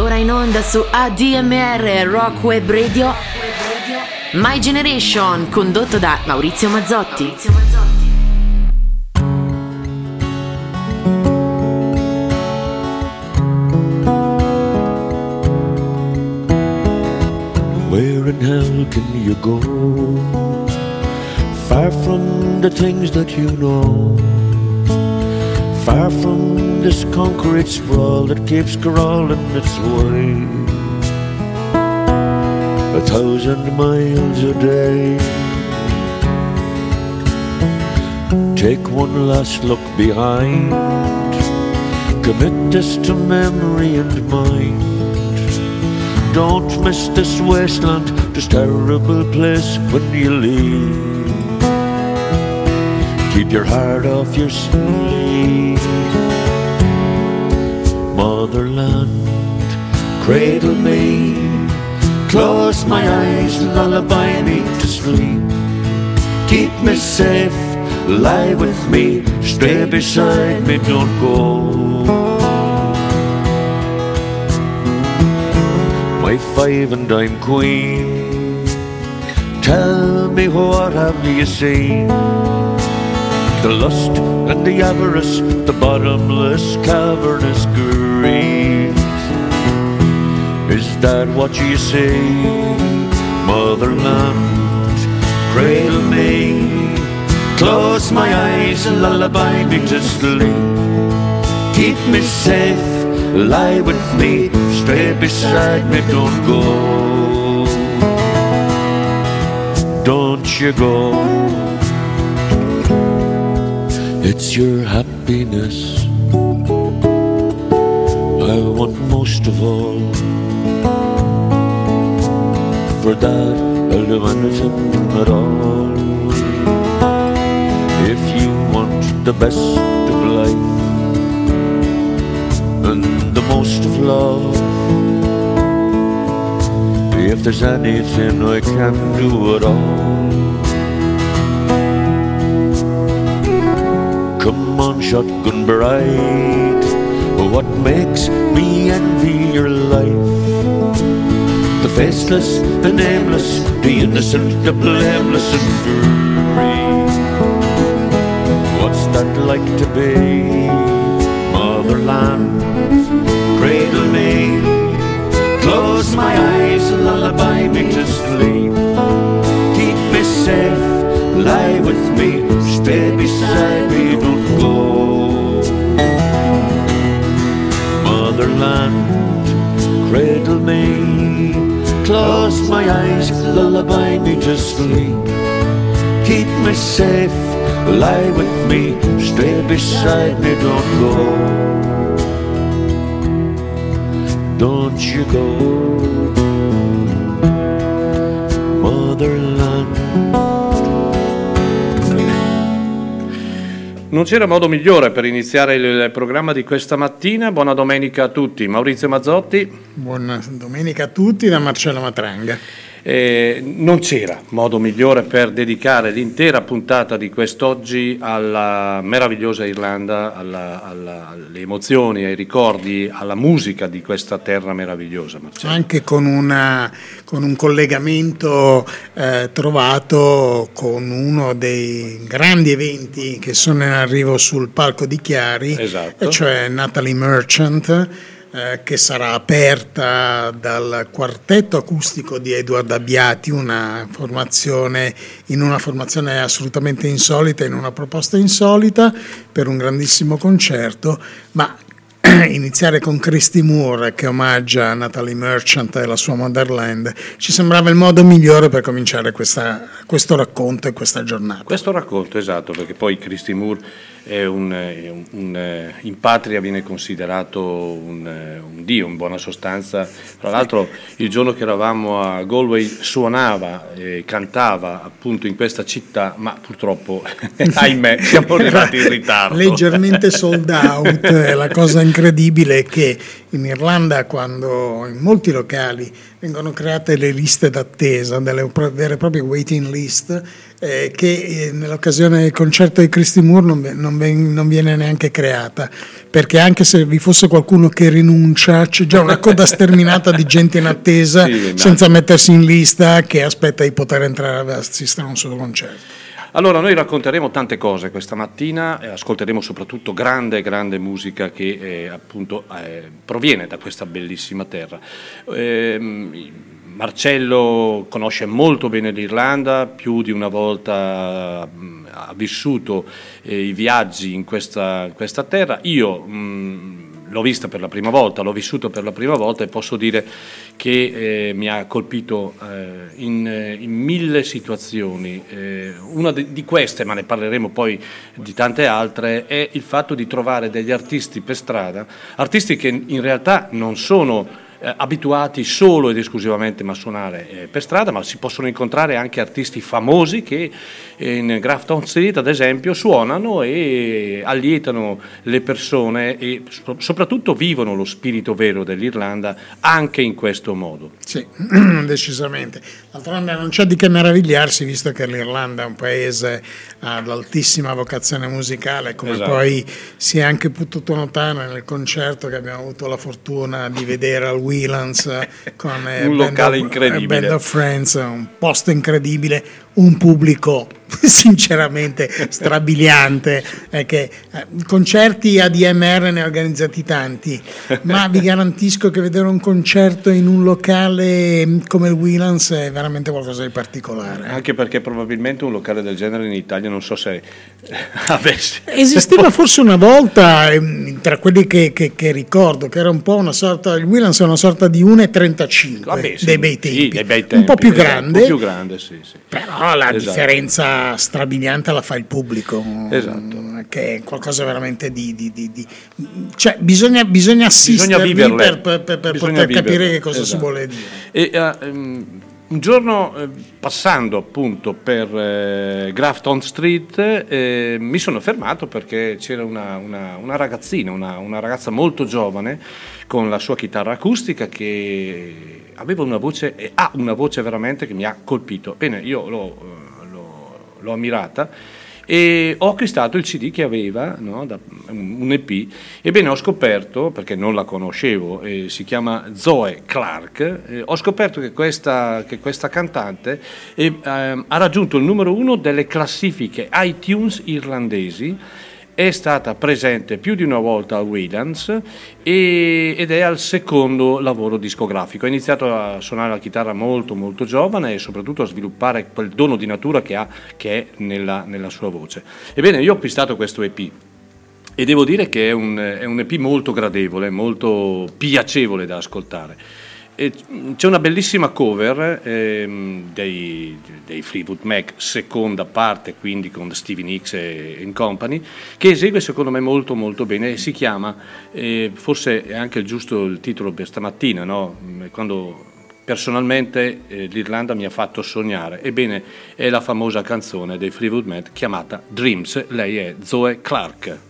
ora in onda su ADMR Rock Web Radio My Generation, condotto da Maurizio Mazzotti. Where in hell can you go? Far from the things that you know. Far from this concrete sprawl that keeps crawling its way. A thousand miles a day. Take one last look behind. Commit this to memory and mind. Don't miss this wasteland, this terrible place when you leave. Keep your heart off your sleeve. Motherland, cradle me. Close my eyes, lullaby me to sleep. Keep me safe, lie with me, stay beside me, don't go. My five and dime queen, tell me what have you seen? The lust and the avarice, the bottomless cavernous grief. Is that what you say, motherland? Cradle me, close my eyes, and lullaby me to sleep. Keep me safe, lie with me, stay beside me, don't go. Don't you go. It's your happiness I want most of all. For that, I'll do anything at all. If you want the best of life and the most of love, if there's anything I can do at all. Come on, shotgun bride. What makes me envy your life? The faceless, the nameless, the innocent, the blameless, and free. What's that like to be? Motherland, cradle me, close my eyes, and lullaby me to sleep. Keep me safe, lie with me, stay beside me, don't go. Motherland, cradle me, close my eyes, lullaby me to sleep. Keep me safe, lie with me, stay beside me, don't go. Don't you go, Motherland. Non c'era modo migliore per iniziare il programma di questa mattina. Buona domenica a tutti. Maurizio Mazzotti. Buona domenica a tutti da Marcello Matranga. Eh, non c'era modo migliore per dedicare l'intera puntata di quest'oggi alla meravigliosa Irlanda, alla, alla, alle emozioni, ai ricordi, alla musica di questa terra meravigliosa. Marcello. Anche con, una, con un collegamento eh, trovato con uno dei grandi eventi che sono in arrivo sul palco di Chiari, Esatto. cioè Natalie Merchant. Eh, che sarà aperta dal quartetto acustico di Edward Abbiati, una formazione, in una formazione assolutamente insolita, in una proposta insolita per un grandissimo concerto, ma iniziare con Christy Moore che omaggia Natalie Merchant e la sua Motherland ci sembrava il modo migliore per cominciare questa- questo racconto e questa giornata. Questo racconto, esatto, perché poi Christy Moore un, è un- eh, in patria viene considerato un, eh, un dio, in buona sostanza. Tra l'altro il giorno che eravamo a Galway suonava e cantava appunto in questa città, ma purtroppo, ahimè, siamo arrivati in ritardo. leggermente sold out. La cosa incredibile è che in Irlanda, quando in molti locali vengono create le liste d'attesa, delle vere e proprie waiting list, eh, che eh, nell'occasione del concerto di Christy Moore non, non, non, viene neanche creata, perché anche se vi fosse qualcuno che rinuncia, c'è già una coda sterminata di gente in attesa sì, senza mettersi in lista che aspetta di poter entrare a assistere a un solo concerto. Allora, noi racconteremo tante cose questa mattina, ascolteremo soprattutto grande, grande musica che eh, appunto eh, proviene da questa bellissima terra. Eh, Marcello conosce molto bene l'Irlanda, più di una volta mh, ha vissuto eh, i viaggi in questa, questa terra. Io mh, l'ho vista per la prima volta, l'ho vissuto per la prima volta e posso dire che eh, mi ha colpito eh, in, eh, in, mille situazioni. Eh, una di, queste, ma ne parleremo poi di tante altre, è il fatto di trovare degli artisti per strada, artisti che in realtà non sono eh, abituati solo ed esclusivamente a suonare eh, per strada, ma si possono incontrare anche artisti famosi che in Grafton Street, ad esempio, suonano e allietano le persone e soprattutto vivono lo spirito vero dell'Irlanda anche in questo modo. Sì, decisamente. D'altronde non c'è di che meravigliarsi, visto che l'Irlanda è un paese ad altissima vocazione musicale, come esatto. poi si è anche potuto notare nel concerto che abbiamo avuto la fortuna di vedere al Whelands con eh, un locale of, incredibile. Band of Friends, un posto incredibile, un pubblico sinceramente strabiliante è che eh, concerti ADMR ne ho organizzati tanti ma vi garantisco che vedere un concerto in un locale come il Whelands è veramente qualcosa di particolare anche perché probabilmente un locale del genere in Italia non so se avesse esisteva forse una volta ehm, tra quelli che, che, che, ricordo che era un po' una sorta il Whelands è una sorta di 1,35 Vabbè, sì, dei, bei tempi, sì, dei bei tempi un po' più grande, un po più grande sì, sì. però la esatto. differenza strabiliante la fa il pubblico, esatto. che è qualcosa veramente di... di, di, di cioè bisogna, bisogna per, per, per, per bisogna poter viverle. capire che cosa esatto. si vuole dire. E, uh, um, un giorno eh, passando appunto per eh, Grafton Street eh, mi sono fermato perché c'era una, una, una ragazzina, una, una, ragazza molto giovane con la sua chitarra acustica che aveva una voce e ha una voce veramente che mi ha colpito. Bene, io l'ho eh, l'ho ammirata e ho acquistato il CD che aveva, no, da, un EP, ebbene ho scoperto, perché non la conoscevo, eh, si chiama Zoe Clark, eh, ho scoperto che questa, che questa cantante eh, ha raggiunto il numero uno delle classifiche iTunes irlandesi è stata presente più di una volta a Whelan's ed è al secondo lavoro discografico. Ha iniziato a suonare la chitarra molto molto giovane e soprattutto a sviluppare quel dono di natura che ha, che è nella, nella sua voce. Ebbene, io ho acquistato questo EP e devo dire che è un, è un EP molto gradevole, molto piacevole da ascoltare c'è una bellissima cover ehm, dei, dei, Fleetwood Mac, seconda parte, quindi con Stevie Nicks e, e Company, che esegue secondo me molto molto bene e si chiama, eh, forse è anche giusto il titolo per stamattina, no? quando personalmente eh, l'Irlanda mi ha fatto sognare, ebbene è la famosa canzone dei Fleetwood Mac chiamata Dreams, lei è Zoe Clark.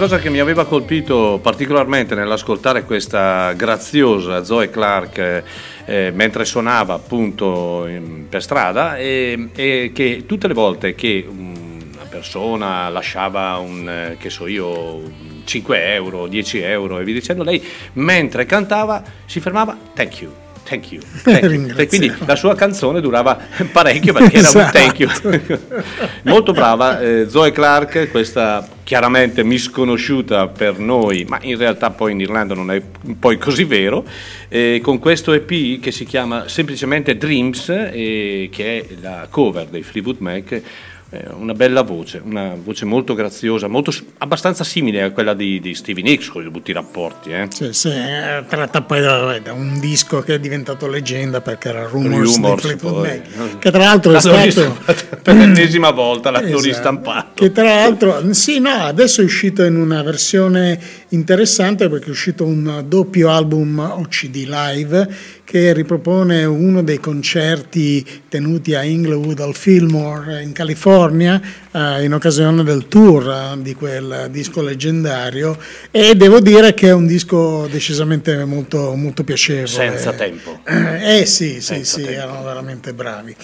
Cosa che mi aveva colpito particolarmente nell'ascoltare questa graziosa Zoe Clark eh, eh, mentre suonava appunto in, per strada è, che tutte le volte che una persona lasciava un, eh, che so io, 5 euro, 10 euro e via dicendo, lei mentre cantava si fermava, thank you thank you. Thank you. Quindi la sua canzone durava parecchio perché era esatto. un thank you. Molto brava eh, Zoe Clark, questa chiaramente misconosciuta per noi, ma in realtà poi in Irlanda non è poi così vero, eh, con questo EP che si chiama semplicemente Dreams, eh, che è la cover dei Fleetwood Mac una bella voce, una voce molto graziosa, molto, abbastanza simile a quella di, di Stevie Nicks con i butti rapporti. Eh. Sì, sì, eh, tratta poi da, da, un disco che è diventato leggenda perché era Rumors, Rumors di Fleetwood Mac, che tra l'altro è stato... per l'ennesima volta l'hanno esatto, ristampato. Che tra l'altro, sì, no, adesso è uscito in una versione interessante perché è uscito un doppio album OCD live che ripropone uno dei concerti tenuti a Inglewood al Fillmore in California eh, in occasione del tour eh, di quel disco leggendario e devo dire che è un disco decisamente molto, molto piacevole. Senza tempo. Eh, eh sì, sì, Senza sì, tempo. erano veramente bravi.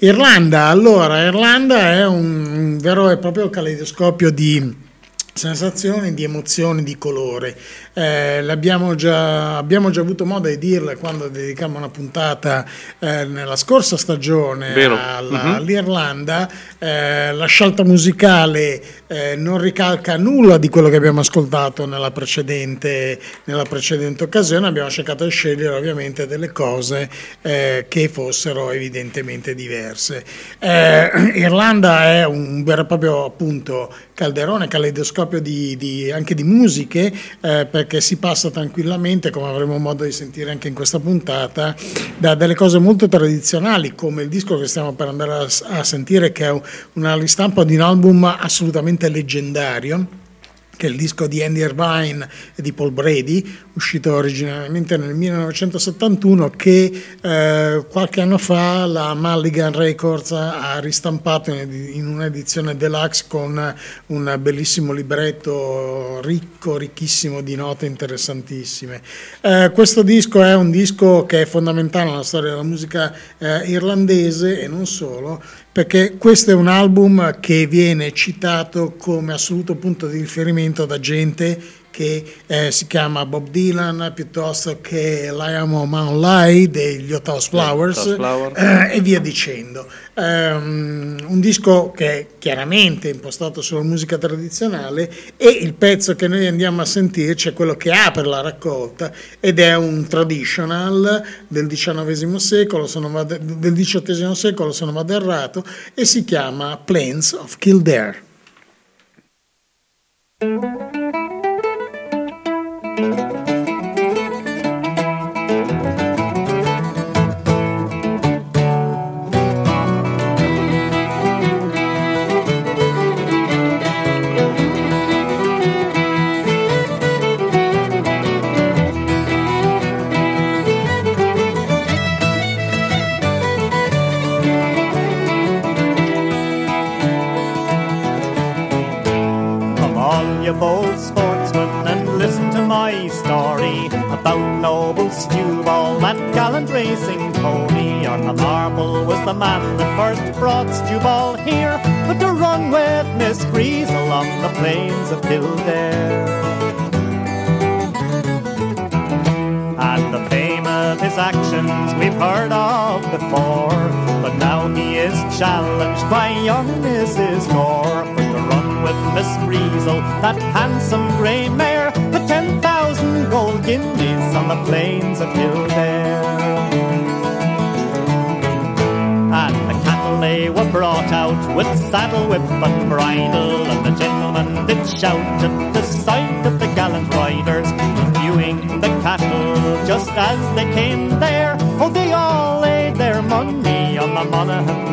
Irlanda, allora, Irlanda è un vero e proprio caleidoscopio di sensazioni, di emozioni, di colore. Eh, già, abbiamo già avuto modo di dirle quando dedicammo una puntata eh, nella scorsa stagione alla, uh-huh. all'Irlanda. Eh, la scelta musicale eh, non ricalca nulla di quello che abbiamo ascoltato nella precedente, nella precedente occasione. Abbiamo cercato di scegliere ovviamente delle cose eh, che fossero evidentemente diverse. Eh, Irlanda è un vero e proprio appunto calderone, caleidoscopio di, di, anche di musiche, eh, perché si passa tranquillamente, come avremo modo di sentire anche in questa puntata, da delle cose molto tradizionali, come il disco che stiamo per andare a, a sentire, che è una ristampa di un album assolutamente leggendario che è il disco di Andy Irvine e di Paul Brady, uscito originariamente nel 1971, che eh, qualche anno fa la Mulligan Records ha ristampato in un'edizione deluxe con un bellissimo libretto ricco, ricchissimo di note interessantissime. Eh, questo disco è un disco che è fondamentale nella storia della musica eh, irlandese e non solo, perché questo è un album che viene citato come assoluto punto di riferimento da gente che eh, si chiama Bob Dylan piuttosto che Liam O'Man Lai degli House Flowers eh, e via dicendo. Um, un disco che è chiaramente impostato sulla musica tradizionale e il pezzo che noi andiamo a sentirci è quello che apre la raccolta ed è un traditional del XIX secolo, vado, del XVIII secolo se non vado errato e si chiama Plains of Kildare. The man that first brought Stewball here, but to run with Miss Grease along the plains of Kildare. And the fame of his actions we've heard of before, but now he is challenged by young Mrs. Gore for to run with Miss Greasel, that handsome grey mare, the ten thousand gold guineas on the plains of Kildare. Brought out with saddle, whip, and bridle, and the gentlemen did shout at the sight of the gallant riders, viewing the cattle just as they came there. Oh, they all laid their money on the Monaghan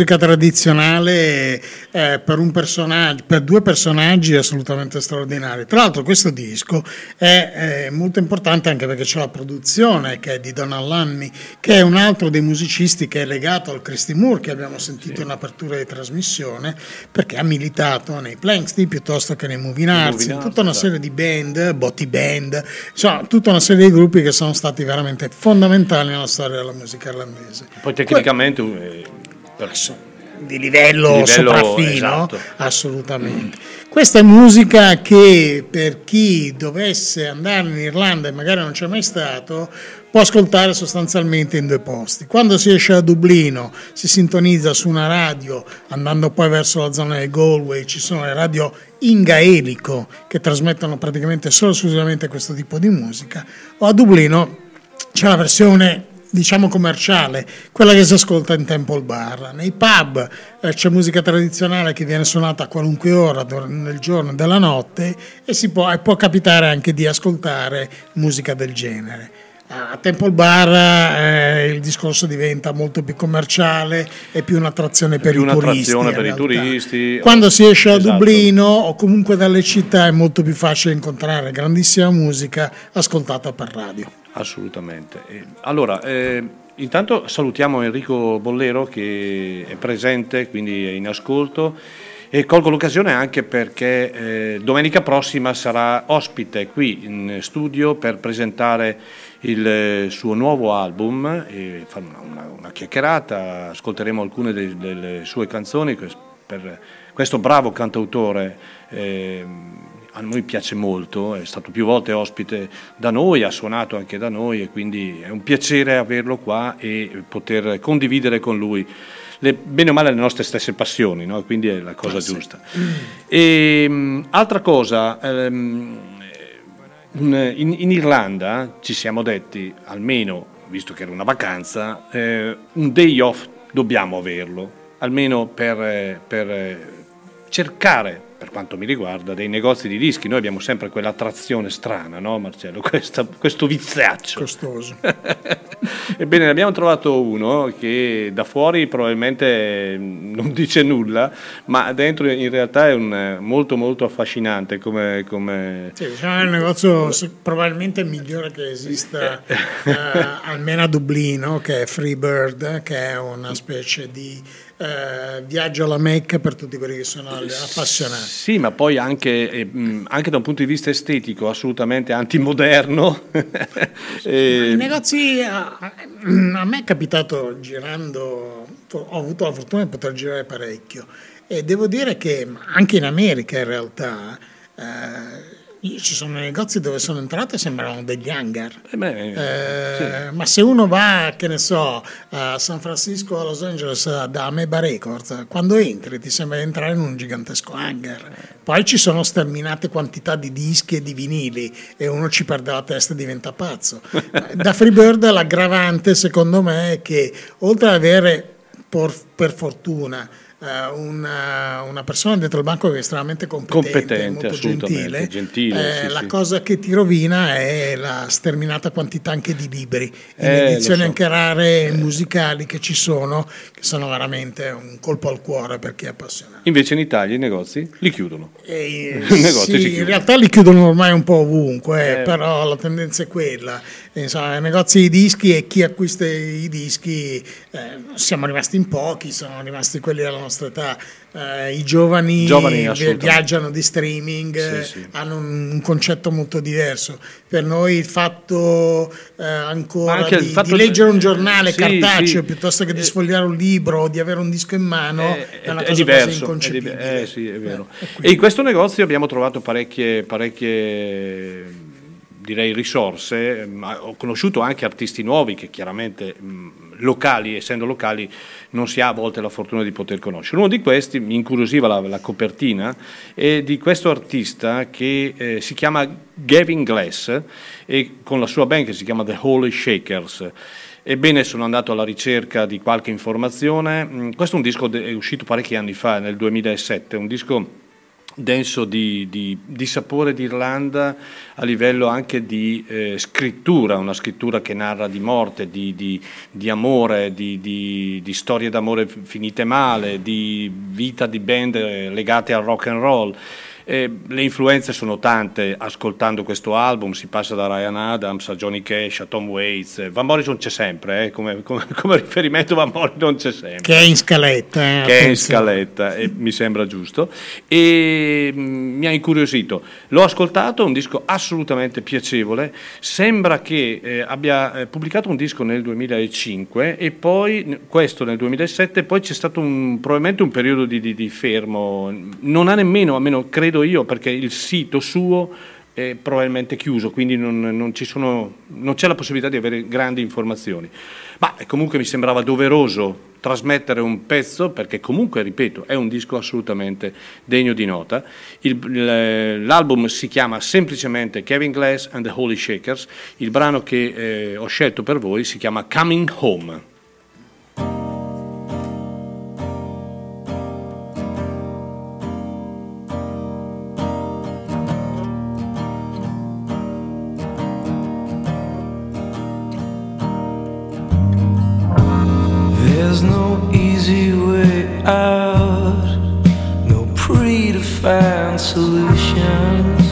musica tradizionale eh, per, un personaggio, per due personaggi assolutamente straordinari. Tra l'altro questo disco è eh, molto importante anche perché c'è la produzione che è di Donald Lanny, che è un altro dei musicisti che è legato al Christy Moore che abbiamo sentito in apertura di trasmissione, perché ha militato nei Planksty piuttosto che nei Moving Arts, in tutta una esatto. serie di band, Botti Band, insomma tutta una serie di gruppi che sono stati veramente fondamentali nella storia della musica irlandese. Poi tecnicamente eh, per- di livello, livello, sopraffino, esatto. assolutamente. Questa è musica che per chi dovesse andare in Irlanda e magari non c'è mai stato, può ascoltare sostanzialmente in due posti. Quando si esce da Dublino si sintonizza su una radio, andando poi verso la zona di Galway, ci sono le radio in gaelico che trasmettono praticamente solo e esclusivamente questo tipo di musica, o a Dublino c'è la versione diciamo commerciale, quella che si ascolta in Temple Bar. Nei pub eh, c'è musica tradizionale che viene suonata a qualunque ora nel giorno e della notte e, può, e può capitare anche di ascoltare musica del genere. A Temple Bar eh, il discorso diventa molto più commerciale e più un'attrazione per più i turisti. un'attrazione in per i turisti. Quando si esce Esatto. Dublino o comunque dalle città è molto più facile incontrare grandissima musica ascoltata per radio. Assolutamente. Allora, eh, intanto salutiamo Enrico Bollero che è presente, quindi è in ascolto. E colgo l'occasione anche perché eh, domenica prossima sarà ospite qui in studio per presentare il eh, suo nuovo album e fare una, una- una chiacchierata, ascolteremo alcune de- delle sue canzoni per questo bravo cantautore. ehm, a noi piace molto, è stato più volte ospite da noi, ha suonato anche da noi e quindi è un piacere averlo qua e poter condividere con lui le- bene o male le nostre stesse passioni, no? quindi è la cosa giusta. E, mh, altra cosa, ehm, in, in Irlanda ci siamo detti, almeno, visto che era una vacanza, eh, un day off dobbiamo averlo, almeno per, eh, per, eh, cercare, per quanto mi riguarda, dei negozi di dischi. Noi abbiamo sempre quell'attrazione strana, no Marcello? Questa- questo viziaccio. Costoso. Ebbene, ne abbiamo trovato uno che da fuori probabilmente non dice nulla, ma dentro in realtà è un, molto molto affascinante come... come- Sì, diciamo è il negozio probabilmente migliore che esista eh, almeno a Dublino, che è Freebird, che è una specie di eh, viaggio alla Mecca per tutti quelli che sono appassionati. Sì, ma poi anche, eh, mh, anche da un punto di vista estetico assolutamente antimoderno. I negozi, a, a me è capitato girando, ho avuto la fortuna di poter girare parecchio e devo dire che anche in America in realtà... Eh, ci sono negozi dove sono entrato e sembrano degli hangar. Eh beh, Eh, sì. Ma se uno va, che ne so, a San Francisco a Los Angeles da Ameba Records, quando entri ti sembra di entrare in un gigantesco hangar. Poi ci sono sterminate quantità di dischi e di vinili e uno ci perde la testa e diventa pazzo. da Freebird l'aggravante secondo me è che oltre ad avere por- per fortuna una, una persona dentro il banco che è estremamente competente, Competente, molto gentile, gentile, eh, sì, la sì. cosa che ti rovina è la sterminata quantità anche di libri, Eh, edizioni so. anche rare musicali che ci sono, che sono veramente un colpo al cuore per chi è appassionato. Invece in Italia i negozi li chiudono. I negozi sì, si in chiudono. realtà li chiudono ormai un po' ovunque, eh, Eh. però la tendenza è quella. Insomma, i negozi di dischi e chi acquista i dischi, eh, siamo rimasti in pochi, sono rimasti quelli della nostra età. Eh, I giovani, Giovani, viaggiano di streaming, eh, Sì, sì. hanno un, concetto molto diverso. Per noi il fatto eh, ancora anche il di, fatto di di- leggere un giornale Sì, cartaceo sì. piuttosto che di Eh, sfogliare un libro o di avere un disco in mano Eh, è una è cosa diverso, è diver- eh, sì, è vero. E in questo negozio abbiamo trovato parecchie, parecchie direi risorse, ma ho conosciuto anche artisti nuovi che chiaramente mh, locali, essendo locali, non si ha a volte la fortuna di poter conoscere. Uno di questi mi incuriosiva la, la copertina è di questo artista che eh, si chiama Gavin Glass e con la sua band che si chiama The Holy Shakers. Ebbene, sono andato alla ricerca di qualche informazione. Mm, Questo è un disco de- è uscito parecchi anni fa, nel 2007, un disco denso di, di- di sapore d'Irlanda a livello anche di eh, scrittura, una scrittura che narra di morte, di, di- amore, di storie d'amore finite male, di vita di band eh, legate al rock and roll. Eh, le influenze sono tante, ascoltando questo album si passa da Ryan Adams a Johnny Cash a Tom Waits, Eh, Van Morrison c'è sempre, eh, come, come- come riferimento Van Morrison c'è sempre. Che è in scaletta. eh, che è in scaletta e mi sembra giusto. E mm, mi ha incuriosito. L'ho ascoltato, è un disco assolutamente piacevole. Sembra che eh, abbia eh, pubblicato un disco nel 2005 e poi questo nel 2007 poi c'è stato un, probabilmente un periodo di, di- di fermo. Non ha nemmeno, almeno credo io perché il sito suo è probabilmente chiuso, quindi non, non sono- non c'è la possibilità di avere grandi informazioni. Ma eh, comunque mi sembrava doveroso trasmettere un pezzo perché comunque, ripeto, è un disco assolutamente degno di nota. Il- il- l'album si chiama semplicemente Kevin Glass and the Holy Shakers, il brano che eh, ho scelto per voi si chiama Coming Home. Solutions.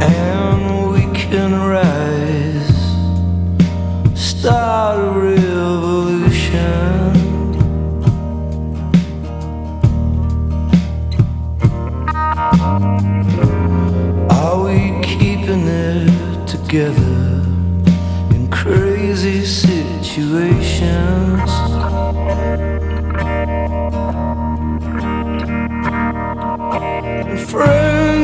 And we can rise, start a revolution. Are we keeping it together in crazy situations? Friends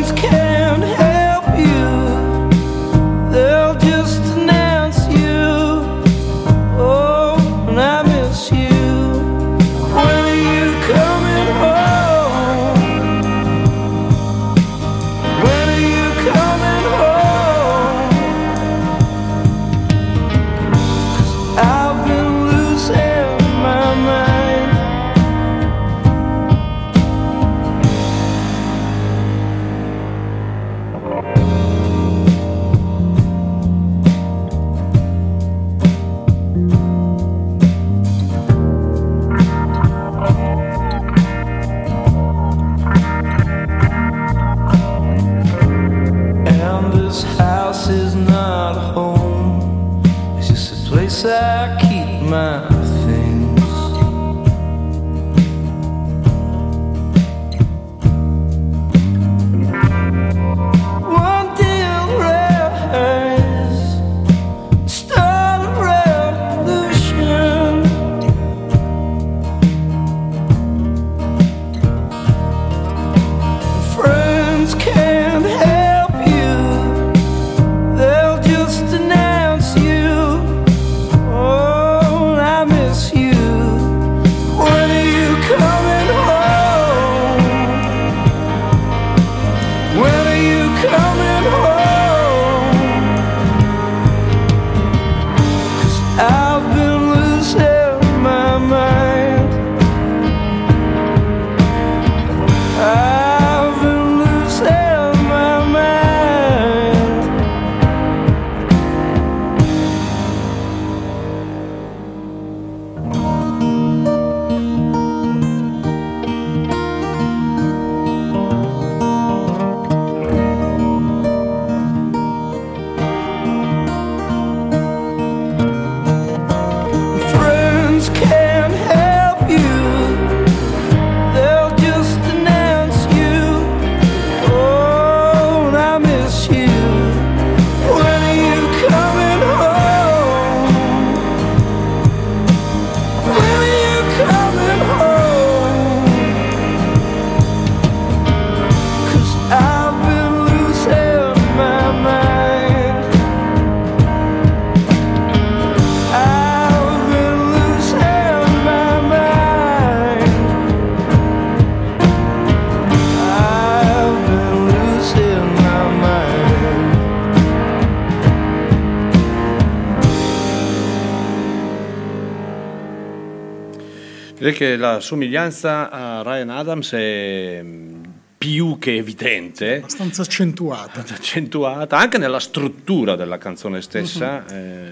Direi che la somiglianza a Ryan Adams è mm, più che evidente, abbastanza accentuata. accentuata anche nella struttura della canzone stessa. eh,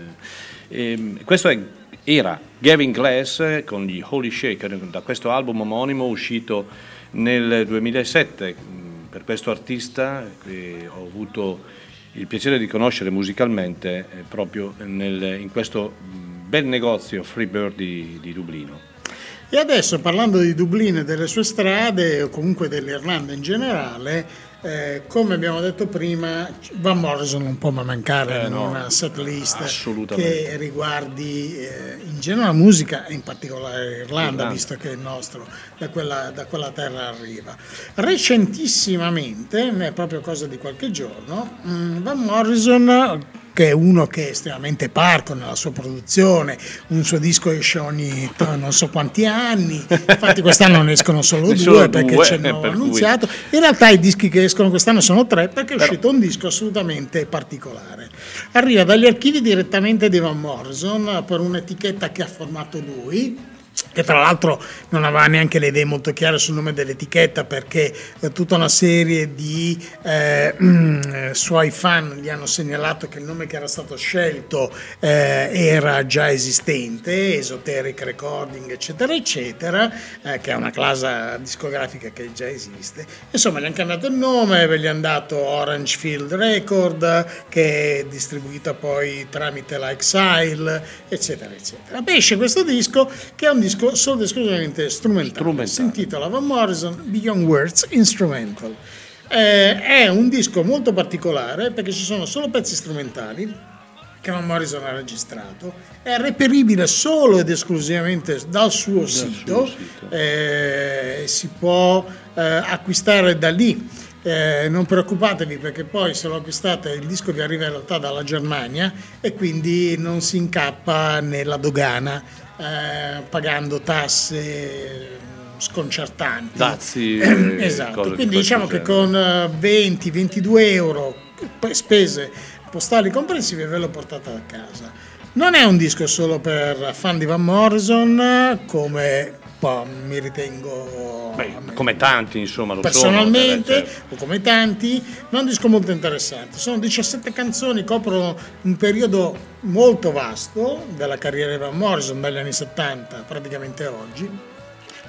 e questo è- era Gavin Glass eh, con gli Holy Shaker, da questo album omonimo uscito nel 2007. Mm, Per questo artista che ho avuto il piacere di conoscere musicalmente eh, proprio nel- in questo mm, bel negozio Freebird di, di Dublino. E adesso parlando di Dublino e delle sue strade, o comunque dell'Irlanda in generale, eh, come abbiamo detto prima, Van Morrison non può mai mancare Eh, in no, una set list che riguardi eh, in genere la musica e in particolare l'Irlanda, Irlanda. visto che è il nostro, da quella, da quella terra arriva. Recentissimamente, è proprio cosa di qualche giorno, mm, Van Morrison che è uno che è estremamente parco nella sua produzione, un suo disco esce ogni non so quanti anni, infatti quest'anno ne escono solo Ne due perché due, ce eh, l'ho per annunziato, in realtà i dischi che escono quest'anno sono tre perché è Però- uscito un disco assolutamente particolare. Arriva dagli archivi direttamente di Van Morrison per un'etichetta che ha formato lui, che tra l'altro non aveva neanche le idee molto chiare sul nome dell'etichetta perché eh, tutta una serie di eh, mm, suoi fan gli hanno segnalato che il nome che era stato scelto eh, era già esistente, Esoteric Recording eccetera eccetera, eh, che è una classe discografica che già esiste. Insomma gli hanno cambiato il nome, ve gli hanno dato Orange Field Record che è distribuita poi tramite l'Exile eccetera eccetera. Beh, esce questo disco che è un disco solo ed esclusivamente strumentale. Strumentale. Si intitola Van Morrison Beyond Words Instrumental. Eh, è un disco molto particolare perché ci sono solo pezzi strumentali che Van Morrison ha registrato, è reperibile solo ed esclusivamente dal suo sito, sito. eh, si può eh, acquistare da lì. Eh, non preoccupatevi perché poi se lo acquistate il disco vi arriva in realtà dalla Germania e quindi non si incappa nella dogana eh, pagando tasse sconcertanti. Dazi, eh, esatto, di quindi diciamo che con eh, 20-22 euro p- spese postali comprensive ve lo portate a casa. Non è un disco solo per fan di Van Morrison, come po' mi ritengo Beh, come tanti, insomma, lo personalmente sono. cioè, o come tanti, è un disco molto interessante. Sono 17 canzoni, coprono un periodo molto vasto della carriera di Van Morrison, dagli anni 70 praticamente oggi.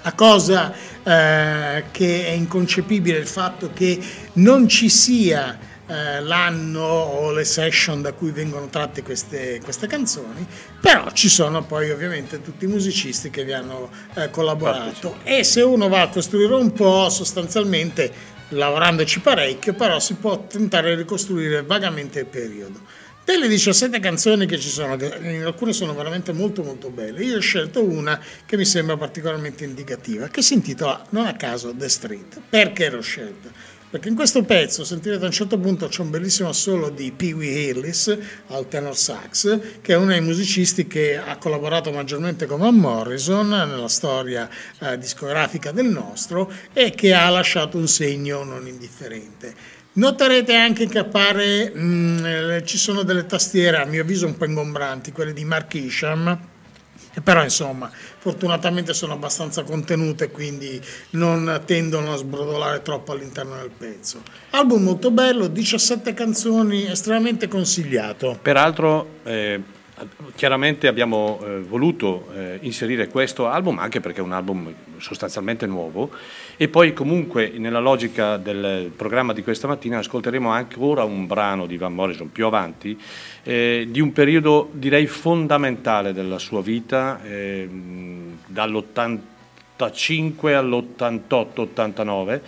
La cosa eh, che è inconcepibile è il fatto che non ci sia eh, l'anno o le session da cui vengono tratte queste, queste, canzoni, però ci sono poi ovviamente tutti i musicisti che vi hanno eh, collaborato e se uno va a costruire un po' sostanzialmente lavorandoci parecchio, però si può tentare di ricostruire vagamente il periodo. Delle 17 canzoni che ci sono, alcune sono veramente molto molto belle, io ho scelto una che mi sembra particolarmente indicativa, che si intitola non a caso The Street. Perché l'ho scelta? Perché in questo pezzo, sentirete a un certo punto, c'è un bellissimo assolo di Pee Wee Hillis al tenor sax, che è uno dei musicisti che ha collaborato maggiormente con Van Morrison nella storia eh, discografica del nostro e che ha lasciato un segno non indifferente. Noterete anche che appare, mh, mm, ci sono delle tastiere a mio avviso un po' ingombranti, quelle di Mark Isham, però insomma fortunatamente sono abbastanza contenute quindi non tendono a sbrodolare troppo all'interno del pezzo. Album molto bello, 17 canzoni, estremamente consigliato. Peraltro eh, chiaramente abbiamo eh, voluto eh, inserire questo album anche perché è un album sostanzialmente nuovo e poi comunque nella logica del programma di questa mattina ascolteremo ancora un brano di Van Morrison più avanti eh, di un periodo direi fondamentale della sua vita ehm, dall'85 all'88-89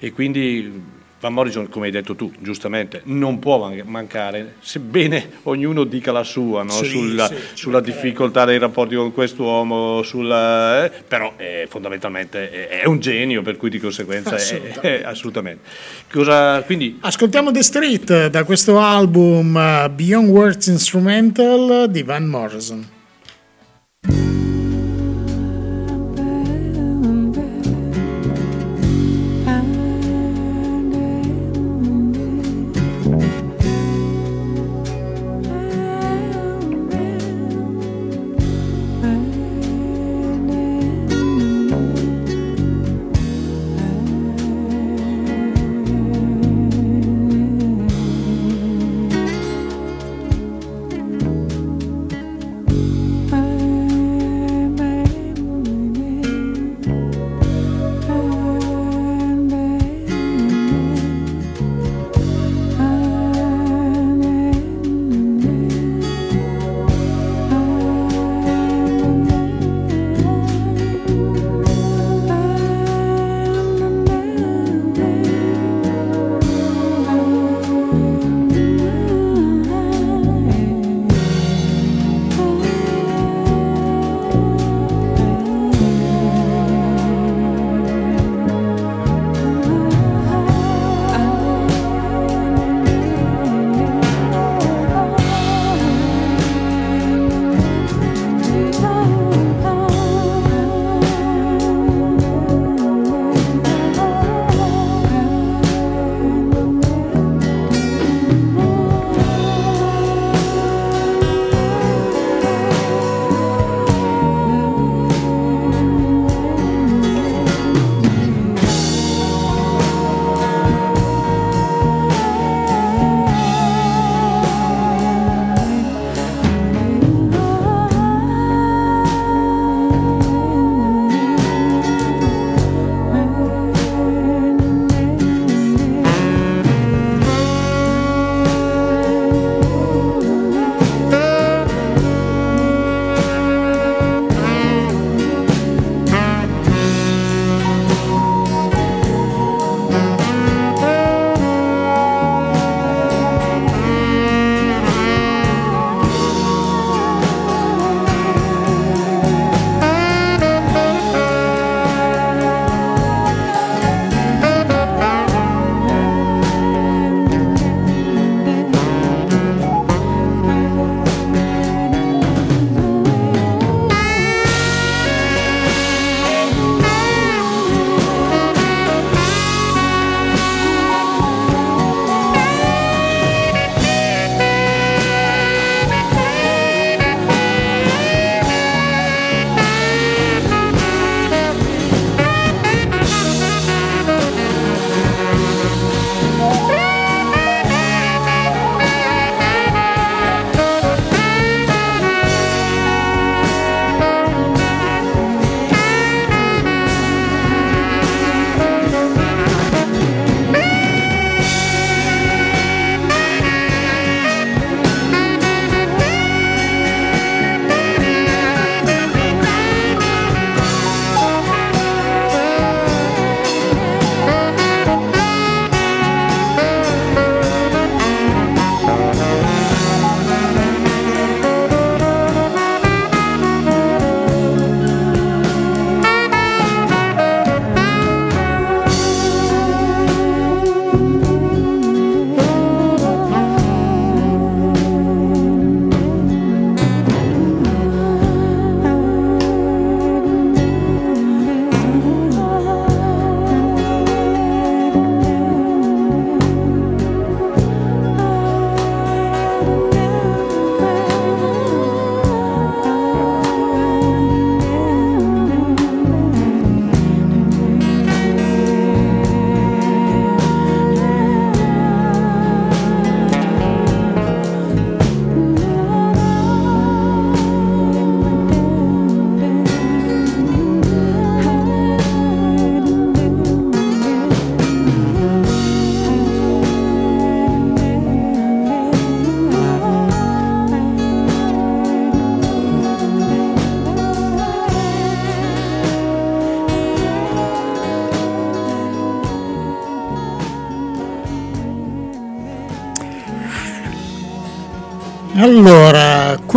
e quindi Van Morrison, come hai detto tu, giustamente, non può mancare, sebbene ognuno dica la sua, no? sì, sulla, sì, sulla difficoltà dei rapporti con quest'uomo, sulla, eh, però eh, fondamentalmente è, è, un genio, per cui di conseguenza assolutamente. È, assolutamente. Cosa, quindi... Ascoltiamo The Street da questo album uh, Beyond Words Instrumental di Van Morrison.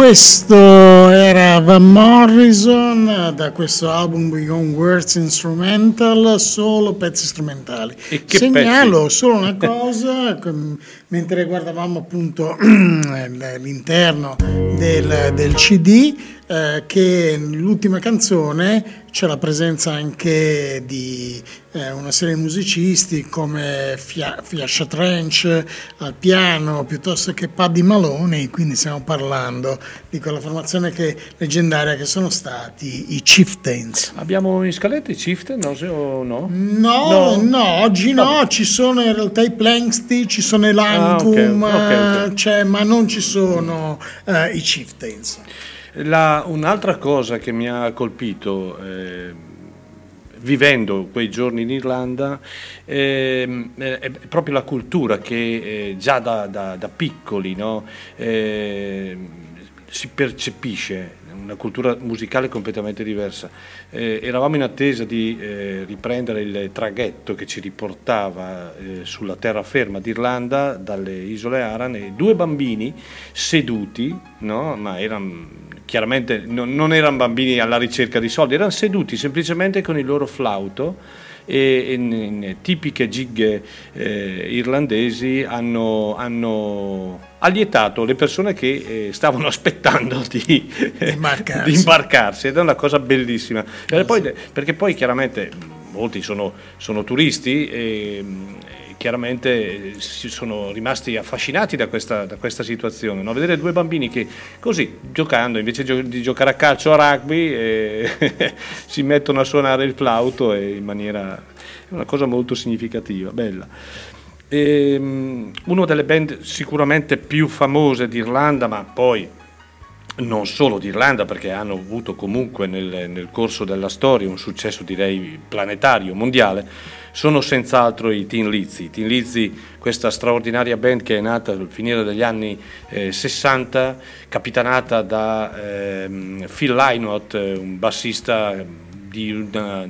Questo era Van Morrison da questo album Beyond Words Instrumental, solo pezzi strumentali. E che Segnalo pezzi? solo una cosa, mentre guardavamo appunto l'interno del, del CD, eh, che nell'ultima canzone c'è la presenza anche di una serie di musicisti come Fia- Fiascia Trench al piano piuttosto che Paddy Maloney, quindi stiamo parlando di quella formazione che, leggendaria che sono stati i Chieftains. Abbiamo in scaletta i Chieftain, no? Se- no? No, No. no, oggi no, ci sono in realtà i Planksty, ci sono i Lancum, Ah, ok, ok, ok. eh, c'è- ma non ci sono eh, i Chieftains. La- un'altra cosa che mi ha colpito eh, vivendo quei giorni in Irlanda ehm, è, è proprio la cultura che eh, già da, da- da piccoli no, ehm, si percepisce una cultura musicale completamente diversa. Eh, eravamo in attesa di eh, riprendere il traghetto che ci riportava eh, sulla terraferma d'Irlanda dalle isole Aran e due bambini seduti, no? ma erano chiaramente non, non erano bambini alla ricerca di soldi, erano seduti semplicemente con il loro flauto e in, in tipiche gig eh, irlandesi hanno, hanno allietato le persone che eh, stavano aspettando di, imbarcarsi. di imbarcarsi. Ed è una cosa bellissima. Perché poi, perché poi chiaramente molti sono, sono turisti e mh, chiaramente eh, si sono rimasti affascinati da questa, da questa situazione no? vedere due bambini che così giocando invece di giocare a calcio a rugby eh, si mettono a suonare il flauto e in maniera è una cosa molto significativa bella Ehm, una delle band sicuramente più famose d'Irlanda, ma poi non solo d'Irlanda, perché hanno avuto comunque nel, nel corso della storia un successo direi planetario, mondiale, sono senz'altro i Tin Lizzy. Tin Lizzy, questa straordinaria band che è nata al finire degli anni eh, 60, capitanata da ehm, Phil Lynott, un bassista di una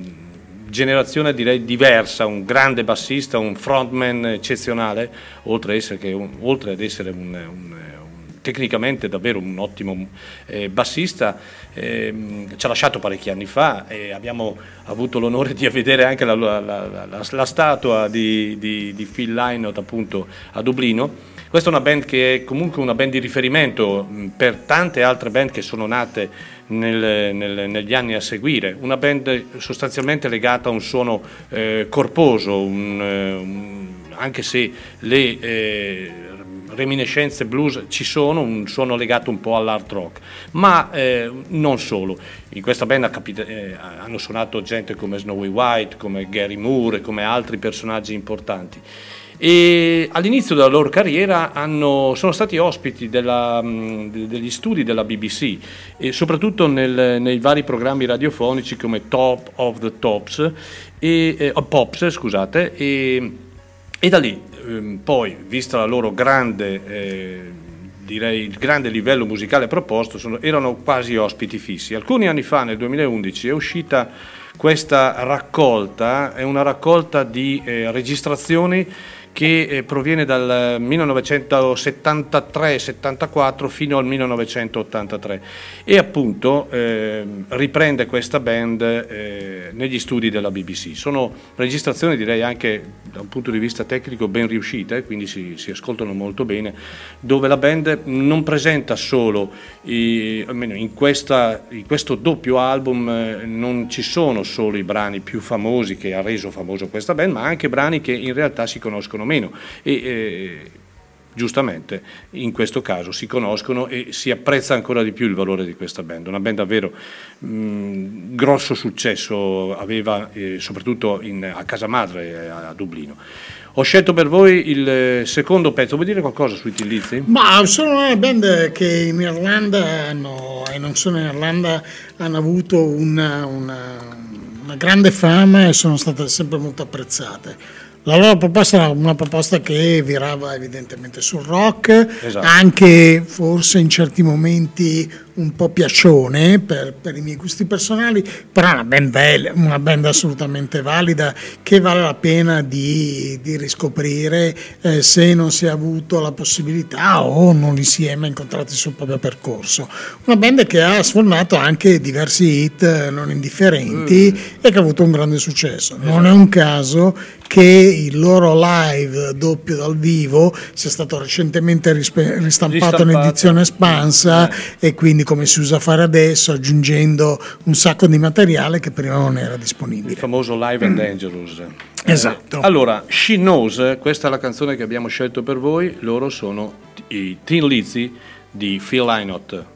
generazione direi diversa, un grande bassista, un frontman eccezionale, oltre, a essere un- oltre ad essere un- un- tecnicamente davvero un ottimo eh, bassista, ehm, ci ha lasciato parecchi anni fa e abbiamo avuto l'onore di vedere anche la, la- la- la- statua di, di- di Phil Lynott appunto a Dublino. Questa è una band che è comunque una band di riferimento mh, per tante altre band che sono nate nel- nel- negli anni a seguire, una band sostanzialmente legata a un suono eh, corposo, un, eh, un- anche se le eh, reminiscenze blues ci sono, un suono legato un po' all'hard rock, ma eh, non solo. In questa band ha capita- eh, hanno suonato gente come Snowy White, come Gary Moore, come altri personaggi importanti. E all'inizio della loro carriera hanno- sono stati ospiti della, de- degli studi della BBC e soprattutto nel- nei vari programmi radiofonici come Top of the Tops e, eh, Pops, scusate, e, e da lì ehm, poi, vista la loro grande, eh, direi il grande livello musicale proposto, sono- erano quasi ospiti fissi. Alcuni anni fa, nel 2011, è uscita questa raccolta, è una raccolta di eh, registrazioni che eh, proviene dal 1973-74 fino al 1983 e appunto ehm, riprende questa band eh, negli studi della BBC. Sono registrazioni direi anche da un punto di vista tecnico ben riuscite, quindi si, si ascoltano molto bene, dove la band non presenta solo, i- almeno in, questa- in questo doppio album eh, non ci sono solo i brani più famosi che ha reso famoso questa band, ma anche brani che in realtà si conoscono meno. E, eh, giustamente in questo caso si conoscono e si apprezza ancora di più il valore di questa band. Una band davvero mh, grosso successo aveva eh, soprattutto in- a casa madre eh, a Dublino. Ho scelto per voi il eh, secondo pezzo, vuoi dire qualcosa sui Tillizzi? Ma sono una band che in Irlanda hanno, e non solo in Irlanda, hanno avuto una, una- una grande fama e sono state sempre molto apprezzate. La loro proposta era una proposta che virava evidentemente sul rock, Esatto. anche forse in certi momenti un po' piacione per, per i miei gusti personali, però è una band, bella, una band assolutamente valida che vale la pena di, di riscoprire eh, se non si è avuto la possibilità o non li si è mai incontrati sul proprio percorso. Una band che ha sfornato anche diversi hit eh, non indifferenti mm. e che ha avuto un grande successo. Non è un caso che il loro live doppio dal vivo sia stato recentemente rispe- ristampato in edizione espansa eh. e quindi come si usa fare adesso aggiungendo un sacco di materiale che prima non era disponibile. Il famoso Live and Dangerous. Esatto. Eh, allora, She Knows, questa è la canzone che abbiamo scelto per voi, loro sono i Teen Lizzy di Phil Lynott.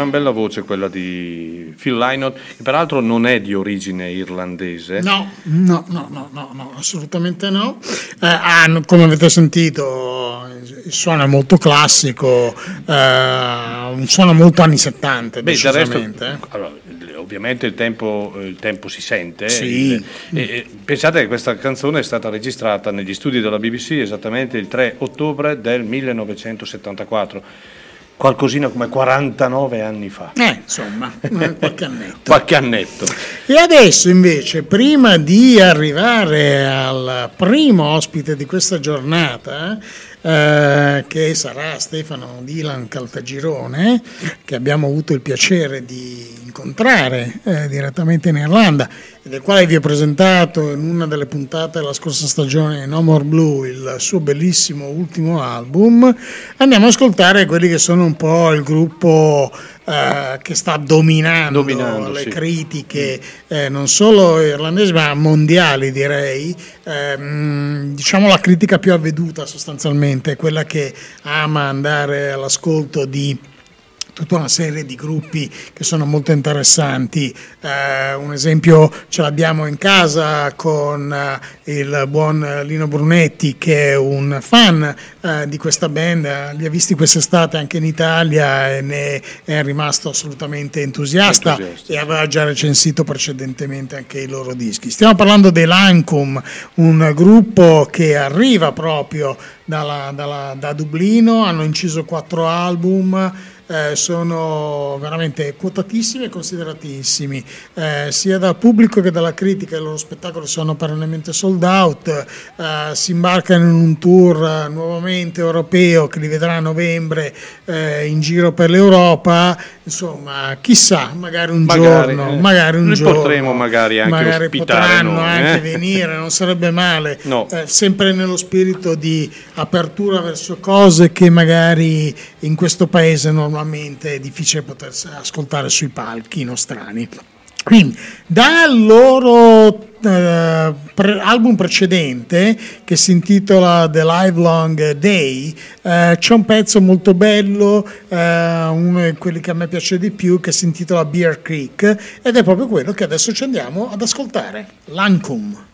Gran bella voce quella di Phil Lynott, che peraltro non è di origine irlandese. No, no, no, no, no, assolutamente no. Eh, hanno, come avete sentito, il suono è molto classico, eh, un suono molto anni 70, Beh, del resto, eh. allora, ovviamente il tempo, il tempo si sente. Sì. Il- e- e pensate che questa canzone è stata registrata negli studi della BBC esattamente il 3 ottobre del 1974, qualcosina come 49 anni fa. Eh, insomma, eh, qualche annetto. Qualche annetto. E adesso invece, prima di arrivare al primo ospite di questa giornata, eh, che sarà Stefano Dylan Caltagirone, che abbiamo avuto il piacere di incontrare eh, direttamente in Irlanda del quale vi ho presentato in una delle puntate della scorsa stagione No More Blue il suo bellissimo ultimo album, andiamo ad ascoltare quelli che sono un po' il gruppo eh, che sta dominando, Dominando, le sì. critiche eh, non solo irlandesi ma mondiali direi Ehm, diciamo la critica più avveduta sostanzialmente quella che ama andare all'ascolto di tutta una serie di gruppi che sono molto interessanti. Eh, un esempio ce l'abbiamo in casa con eh, il buon Lino Brunetti che è un fan eh, di questa band, li ha visti quest'estate anche in Italia e ne è rimasto assolutamente entusiasta, Entusiasta. e aveva già recensito precedentemente anche i loro dischi. Stiamo parlando dei Lancum, un gruppo che arriva proprio dalla- dalla- da Dublino, hanno inciso quattro album. Eh, sono veramente quotatissimi e consideratissimi eh, sia dal pubblico che dalla critica. I loro spettacoli sono perennemente sold out. eh, si imbarcano in un tour nuovamente europeo che li vedrà a novembre eh, in giro per l'Europa. Insomma, chissà, magari un Magari, giorno, magari un giorno potremo magari anche ospitare potranno noi, anche venire, non sarebbe male. No. Sempre nello spirito di apertura verso cose che magari in questo paese normalmente è difficile poter ascoltare sui palchi nostrani. Quindi, dal loro eh, pre- album precedente che si intitola The Live Long Day eh, c'è un pezzo molto bello, eh, uno di quelli che a me piace di più, che si intitola Beer Creek ed è proprio quello che adesso ci andiamo ad ascoltare, Lancum.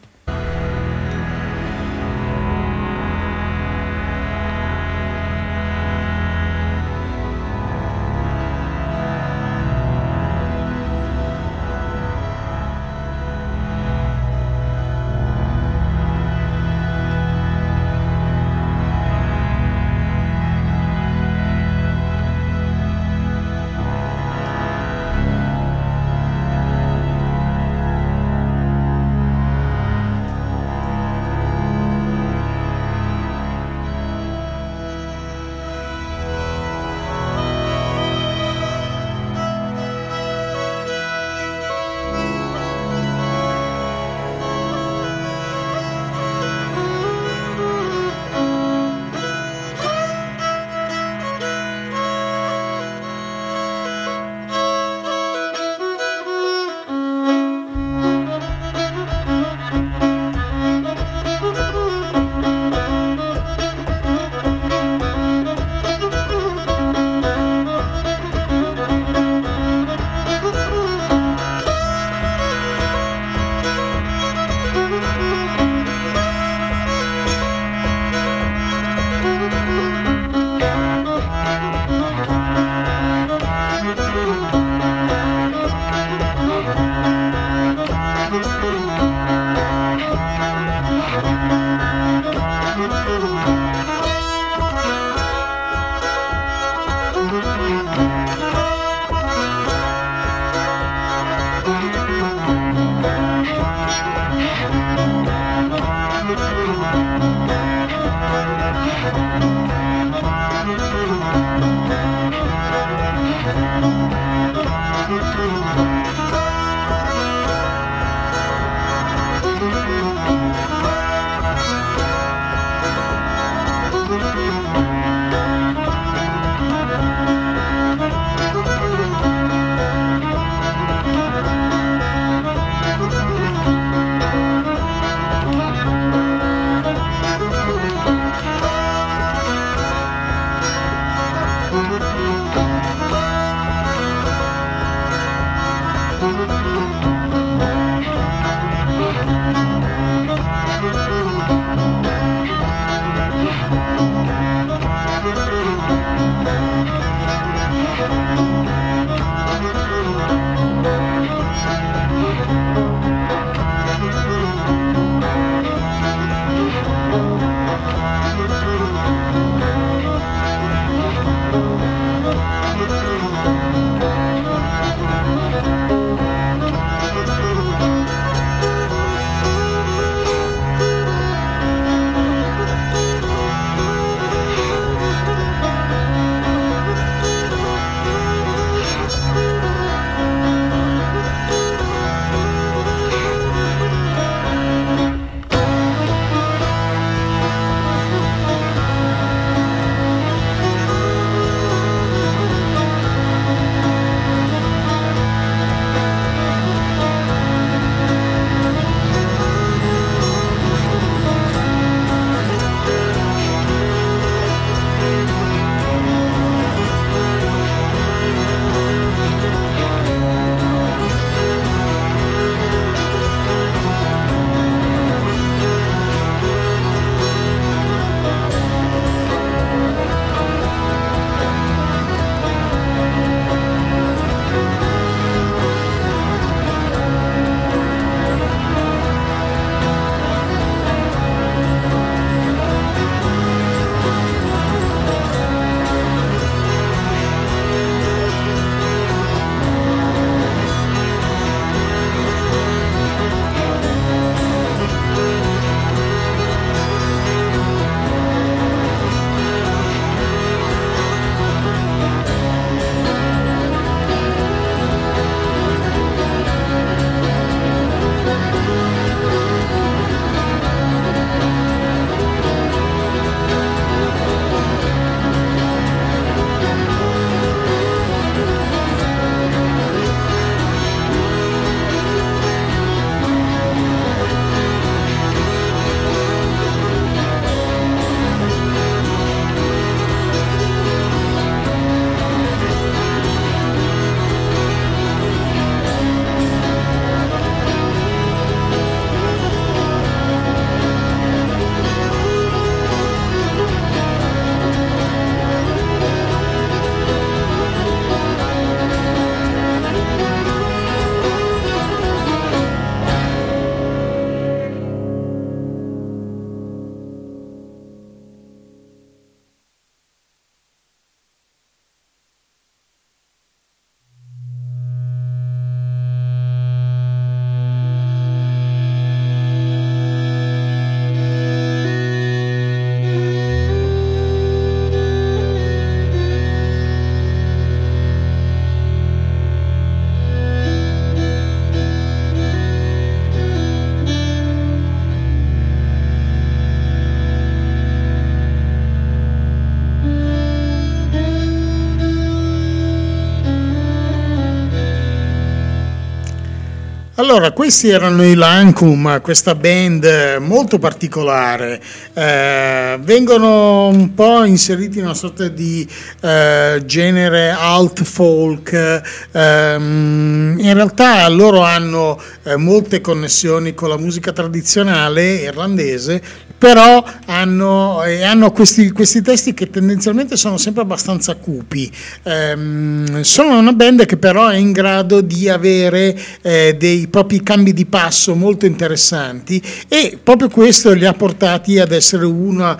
Allora, questi erano i Lancum, questa band molto particolare. Eh, vengono un po' inseriti in una sorta di eh, genere alt folk. Ehm, in realtà loro hanno eh, molte connessioni con la musica tradizionale irlandese, però hanno, eh, hanno questi, questi, testi che tendenzialmente sono sempre abbastanza cupi. Ehm, sono una band che però è in grado di avere eh, dei propri cambi di passo molto interessanti e proprio questo li ha portati ad essere una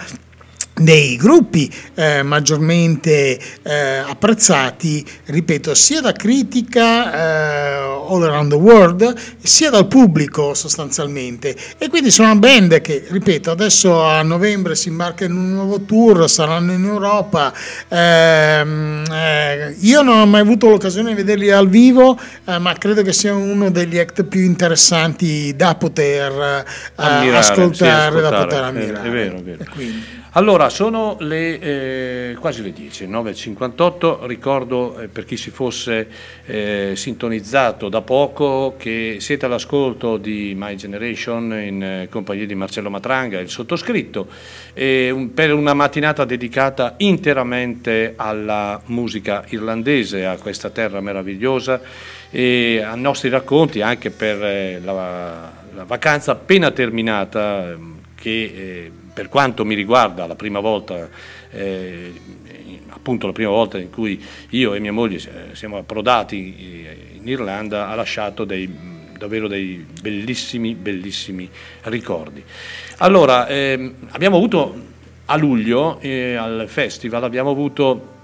dei gruppi eh, maggiormente eh, apprezzati, ripeto, sia da critica eh, all around the world, sia dal pubblico sostanzialmente. E quindi sono una band che, ripeto, adesso a novembre si imbarca in un nuovo tour, saranno in Europa. Ehm, eh, io non ho mai avuto l'occasione di vederli al vivo, eh, ma credo che sia uno degli act più interessanti da poter eh, Ammirare, sì, ascoltare, da ascoltare. poter È- ammirare. è vero, è vero. Allora, sono le, eh, quasi le 10, 9.58, ricordo eh, per chi si fosse eh, sintonizzato da poco che siete all'ascolto di My Generation in eh, compagnia di Marcello Matranga, il sottoscritto, un- per una mattinata dedicata interamente alla musica irlandese, a questa terra meravigliosa e ai nostri racconti anche per eh, la, la vacanza appena terminata ehm, che eh, per quanto mi riguarda la prima volta eh, appunto la prima volta in cui io e mia moglie eh, siamo approdati eh, in Irlanda ha lasciato dei, davvero dei bellissimi bellissimi ricordi. Allora ehm, abbiamo avuto a luglio eh, al festival abbiamo avuto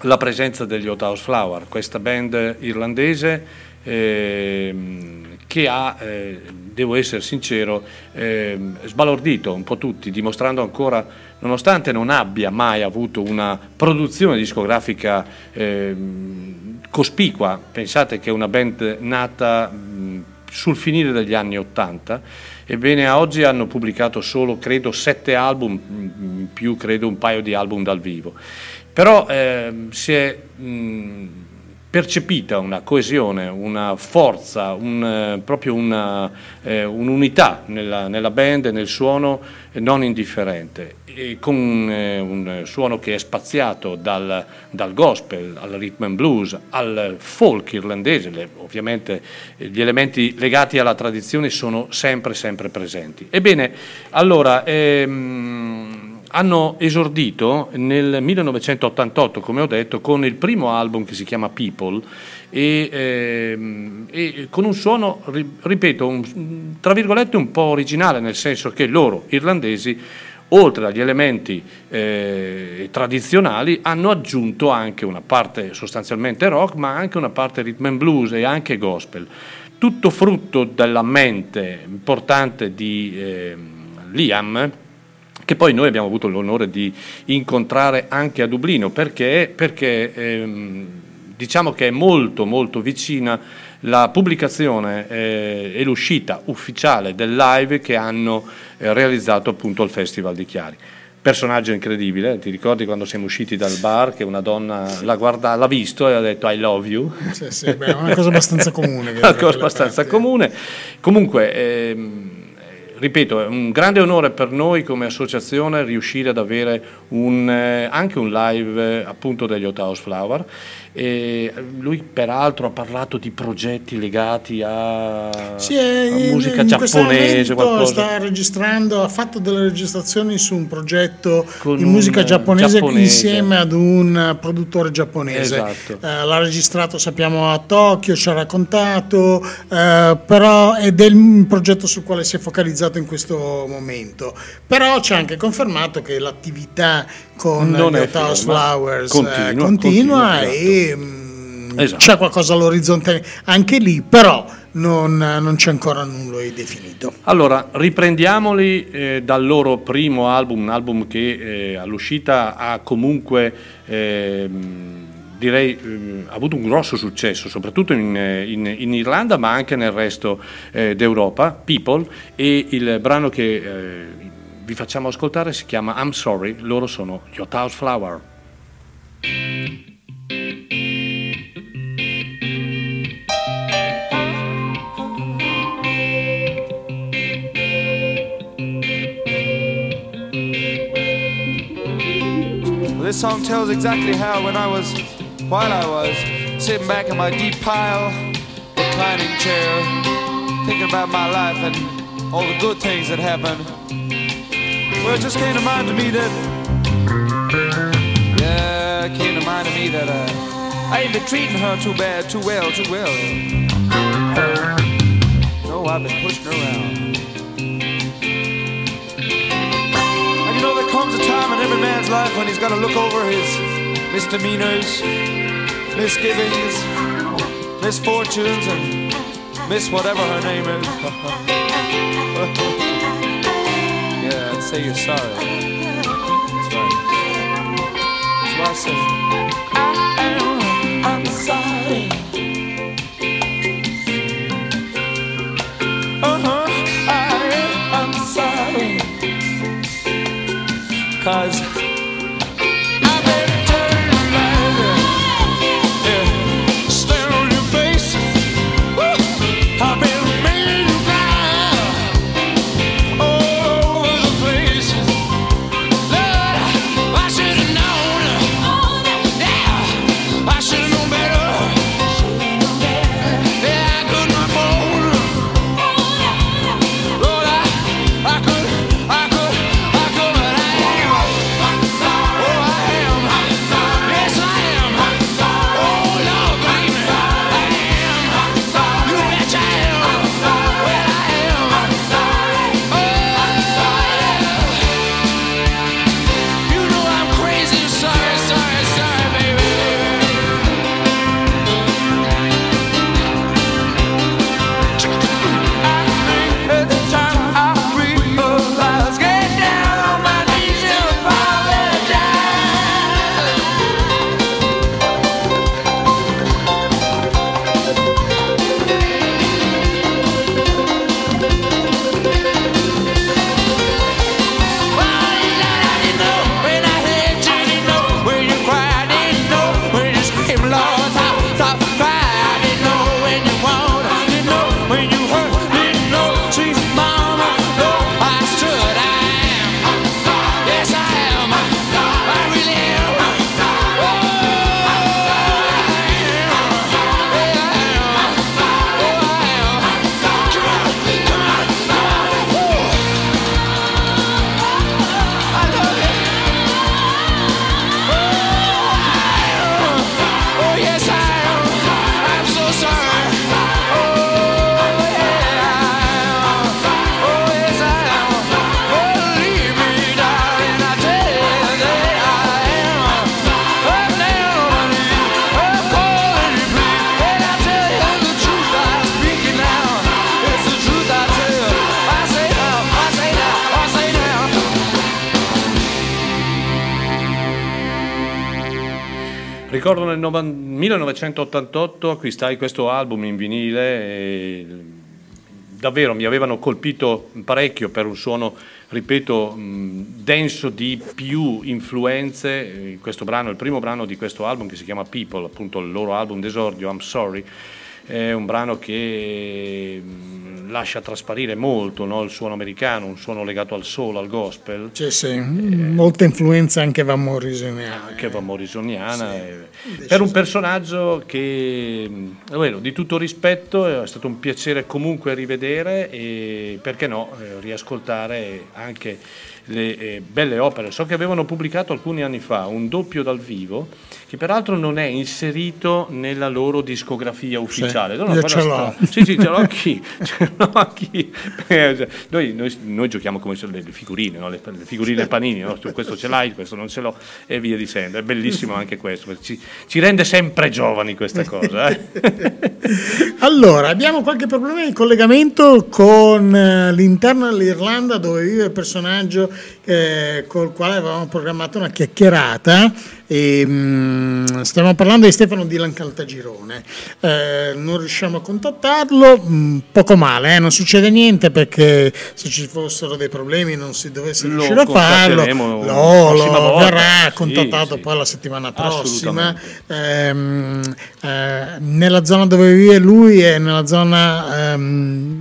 la presenza degli Hot House Flower, questa band irlandese ehm, che ha, eh, devo essere sincero, ehm, sbalordito un po' tutti, dimostrando ancora, nonostante non abbia mai avuto una produzione discografica ehm, cospicua, pensate che è una band nata mh, sul finire degli anni Ottanta, ebbene a oggi hanno pubblicato solo, credo, sette album, più credo un paio di album dal vivo. Però ehm, si è mh, percepita una coesione, una forza, un, eh, proprio una, eh, un'unità nella, nella band nel suono eh, non indifferente, e con eh, un suono che è spaziato dal, dal gospel al rhythm and blues al folk irlandese, le- ovviamente eh, gli elementi legati alla tradizione sono sempre sempre presenti. Ebbene, allora ehm, hanno esordito nel 1988, come ho detto, con il primo album che si chiama People e, ehm, e con un suono, ri- ripeto, un- tra virgolette un po' originale, nel senso che loro, irlandesi, oltre agli elementi eh, tradizionali, hanno aggiunto anche una parte sostanzialmente rock, ma anche una parte rhythm and blues e anche gospel. Tutto frutto della mente importante di ehm, Liam, che poi noi abbiamo avuto l'onore di incontrare anche a Dublino, perché, perché ehm, diciamo che è molto molto vicina la pubblicazione eh, e l'uscita ufficiale del live che hanno eh, realizzato appunto al Festival di Chiari. Personaggio incredibile, ti ricordi quando siamo usciti dal bar che una donna l'ha, guarda- l'ha visto e ha detto I love you? Sì, sì, beh, è una cosa abbastanza comune. una cosa abbastanza comune. Comunque, ehm, ripeto, è un grande onore per noi come associazione riuscire ad avere un, eh, anche un live eh, appunto degli Hot House Flower. E lui peraltro ha parlato di progetti legati a, Sì, a in- musica giapponese, sta registrando, ha fatto delle registrazioni su un progetto Con di musica eh, giapponese, giapponese. insieme ad un eh, produttore giapponese. Esatto. Eh, l'ha registrato, sappiamo, a Tokyo, ci ha raccontato, eh, però è del progetto sul quale si è focalizzato in questo momento. Però ci ha anche confermato che l'attività con Non House ferma. Flowers eh, Continua, continua, continua, e mm, Esatto. c'è qualcosa all'orizzonte anche lì, però non, non c'è ancora nulla di definito. Allora, riprendiamoli eh, dal loro primo album, un album che eh, all'uscita ha comunque, ehm, direi, ehm, ha avuto un grosso successo, soprattutto in, eh, in- in Irlanda, ma anche nel resto eh, d'Europa, People, e il brano che eh, vi facciamo ascoltare si chiama I'm Sorry, loro sono Your House Flower. This song tells exactly how, when I was, while I was, sitting back in my deep pile, reclining chair, thinking about my life and all the good things that happened. Well, it just came to mind to me that, yeah, it came to mind to me that uh, I ain't been treating her too bad, too well, too well. No, I've been pushing around. And you know, there comes a time in every man's life when he's got to look over his misdemeanors, misgivings, misfortunes, and miss whatever her name is. say you're sorry. That's right. That's why I said, nel novan- 1988 acquistai questo album in vinile e davvero mi avevano colpito parecchio per un suono, ripeto, mh, denso di più influenze. Eh, Questo brano, il primo brano di questo album che si chiama People, appunto il loro album d'esordio, I'm Sorry, è un brano che mh, lascia trasparire molto no? il suono americano, un suono legato al soul, al gospel. Sì, sì, molta influenza anche Van Morrisoniana. Anche Van Morrisoniana. eh, per un personaggio che, mh, bueno, di tutto rispetto, è stato un piacere comunque rivedere e perché no, eh, riascoltare anche le eh, belle opere. So che avevano pubblicato alcuni anni fa un doppio dal vivo che peraltro non è inserito nella loro discografia ufficiale. No, io ce sta- l'ho. Sì, sì, ce l'ho anch'io. ce l'ho anch'io. Eh, noi, noi- noi giochiamo come le, figurine, no? le, le figurine panini, no? Questo ce l'hai, questo non ce l'ho e via dicendo. È bellissimo anche questo, ci, ci rende sempre giovani questa cosa. eh. Allora, abbiamo qualche problema di collegamento con eh, l'interno dell'Irlanda dove vive il personaggio eh, col quale avevamo programmato una chiacchierata. E, mm, stiamo parlando di Stefano Dylan Caltagirone. Eh, non riusciamo a contattarlo, mm, poco male, eh, non succede niente perché se ci fossero dei problemi non si dovesse Lo riuscire a farlo, contatteremo lo, verrà Sì, contattato sì. poi la settimana prossima. Ehm, eh, nella zona dove vive lui è nella zona ehm,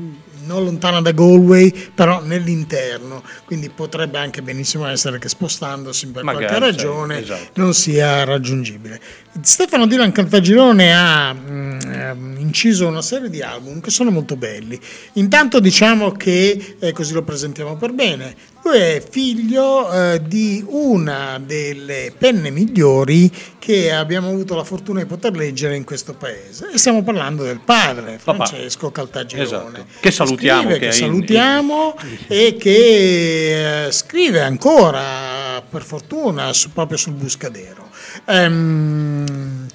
no? lontana da Galway, però nell'interno, quindi potrebbe anche benissimo essere che spostandosi per Magari, qualche sì, ragione esatto. non sia raggiungibile. Stefano Dylan Caltagirone ha mm, ehm, inciso una serie di album che sono molto belli. Intanto diciamo che, eh, così lo presentiamo per bene, lui è figlio eh, di una delle penne migliori che abbiamo avuto la fortuna di poter leggere in questo paese. E stiamo parlando del padre, Papà. Francesco Caltagirone. Esatto. Che salutiamo, Scrive, che che è in- salutiamo e che eh, scrive ancora, per fortuna, su- proprio sul Buscadero. Ehm,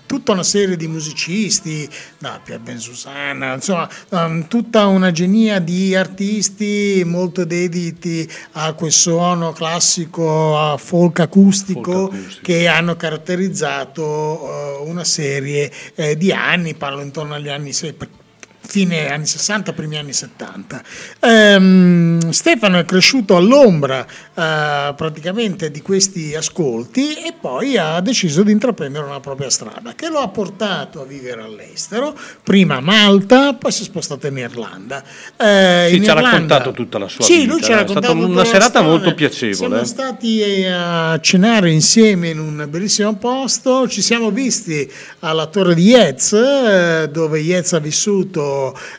tutta una serie di musicisti, da Pier Ben Susanna, insomma, ehm, tutta una genia di artisti molto dediti a quel suono classico a folk acustico, Folk acustico. che hanno caratterizzato eh, una serie eh, di anni, parlo intorno agli anni se- fine anni 60, primi anni 70. Ehm, Stefano è cresciuto all'ombra eh, praticamente di questi ascolti e poi ha deciso di intraprendere una propria strada che lo ha portato a vivere all'estero, prima a Malta, poi si è spostato in Irlanda. Eh, Sì, in ci ha Irlanda- raccontato tutta la sua sì, vita, lui ci ha è raccontato stata tutta una serata storia. molto piacevole. Siamo stati eh, a cenare insieme in un bellissimo posto, ci siamo visti alla Torre di Yez, eh, dove Yez ha vissuto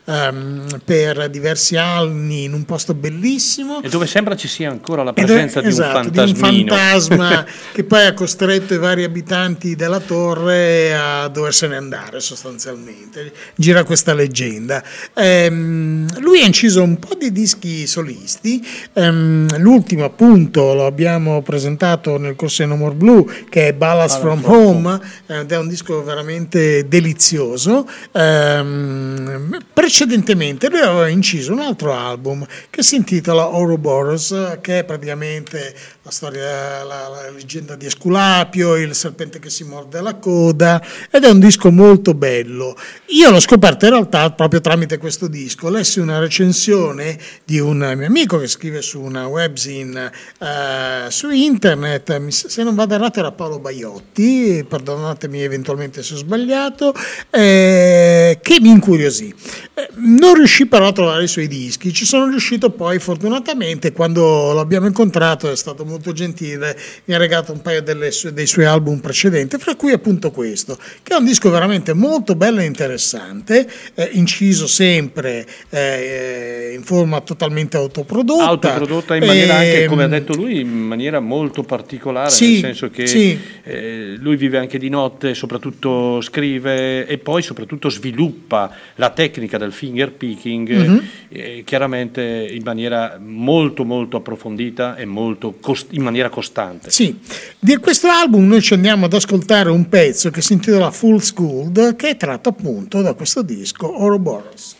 ehm, per diversi anni in un posto bellissimo. E dove sembra ci sia ancora la Ed è- presenza di, esatto, un di un fantasmino. fantasma che poi ha costretto i vari abitanti della torre a doversene andare sostanzialmente. Gira questa leggenda. Ehm, lui ha inciso un po' di dischi solisti, Ehm, l'ultimo appunto lo abbiamo presentato nel corso di No More Blue che è Ballads from, Home, eh, ed è un disco veramente delizioso. Ehm, precedentemente lui aveva inciso un altro album che si intitola Ouroboros, che è praticamente la storia, la, la leggenda di Esculapio, il serpente che si morde la coda, ed è un disco molto bello. Io l'ho scoperto in realtà proprio tramite questo disco. Lessi una recensione di un mio amico che scrive su una webzine eh, su internet, se non vado errato era Paolo Baiotti, perdonatemi eventualmente se ho sbagliato, eh, che mi incuriosì. Eh, non riuscì però a trovare i suoi dischi, ci sono riuscito poi fortunatamente quando l'abbiamo incontrato è stato molto gentile, mi ha regalato un paio delle dei suoi album precedenti, fra cui appunto questo, che è un disco veramente molto bello e interessante, eh, inciso sempre eh, in forma totalmente autoprodotta. autoprodotta in maniera anche, come ha Ehm, detto lui, in maniera molto particolare, Sì, nel senso che sì. eh, lui vive anche di notte, soprattutto scrive e poi soprattutto sviluppa la tecnica del finger picking Mhm. eh, chiaramente in maniera molto molto approfondita e molto cost- in maniera costante. Sì, di questo album noi ci andiamo ad ascoltare un pezzo che si intitola Full Schooled, che è tratto appunto da questo disco Ouroboros.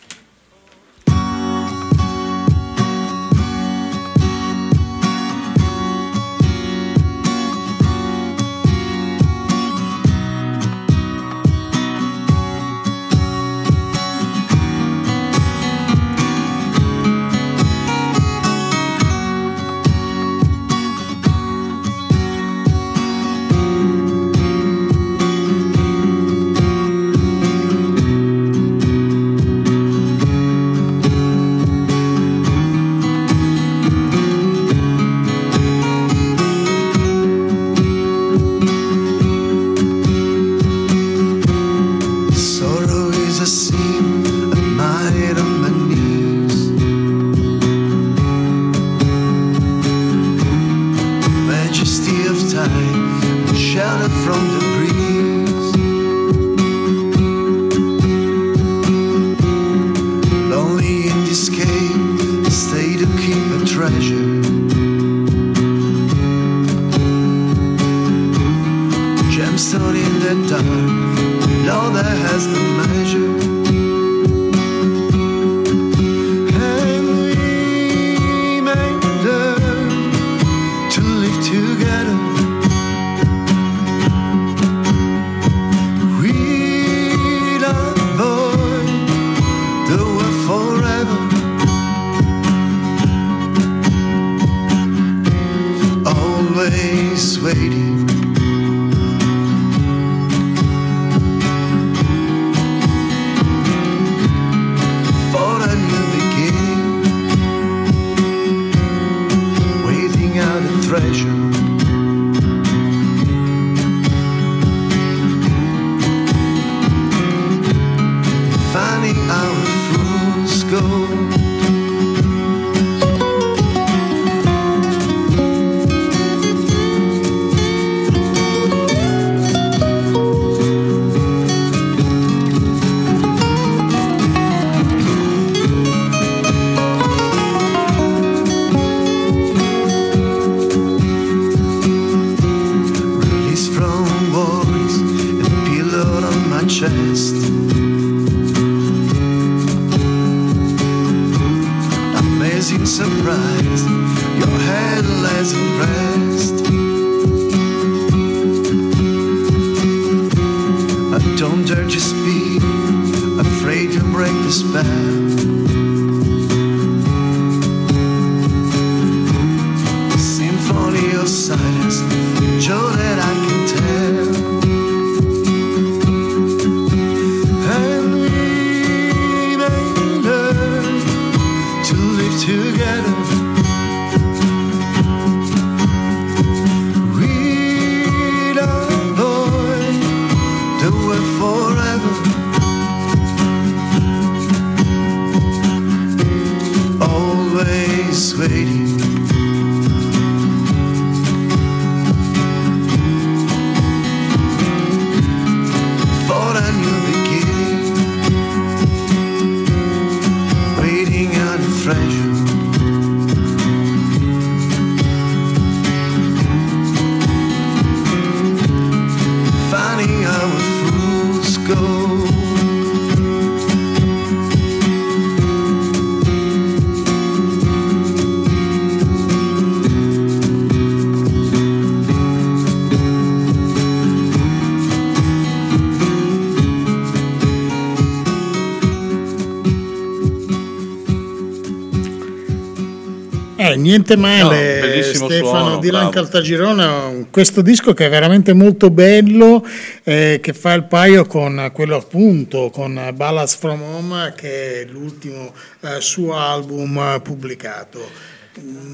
Niente male, No, Stefano suono, Dylan bravo. Caltagirone, questo disco che è veramente molto bello, eh, che fa il paio con quello appunto, con Ballads from Home, che è l'ultimo eh, suo album pubblicato.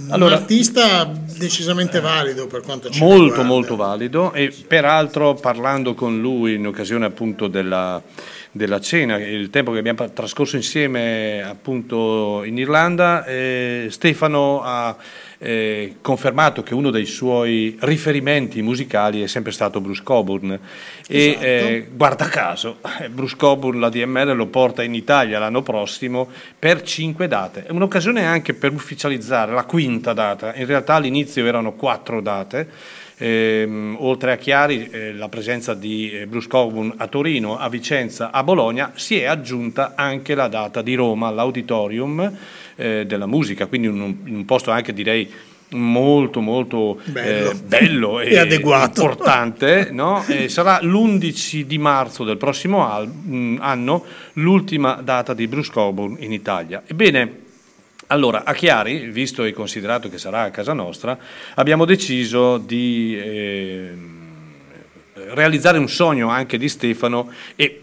Allora- Un artista decisamente valido per quanto ci molto riguarda. molto valido e peraltro parlando con lui in occasione appunto della, della cena, il tempo che abbiamo trascorso insieme appunto in Irlanda, eh, Stefano ha eh, confermato che uno dei suoi riferimenti musicali è sempre stato Bruce Coburn. E Esatto. eh, guarda caso Bruce Coburn la DMR lo porta in Italia l'anno prossimo per cinque date, è un'occasione anche per ufficializzare la quinta data, in realtà all'inizio erano quattro date, Ehm, oltre a Chiari eh, la presenza di eh, Bruce Coburn a Torino, a Vicenza, a Bologna, si è aggiunta anche la data di Roma all'Auditorium eh, della musica, quindi in un, un posto anche direi molto molto Bello. eh, bello E adeguato. importante, no? Eh, sarà l'11 di marzo del prossimo al- mh, anno l'ultima data di Bruce Coburn in Italia. Ebbene, allora, a Chiari, visto e considerato che sarà a casa nostra, abbiamo deciso di ehm, realizzare un sogno anche di Stefano e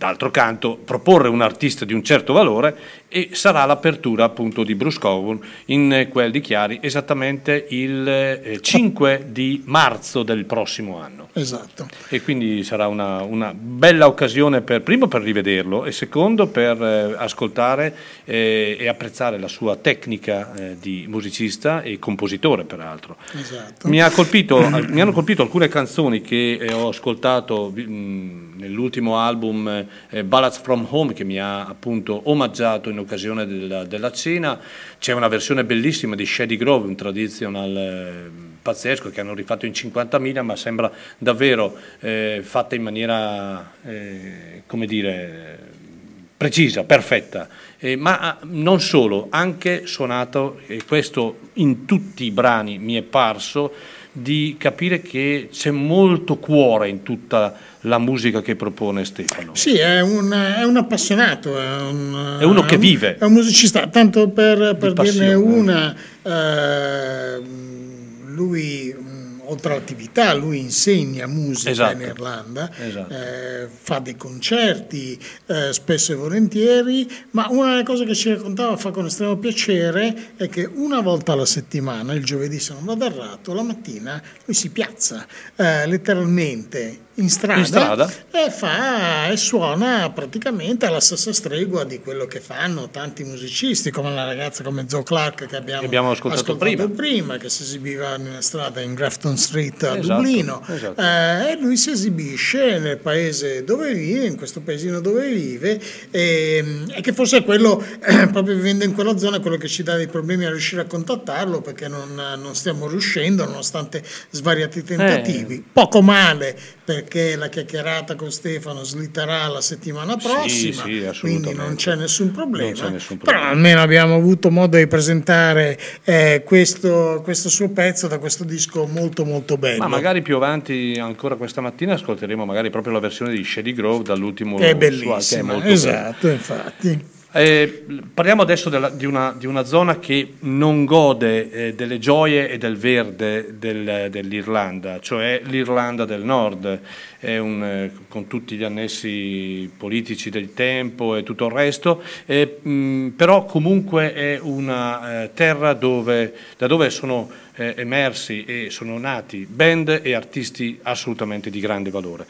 d'altro canto proporre un artista di un certo valore e sarà l'apertura appunto di Bruce Coburn in eh, quel di Chiari esattamente il eh, 5 di marzo del prossimo anno Esatto. e quindi sarà una, una bella occasione per, primo per rivederlo e secondo per eh, ascoltare eh, e apprezzare la sua tecnica eh, di musicista e compositore peraltro. Esatto. Mi, ha colpito, mi hanno colpito alcune canzoni che eh, ho ascoltato mh, nell'ultimo album eh, Ballads from Home che mi ha appunto omaggiato in occasione della, della cena. C'è una versione bellissima di Shady Grove, un traditional eh, pazzesco che hanno rifatto in 50.000 ma sembra davvero eh, fatta in maniera, eh, come dire, precisa, perfetta, Eh, ma ah, non solo, anche suonato, e questo in tutti i brani mi è parso, di capire che c'è molto cuore in tutta la musica che propone Stefano. Sì, è un, è un appassionato, è, un, È uno che un- vive. È un musicista, tanto per, per dirne una, eh, lui oltre all'attività, lui insegna musica Esatto. in Irlanda, Esatto. eh, fa dei concerti eh, spesso e volentieri, ma una delle cose che ci raccontava fa con estremo piacere è che una volta alla settimana, il giovedì se non vado errato, la mattina lui si piazza eh, letteralmente in strada, In strada. e fa e suona praticamente alla stessa stregua di quello che fanno tanti musicisti, come una ragazza come Zoe Clark che abbiamo, abbiamo ascoltato prima. prima, che si esibiva nella strada in Grafton Street a Esatto, Dublino. esatto. Eh, e lui si esibisce nel paese dove vive, in questo paesino dove vive, e, e che forse è quello, eh, proprio vivendo in quella zona, quello che ci dà dei problemi a riuscire a contattarlo perché non, non stiamo riuscendo nonostante svariati tentativi. Poco male per perché la chiacchierata con Stefano slitterà la settimana prossima, sì, assolutamente. quindi non c'è nessun problema. C'è nessun Però problema. almeno abbiamo avuto modo di presentare eh, questo, questo suo pezzo da questo disco molto molto bello. Ma magari più avanti, ancora questa mattina, ascolteremo magari proprio la versione di Shady Grove dall'ultimo Che è suo- che è molto bello. esatto, infatti. Eh, parliamo adesso della- di, una, di una zona che non gode eh, delle gioie e del verde del- dell'Irlanda, cioè l'Irlanda del Nord, un, eh, con tutti gli annessi politici del tempo e tutto il resto, eh, mh, però comunque è una eh, terra dove, da dove sono eh, emersi e sono nati band e artisti assolutamente di grande valore.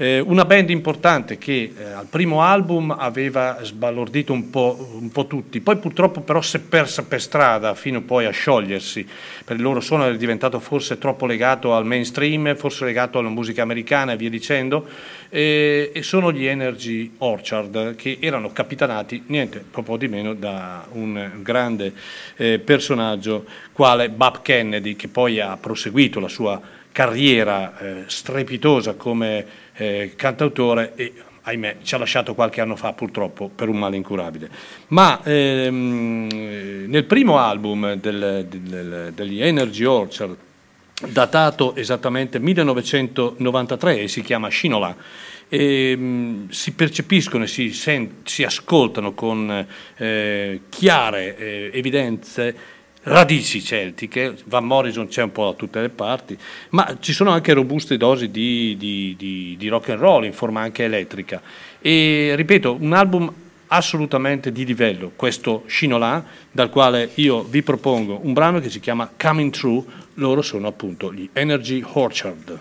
Eh, una band importante che eh, al primo album aveva sbalordito un po', un po' tutti, poi purtroppo però si è persa per strada fino poi a sciogliersi, per il loro suono è diventato forse troppo legato al mainstream, forse legato alla musica americana e via dicendo, e, e sono gli Energy Orchard che erano capitanati niente proprio di meno da un grande eh, personaggio quale Bob Kennedy che poi ha proseguito la sua carriera eh, strepitosa come eh, cantautore e ahimè ci ha lasciato qualche anno fa purtroppo per un male incurabile. Ma ehm, nel primo album del- del- degli Energy Orchard, datato esattamente 1993 e si chiama Shinola, ehm, si percepiscono e si, sen- si ascoltano con eh, chiare eh, evidenze radici celtiche, Van Morrison c'è un po' da tutte le parti, ma ci sono anche robuste dosi di, di- di- di rock and roll in forma anche elettrica. E ripeto, un album assolutamente di livello, questo Shinola, dal quale io vi propongo un brano che si chiama Coming True, loro sono appunto gli Energy Orchard.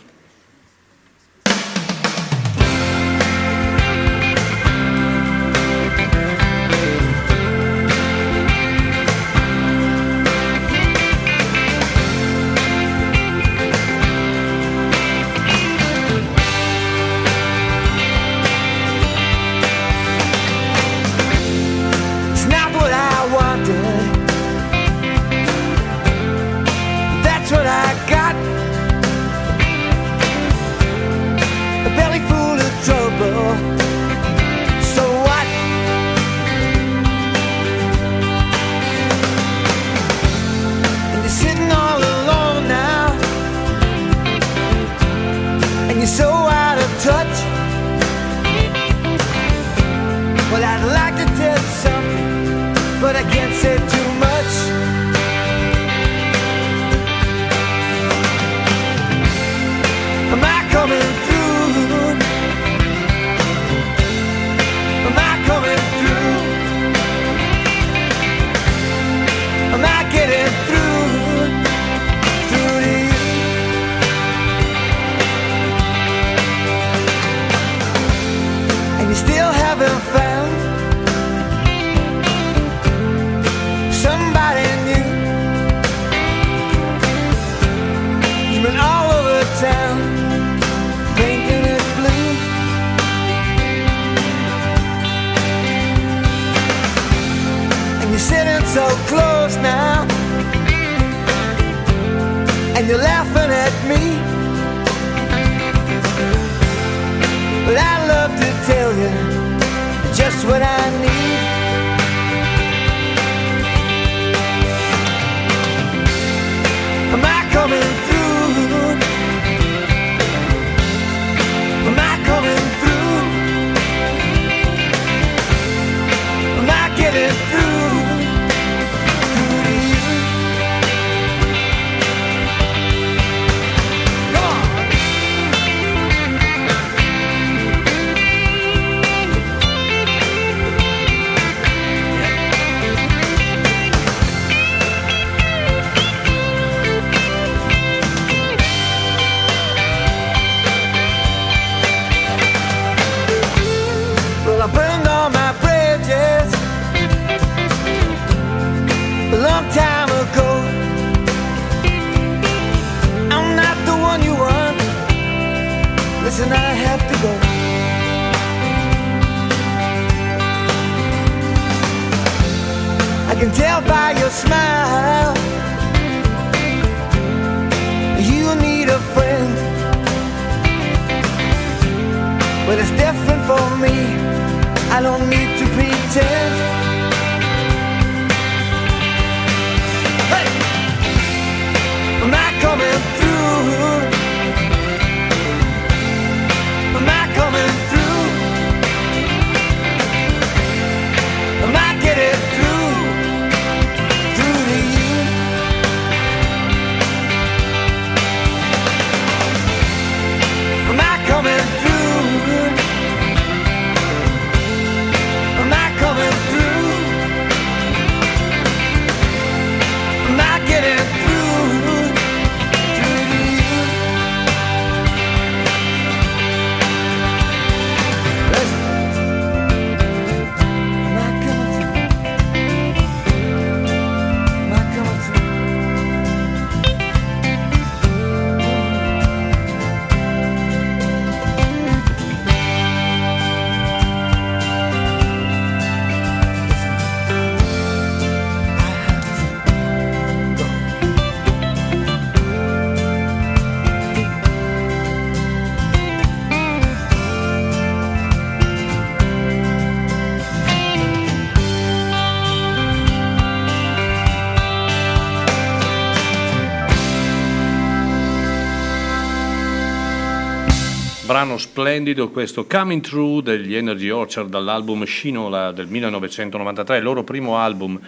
Brano splendido questo Coming Through degli Energy Orchard dall'album Shinola del 1993, il loro primo album.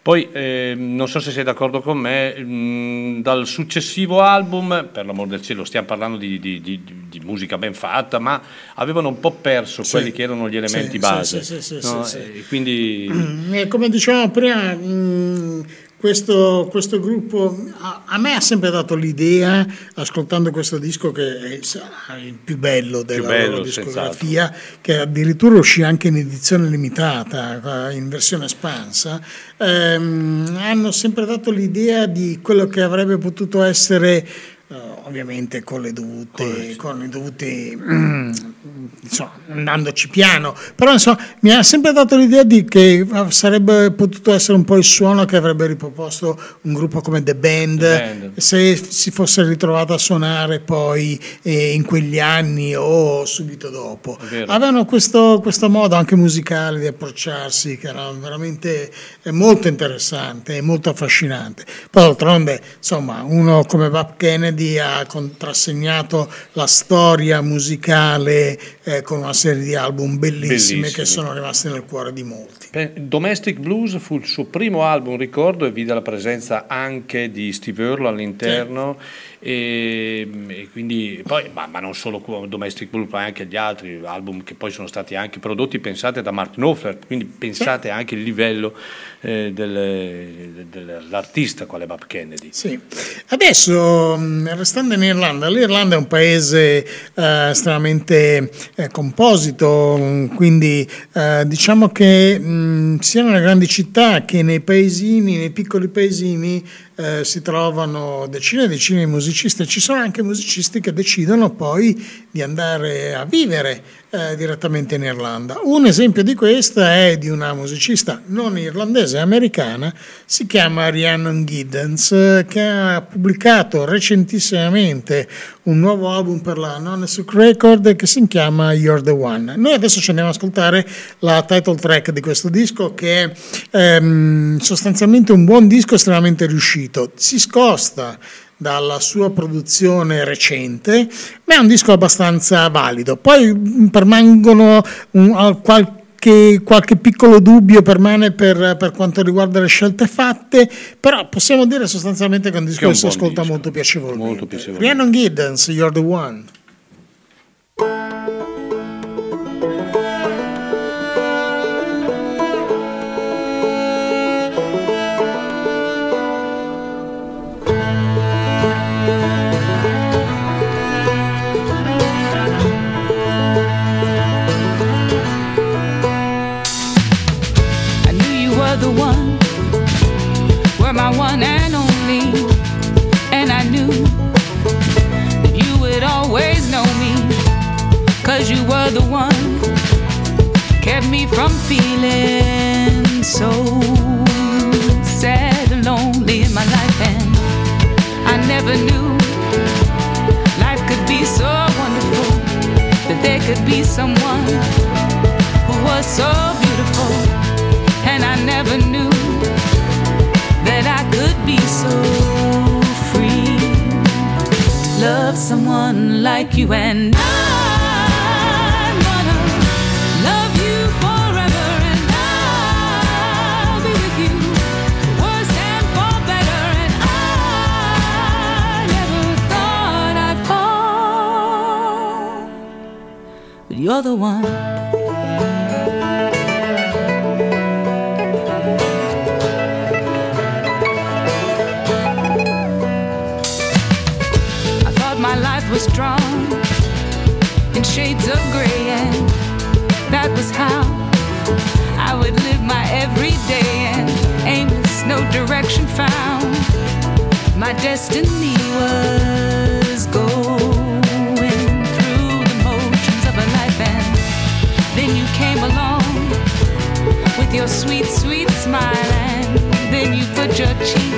Poi eh, non so se sei d'accordo con me, mh, dal successivo album, per l'amor del cielo, stiamo parlando di, di- di- di musica ben fatta, ma avevano un po' perso Sì. quelli che erano gli elementi Sì, base. sì, no? sì, sì. E quindi Eh, come dicevamo prima, mh, questo, questo gruppo a, me ha sempre dato l'idea, ascoltando questo disco, che è il più bello della bello, loro discografia, che addirittura uscì anche in edizione limitata, in versione espansa, ehm, hanno sempre dato l'idea di quello che avrebbe potuto essere. Eh, ovviamente con le dovute, con i dovuti mm, insomma, andandoci piano, però insomma, mi ha sempre dato l'idea di che sarebbe potuto essere un po' il suono che avrebbe riproposto un gruppo come The Band, The Band. se si fosse ritrovato a suonare poi eh, in quegli anni o subito dopo. Avevano questo, questo modo anche musicale di approcciarsi che era veramente eh, molto interessante e molto affascinante. Poi d'altronde, insomma, uno come Bob Kennedy ha contrassegnato la storia musicale eh, con una serie di album bellissimi, Bellissimi. che sono rimasti nel cuore di molti. Domestic Blues fu il suo primo album, ricordo, e vide la presenza anche di Steve Earle all'interno. E, e quindi poi, ma, ma non solo Domestic Blues, ma anche gli altri album che poi sono stati anche prodotti, pensate da Mark Knopfler, quindi pensate anche il livello eh, del- dell'artista quale Bob Kennedy. Sì. Adesso, restando in Irlanda, l'Irlanda è un paese eh, estremamente eh, composito, quindi eh, diciamo che mh, sia nelle grandi città che nei paesini, nei piccoli paesini, eh, si trovano decine e decine di musicisti. E ci sono anche musicisti che decidono poi di andare a vivere eh, direttamente in Irlanda. Un esempio di questo è di una musicista non irlandese, americana, si chiama Rhiannon Giddens, che ha pubblicato recentissimamente un nuovo album per la Non-Suc Record che si chiama You're the One. Noi adesso ci andiamo ad ascoltare la title track di questo disco che è ehm, sostanzialmente un buon disco estremamente riuscito. Si scosta dalla sua produzione recente, ma è un disco abbastanza valido. Poi mh, permangono un- al- qualche, qualche piccolo dubbio permane per, per quanto riguarda le scelte fatte, però possiamo dire sostanzialmente che è un disco Che si ascolta disco, molto piacevolmente. molto piacevolmente. Rhiannon Giddens, You're the One. The one, kept me from feeling so sad and lonely in my life. And I never knew life could be so wonderful that there could be someone who was so beautiful, and I never knew that I could be so free love someone like you and I'm you're the one I thought my life was drawn in shades of gray, and that was how I would live my everyday and aimless, no direction found. My destiny was going came along with your sweet, sweet smile, and then you put your cheek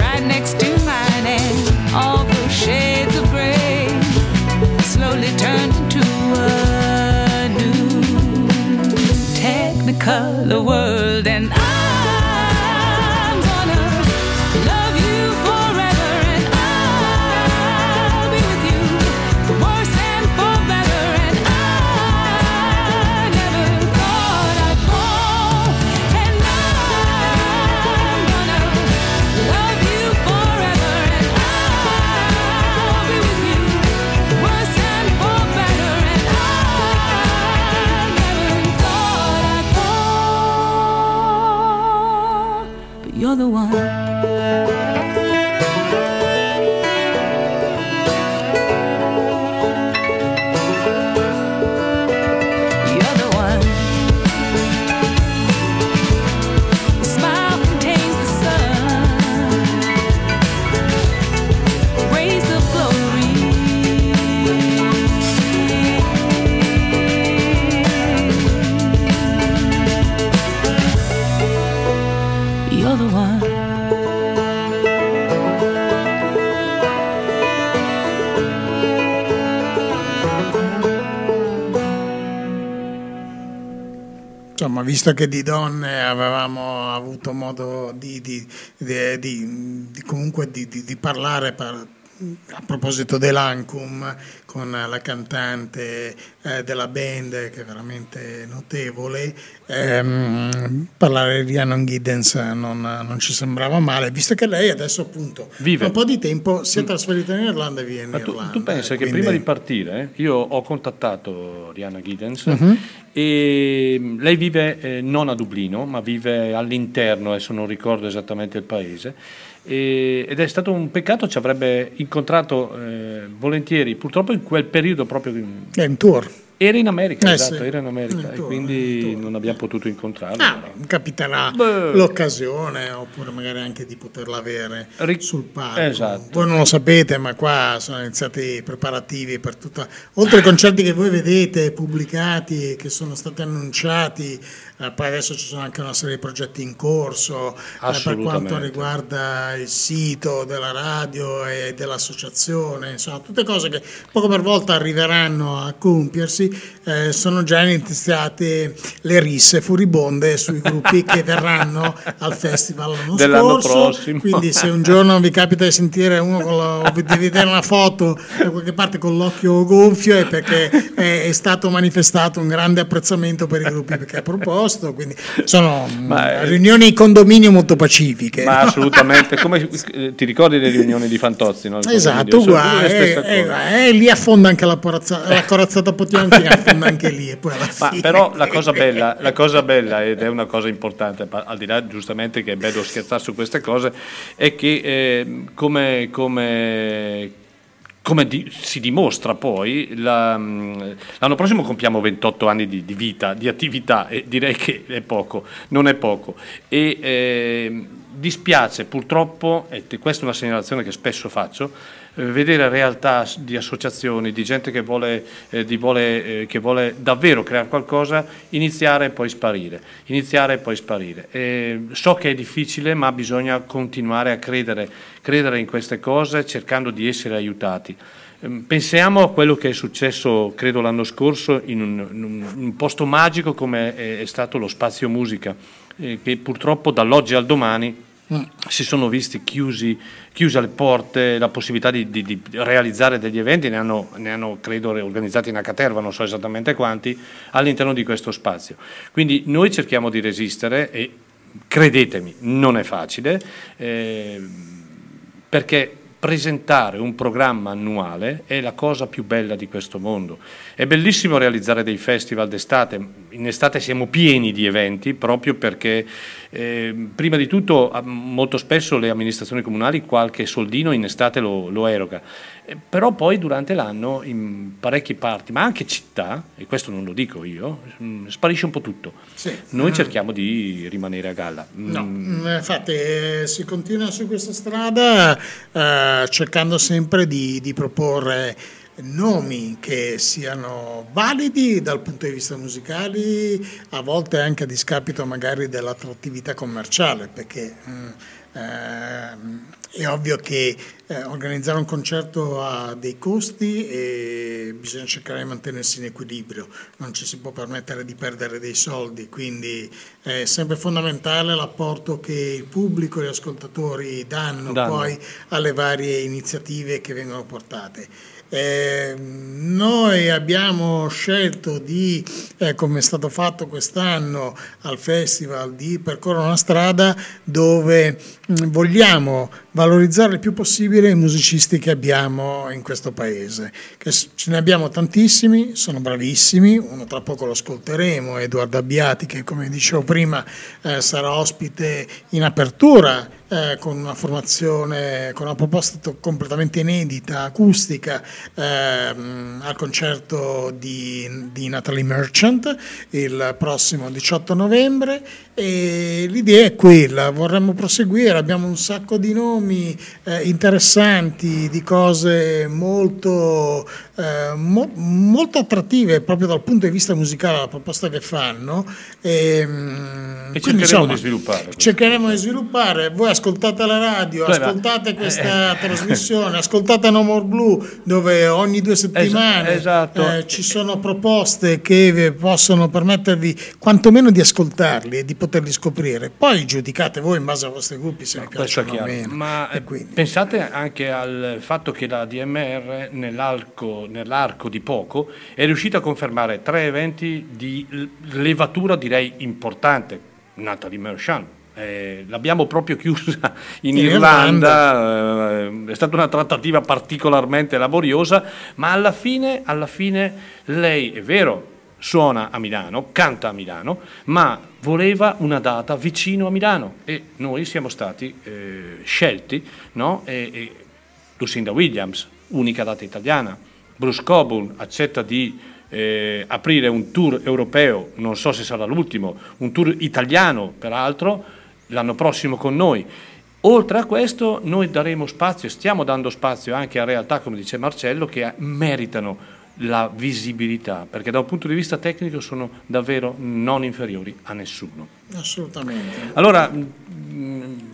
right next to mine, and all those shades of gray slowly turned into a new technicolor world, and I'm you're the one. Insomma, visto che di donne avevamo avuto modo di, di- di- di- comunque di, parlare par- a proposito dell'Ancum con la cantante eh, della band che è veramente notevole, ehm, parlare di Rhiannon Giddens non, non ci sembrava male, visto che lei adesso appunto Vive. un po' di tempo si è trasferita in Irlanda e vive in Ma tu, Irlanda. tu pensa che quindi- prima di partire io ho contattato Rihanna Giddens Mhm. e lei vive eh, non a Dublino ma vive all'interno, adesso non ricordo esattamente il paese e- ed è stato un peccato, ci avrebbe incontrato eh, volentieri, purtroppo in quel periodo proprio È in tour. Era in America, Eh esatto, sì. era in America In e quindi non abbiamo potuto incontrarla. Ah, capiterà Beh. l'occasione oppure magari anche di poterla avere Ric- sul palco. Esatto. Voi non lo sapete, ma qua sono iniziati i preparativi per tutta. Oltre ai concerti che voi vedete pubblicati e che sono stati annunciati, eh, poi adesso ci sono anche una serie di progetti in corso eh, per quanto riguarda il sito della radio e dell'associazione, insomma, tutte cose che poco per volta arriveranno a compiersi. Eh, sono già iniziate le risse furibonde sui gruppi che verranno al festival l'anno Dell'anno scorso. prossimo. Quindi, se un giorno vi capita di sentire uno la- di vedere una foto da qualche parte con l'occhio gonfio, è perché è, è stato manifestato un grande apprezzamento per i gruppi che ha proposto. Quindi sono Ma, mm, eh, riunioni di condominio molto pacifiche. Ma assolutamente, come ti ricordi le riunioni di Fantozzi? No? Esatto, uguale, cose. eh, eh, lì affonda anche la, corazza- la corazzata Potionchi, affonda anche lì e poi alla Ma fine. però la cosa, bella, la cosa bella, ed è una cosa importante, al di là giustamente che è bello scherzare su queste cose, è che eh, come, come- come di- si dimostra poi, la- mh, l'anno prossimo compiamo 28 anni di, di vita, di attività, e direi che è poco, non è poco. E, ehm, dispiace purtroppo, e questa è una segnalazione che spesso faccio, eh, vedere realtà di associazioni, di gente che vuole, eh, di vuole, eh, che vuole davvero creare qualcosa, iniziare e poi sparire, iniziare e poi sparire. Eh, so che è difficile, ma bisogna continuare a credere, credere in queste cose cercando di essere aiutati. Ehm, Pensiamo a quello che è successo, credo, l'anno scorso in un, in un- in un posto magico come è, è stato lo Spazio Musica, eh, che purtroppo dall'oggi al domani si sono visti chiusi, chiuse le porte, la possibilità di, di- di realizzare degli eventi, ne hanno, ne hanno, credo organizzati una caterva, non so esattamente quanti, all'interno di questo spazio. Quindi noi cerchiamo di resistere e credetemi, non è facile, eh, perché presentare un programma annuale è la cosa più bella di questo mondo. È bellissimo realizzare dei festival d'estate, in estate siamo pieni di eventi proprio perché eh, prima di tutto molto spesso le amministrazioni comunali qualche soldino in estate lo, lo eroga, Eh, però poi durante l'anno in parecchie parti, ma anche città, e questo non lo dico io, mm, sparisce un po' tutto. Sì. Noi Mm. cerchiamo di rimanere a galla. No, Mm, mm, infatti eh, si continua su questa strada eh, cercando sempre di, di proporre nomi che siano validi dal punto di vista musicale, a volte anche a discapito magari dell'attrattività commerciale, perché mm, ehm, è ovvio che eh, organizzare un concerto ha dei costi e bisogna cercare di mantenersi in equilibrio, non ci si può permettere di perdere dei soldi, quindi è sempre fondamentale l'apporto che il pubblico e gli ascoltatori danno, Danno. poi alle varie iniziative che vengono portate. Eh, noi abbiamo scelto di, eh, come è stato fatto quest'anno al festival, di percorrere una strada dove vogliamo valorizzare il più possibile i musicisti che abbiamo in questo paese. Che ce ne abbiamo tantissimi, sono bravissimi, uno tra poco lo ascolteremo, Edoardo Abbiati che come dicevo prima eh, sarà ospite in apertura eh, con una formazione, con una proposta completamente inedita, acustica, ehm, al concerto di, di Natalie Merchant il prossimo 18 novembre e l'idea è quella, vorremmo proseguire, abbiamo un sacco di nomi eh, interessanti, di cose molto, eh, mo- molto attrattive proprio dal punto di vista musicale la proposta che fanno. E, mm, E quindi, cercheremo insomma, di sviluppare questo. Cercheremo di sviluppare, voi ascoltate la radio, Beh, ma- ascoltate questa eh. trasmissione, ascoltate No More Blue dove ogni due settimane esatto. eh, ci sono proposte che possono permettervi quantomeno di ascoltarli e di poterli scoprire. Poi giudicate voi in base ai vostri gruppi se vi piacciono o meno. Ma E eh, pensate anche al fatto che la DMR nell'arco, nell'arco di poco è riuscita a confermare tre eventi di levatura direi importante, Natalie Merchant. Eh, l'abbiamo proprio chiusa in, In Irlanda, eh, è stata una trattativa particolarmente laboriosa, ma alla fine, alla fine lei è vero, suona a Milano, canta a Milano, ma voleva una data vicino a Milano e noi siamo stati eh, scelti, no? E, e Lucinda Williams, unica data italiana, Bruce Coburn accetta di eh, aprire un tour europeo, non so se sarà l'ultimo, un tour italiano peraltro, l'anno prossimo con noi. Oltre a questo noi daremo spazio, stiamo dando spazio anche a realtà, come dice Marcello, che meritano la visibilità, perché da un punto di vista tecnico sono davvero non inferiori a nessuno. Assolutamente. Allora, mh,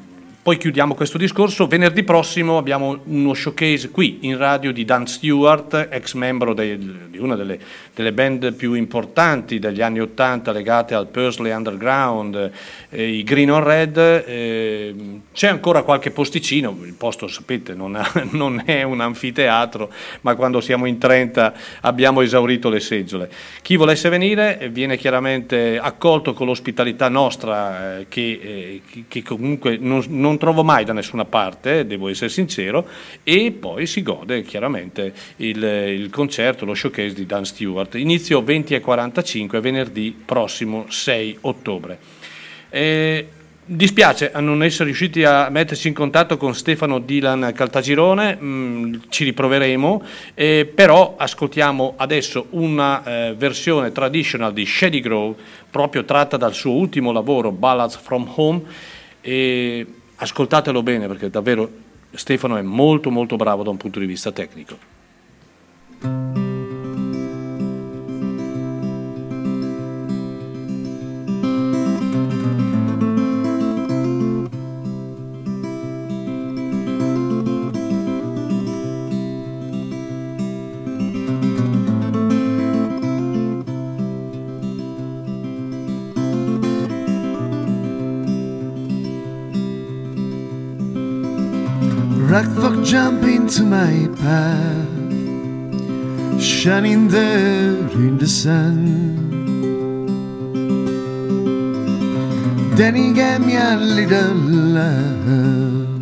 poi chiudiamo questo discorso. Venerdì prossimo abbiamo uno showcase qui in radio di Dan Stewart, ex membro del- di una delle, delle band più importanti degli anni Ottanta legate al Pursley Underground, eh, i Green on Red. eh, c'è ancora qualche posticino, il posto sapete non, ha- non è un anfiteatro, ma quando siamo in 30 abbiamo esaurito le seggiole. Chi volesse venire eh, viene chiaramente accolto con l'ospitalità nostra eh, che, eh, che- comunque non, non trovo mai da nessuna parte, devo essere sincero, e poi si gode chiaramente il, il concerto, lo showcase di Dan Stewart. Inizio 20 e 45 venerdì prossimo 6 ottobre. Eh, dispiace a non essere riusciti a metterci in contatto con Stefano Dylan Caltagirone, mh, ci riproveremo, eh, però ascoltiamo adesso una eh, versione traditional di Shady Grove, proprio tratta dal suo ultimo lavoro, Ballads from Home, e ascoltatelo bene perché davvero Stefano è molto molto bravo da un punto di vista tecnico. Jump into my path, shining there in the sun. Then he gave me a little love,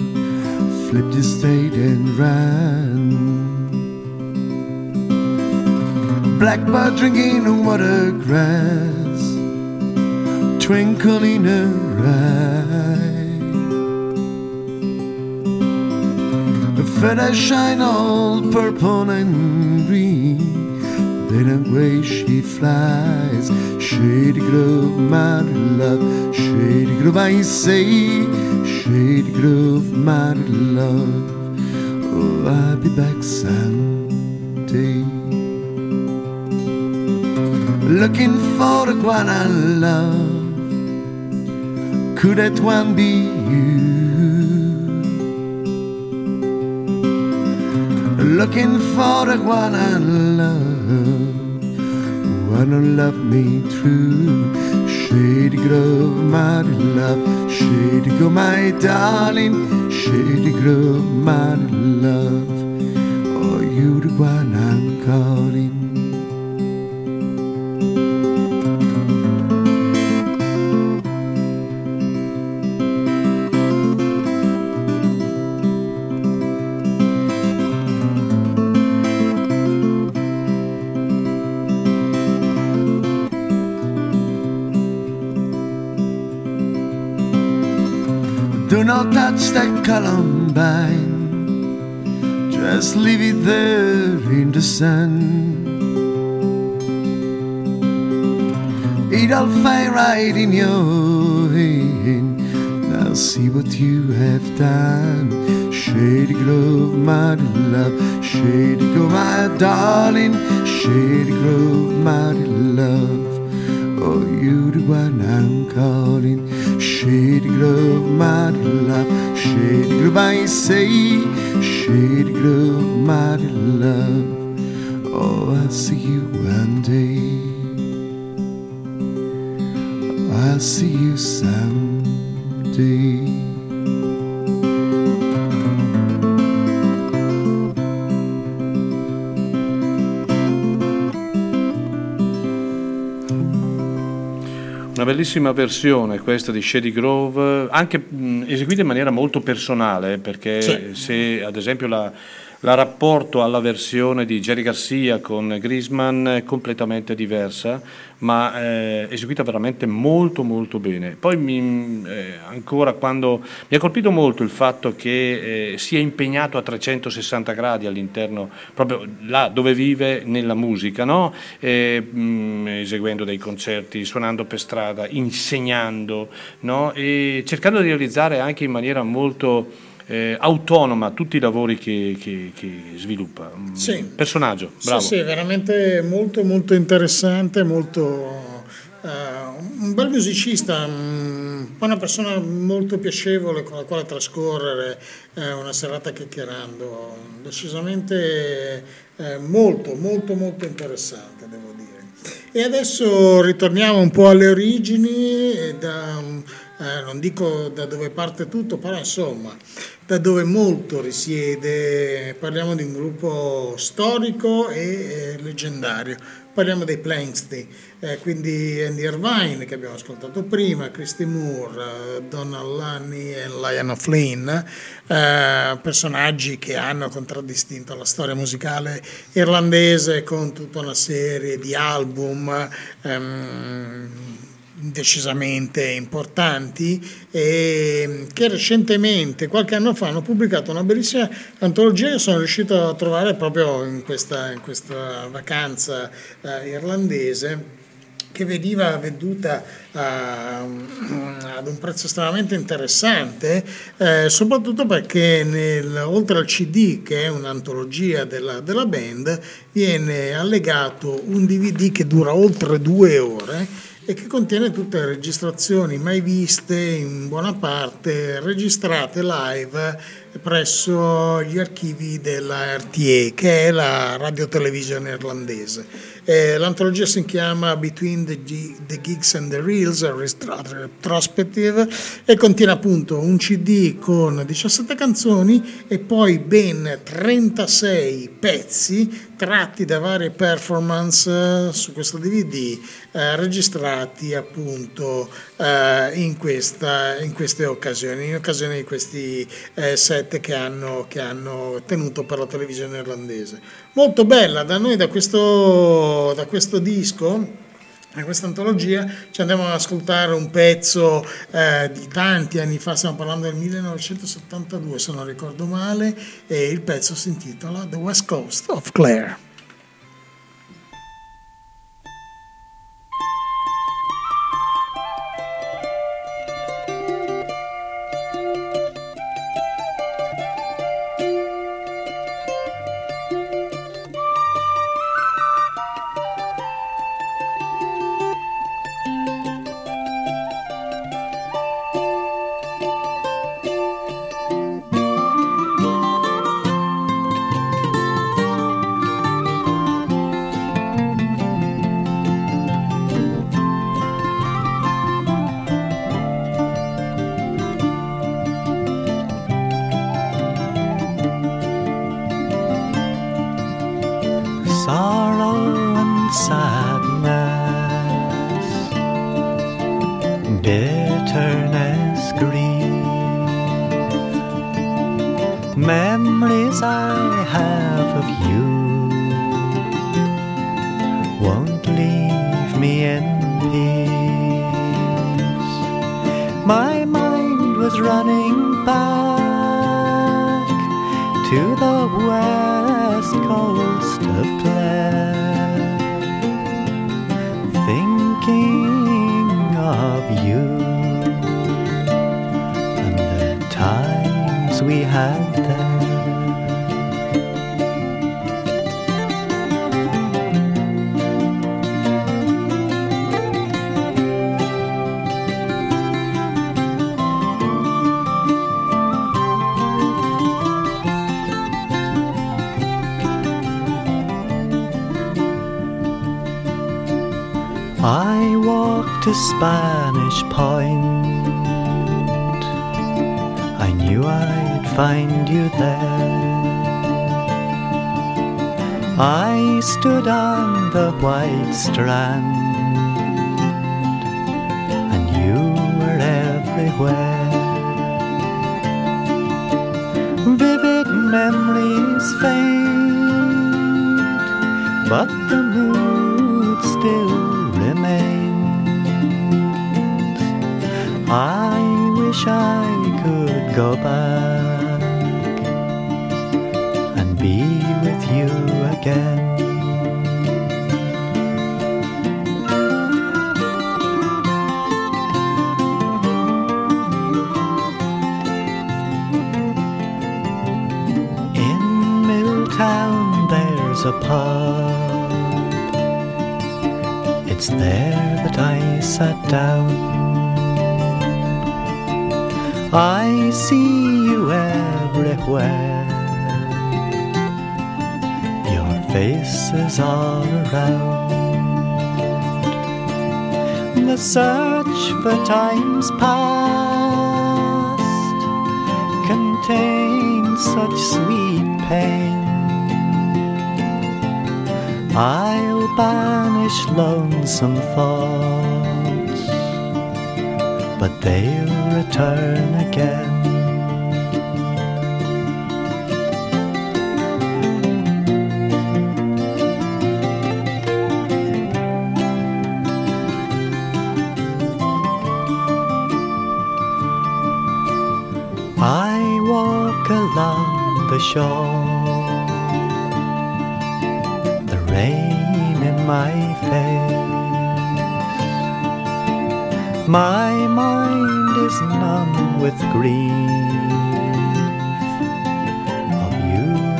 flipped the state and ran. Blackbird drinking the water grass, twinkling in her eye. The feathers shine all purple and green. Then away she flies. Shady Grove, my love. Shady Grove, I say. Shady Grove, my love. Oh, I'll be back someday. Looking for the one I love. Could that one be looking for the one I love, wanna love me true. Shady Grove, my love, Shady Grove, my darling, Shady Grove, my love. Oh, you the one I'm calling. Columbine. Just leave it there in the sun. It'll fade right in your hand. Now see what you have done. Shady Grove, my love. Shady Grove, my darling. Shady Grove, my love. Oh, you the one I'm calling. Shady Grove, my love. Shady Grove, I say. Shady Grove, my love. Oh, I'll see you one day. I'll see you someday. Una bellissima versione questa di Shady Grove, anche mh, eseguita in maniera molto personale, perché Sì. se ad esempio la, la rapporto alla versione di Jerry Garcia con Grisman è completamente diversa, ma eh, eseguita veramente molto molto bene. Poi mi, eh, ancora quando mi ha colpito molto il fatto che eh, sia impegnato a 360 gradi all'interno, proprio là dove vive, nella musica, no? Eh, mh, eseguendo dei concerti, suonando per strada, insegnando, no? e cercando di realizzare anche in maniera molto eh, autonoma tutti i lavori che, che- che sviluppa. Un Sì. personaggio, bravo. Sì, sì, veramente molto molto interessante, molto, eh, un bel musicista, mm, una persona molto piacevole con la quale trascorrere eh, una serata chiacchierando, decisamente eh, molto molto molto interessante devo dire. E adesso ritorniamo un po' alle origini, e da, eh, non dico da dove parte tutto, però insomma da dove molto risiede, parliamo di un gruppo storico e eh, leggendario, parliamo dei Planksty, eh, quindi Andy Irvine che abbiamo ascoltato prima, Christy Moore, eh, Donald Lunny e Lionel Flynn, eh, personaggi che hanno contraddistinto la storia musicale irlandese con tutta una serie di album ehm, decisamente importanti e che recentemente, qualche anno fa, hanno pubblicato una bellissima antologia che sono riuscito a trovare proprio in questa, in questa vacanza eh, irlandese che veniva venduta a- ad un prezzo estremamente interessante, eh, soprattutto perché nel- oltre al CD, che è un'antologia della, della band, viene allegato un DVD che dura oltre due ore e che contiene tutte le registrazioni mai viste in buona parte registrate live presso gli archivi della RTA che è la radiotelevisione irlandese. Eh, l'antologia si chiama Between the, G- the Gigs and the Reels, a retrospective, e contiene appunto un CD con 17 canzoni e poi ben 36 pezzi tratti da varie performance eh, su questo DVD eh, registrati appunto eh, in, questa- in queste occasioni, in occasione di questi eh, set che hanno, che hanno tenuto per la televisione irlandese. Molto bella, da noi da questo, da questo disco in questa antologia ci andiamo ad ascoltare un pezzo eh, di tanti anni fa, stiamo parlando del 1972 se non ricordo male, e il pezzo si intitola The West Coast of Clare.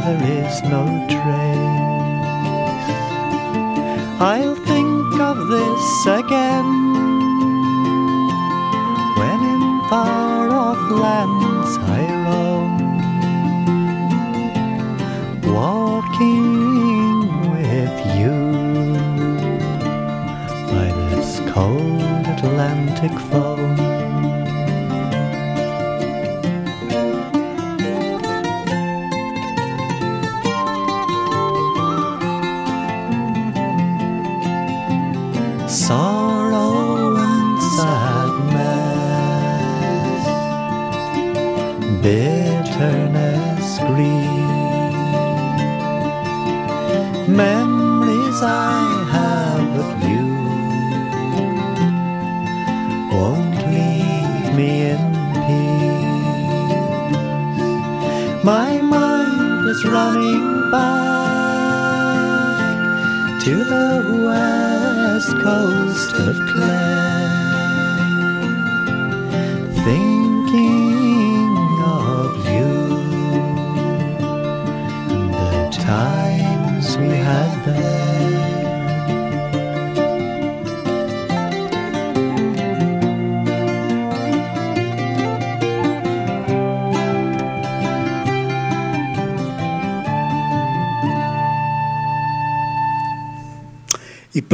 There is no trace. I'll think of this again when in far off lands I roam, walking with you by this cold Atlantic foam.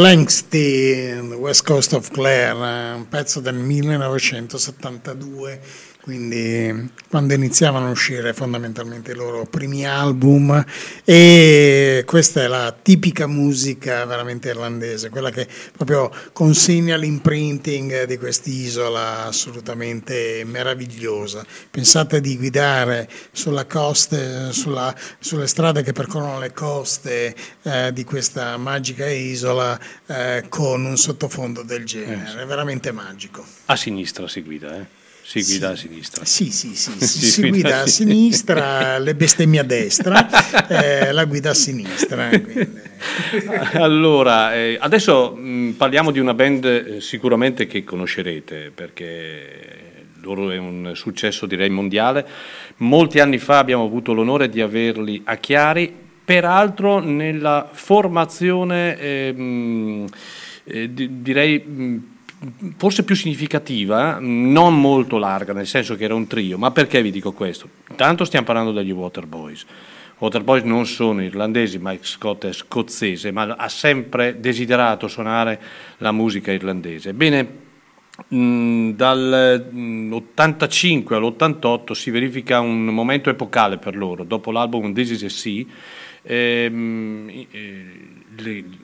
Di West Coast of Clare, eh, un pezzo del 1972, quindi quando iniziavano a uscire fondamentalmente i loro primi album e questa è la tipica musica veramente irlandese, quella che proprio consegna l'imprinting di quest'isola assolutamente meravigliosa. Pensate di guidare sulla coste, sulla- sulle strade che percorrono le coste eh, di questa magica isola eh, con un sottofondo del genere, è veramente magico. A sinistra si guida, eh? Si guida a sinistra. Sì, sì, sì, sì, Si si guida guida a a sinistra, le bestemmie a destra, eh, la guida a sinistra. quindi. Allora, eh, adesso mh, parliamo di una band eh, sicuramente che conoscerete perché loro è un successo direi mondiale. Molti anni fa abbiamo avuto l'onore di averli a Chiari, peraltro nella formazione eh, mh, eh, di- direi mh, forse più significativa, non molto larga, nel senso che era un trio. Ma perché vi dico questo? Intanto stiamo parlando degli Waterboys. Waterboys non sono irlandesi, Mike Scott è scozzese, ma ha sempre desiderato suonare la musica irlandese. Ebbene, dal mh, 85 all'88 si verifica un momento epocale per loro. Dopo l'album This is a Sea, ehm, eh,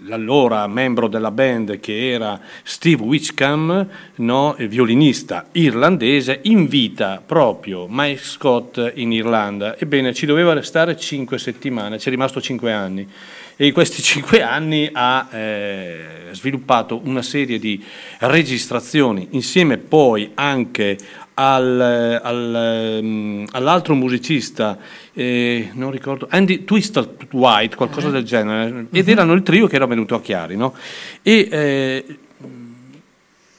l'allora membro della band che era Steve Witchcam, no, violinista irlandese, invita proprio Mike Scott in Irlanda. Ebbene, ci doveva restare cinque settimane, ci è rimasto cinque anni. E in questi cinque anni ha eh, sviluppato una serie di registrazioni insieme poi anche al- al, ehm, all'altro musicista, eh, non ricordo, Andy Twisted White, qualcosa del genere, ed erano il trio che era venuto a Chiari, no? E eh,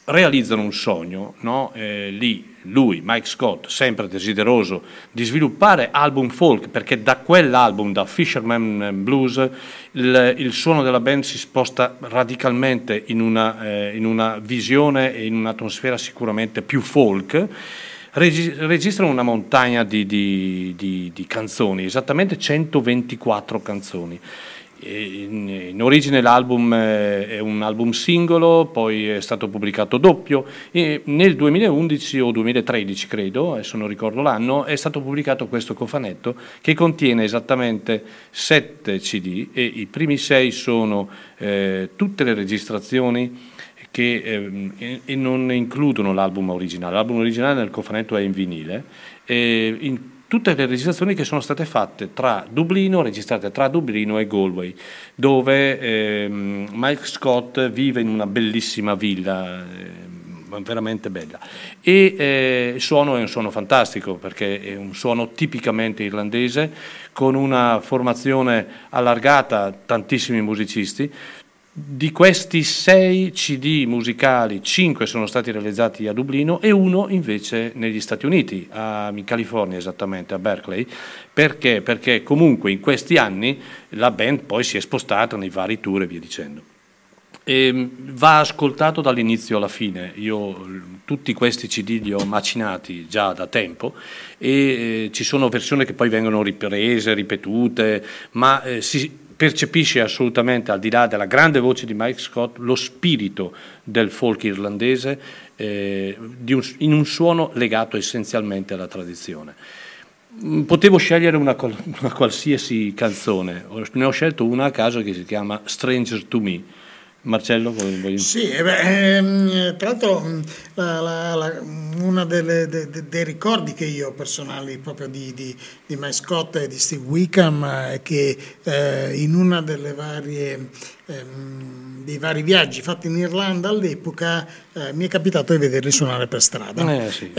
realizzano un sogno, no? Eh, lì lui, Mike Scott, sempre desideroso di sviluppare album folk, perché da quell'album, da Fisherman Blues, il, il suono della band si sposta radicalmente in una, eh, in una visione e in un'atmosfera sicuramente più folk. Regi- registrano una montagna di, di- di- di canzoni, esattamente 124 canzoni. In, in origine l'album eh, è un album singolo, poi è stato pubblicato doppio e nel 2011 o 2013 credo, adesso non ricordo l'anno, è stato pubblicato questo cofanetto che contiene esattamente 7 CD e i primi 6 sono eh, tutte le registrazioni che ehm, e, e non includono l'album originale. L'album originale nel cofanetto è in vinile e in tutte le registrazioni che sono state fatte tra Dublino, registrate tra Dublino e Galway, dove ehm, Mike Scott vive in una bellissima villa. ehm, veramente bella e eh, il suono è un suono fantastico perché è un suono tipicamente irlandese con una formazione allargata tantissimi musicisti Di questi sei CD musicali, cinque sono stati realizzati a Dublino e uno invece negli Stati Uniti, a, in California esattamente, a Berkeley. Perché? Perché comunque in questi anni la band poi si è spostata nei vari tour e via dicendo. E va ascoltato dall'inizio alla fine. Io tutti questi CD li ho macinati già da tempo e eh, ci sono versioni che poi vengono riprese, ripetute, ma eh, si percepisce assolutamente, al di là della grande voce di Mike Scott, lo spirito del folk irlandese eh, un, in un suono legato essenzialmente alla tradizione. Mm, Potevo scegliere una, una qualsiasi canzone, ne ho scelto una a caso che si chiama Stranger to Me Marcello, come voglio... Sì, eh beh, ehm, tra l'altro la, la, la, uno dei de, ricordi che io personali proprio di, di, di Mike Scott e di Steve Wickham è che eh, in una delle varie ehm, dei vari viaggi fatti in Irlanda all'epoca eh, mi è capitato di vederli suonare per strada. Eh, sì.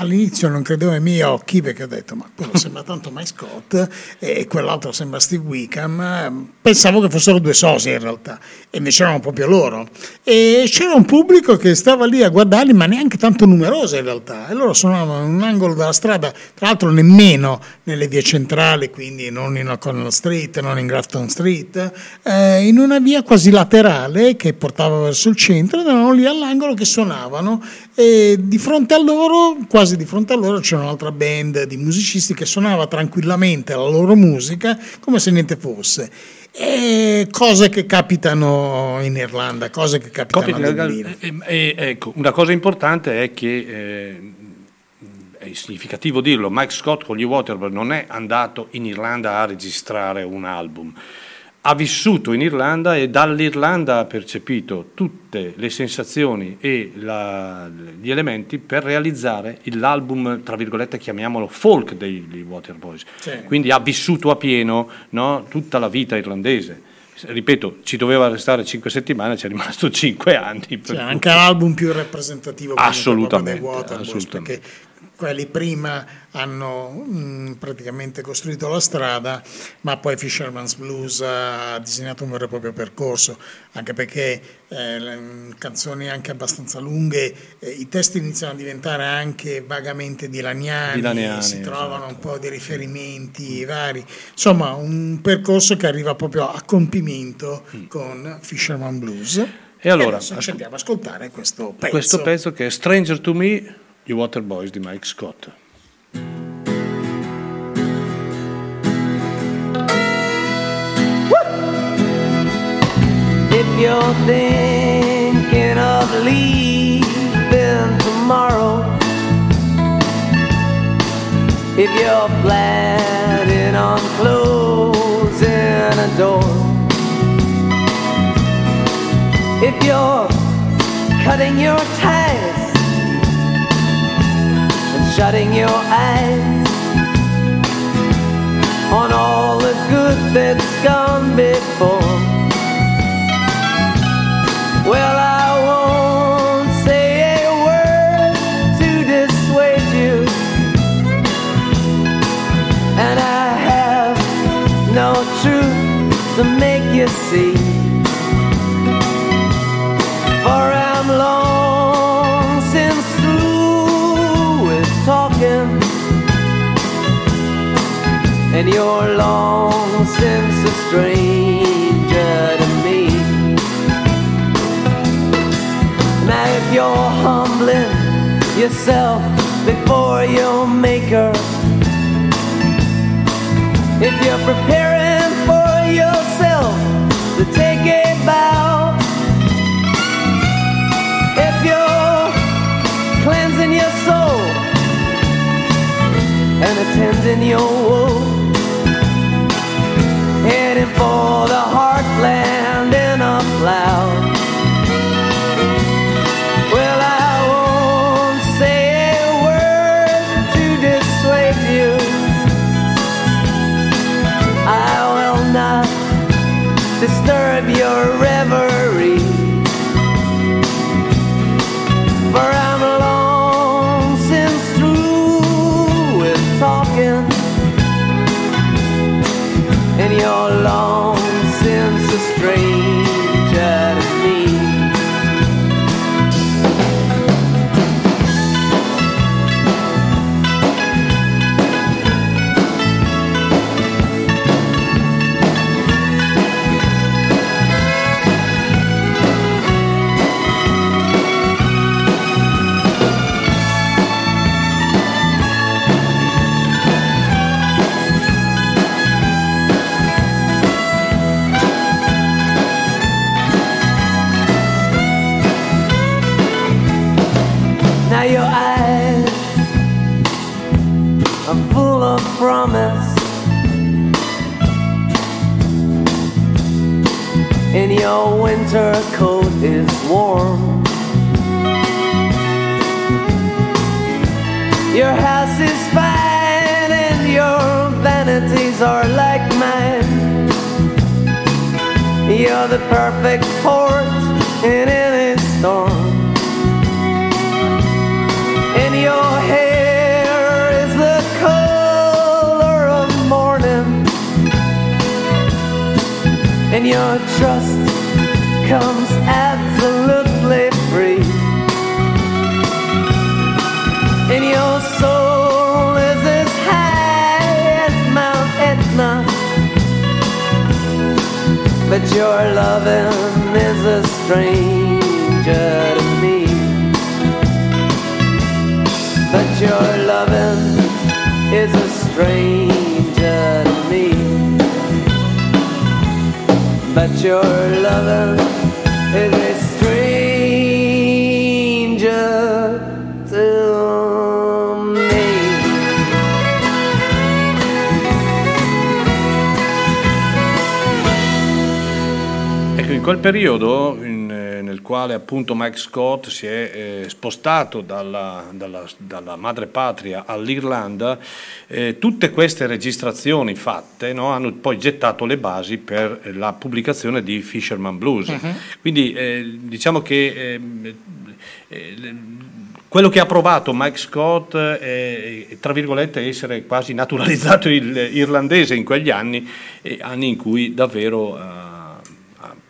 All'inizio non credevo ai miei occhi perché ho detto ma quello sembra tanto Mike Scott e quell'altro sembra Steve Wickham. Pensavo che fossero due sosie in realtà e invece erano proprio loro. E c'era un pubblico che stava lì a guardarli ma neanche tanto numeroso in realtà. E loro suonavano in un angolo della strada tra l'altro nemmeno nelle vie centrali quindi non in O'Connell Street non in Grafton Street eh, in una via quasi laterale che portava verso il centro ed erano lì all'angolo che suonavano. E di fronte a loro quasi quasi di fronte a loro c'era un'altra band di musicisti che suonava tranquillamente la loro musica come se niente fosse. E cose che capitano in Irlanda, cose che capitano a Dublino. E, ecco, una cosa importante è che eh, è significativo dirlo, Mike Scott con gli Waterbury non è andato in Irlanda a registrare un album ha vissuto in Irlanda e dall'Irlanda ha percepito tutte le sensazioni e la, gli elementi per realizzare l'album, tra virgolette, chiamiamolo folk dei, Waterboys. Sì. Quindi ha vissuto a pieno no, tutta la vita irlandese. Ripeto, ci doveva restare 5 settimane, ci è rimasto 5 anni. Cioè, anche l'album più rappresentativo assolutamente, assolutamente. perché quelli prima hanno mh, praticamente costruito la strada, ma poi Fisherman's Blues ha disegnato un vero e proprio percorso, anche perché eh, mh, canzoni anche abbastanza lunghe, eh, i testi iniziano a diventare anche vagamente dilaniani, Dilaniani, si trovano esatto. un po' di riferimenti vari, insomma un percorso che arriva proprio a compimento con Fisherman Blues. E allora, adesso ci ascol- andiamo ad ascoltare questo pezzo. Questo pezzo che è Stranger to Me, i Waterboys di Mike Scott. If you're thinking of leaving tomorrow, if you're planning on closing a door, if you're cutting your and shutting your eyes on all the good that's gone before. Well, I won't say a word to dissuade you, and I have no truth to make you see. And you're long since a stranger to me. Now if you're humbling yourself before your maker, if you're preparing for yourself to take a bow, if you're cleansing your soul and attending your woe, heading for the heartland in a cloud. Warm. Your house is fine and your vanities are like mine. You're the perfect port in any storm. And your hair is the color of morning. And your trust comes absolutely your loving is a stranger to me. But your loving is a stranger to me. But your loving quel periodo in, eh, nel quale appunto Mike Scott si è eh, spostato dalla, dalla- dalla madrepatria all'Irlanda, eh, tutte queste registrazioni fatte no, hanno poi gettato le basi per la pubblicazione di Fisherman Blues. Quindi eh, diciamo che eh, quello che ha provato Mike Scott è, tra virgolette, essere quasi naturalizzato il irlandese in quegli anni, anni in cui davvero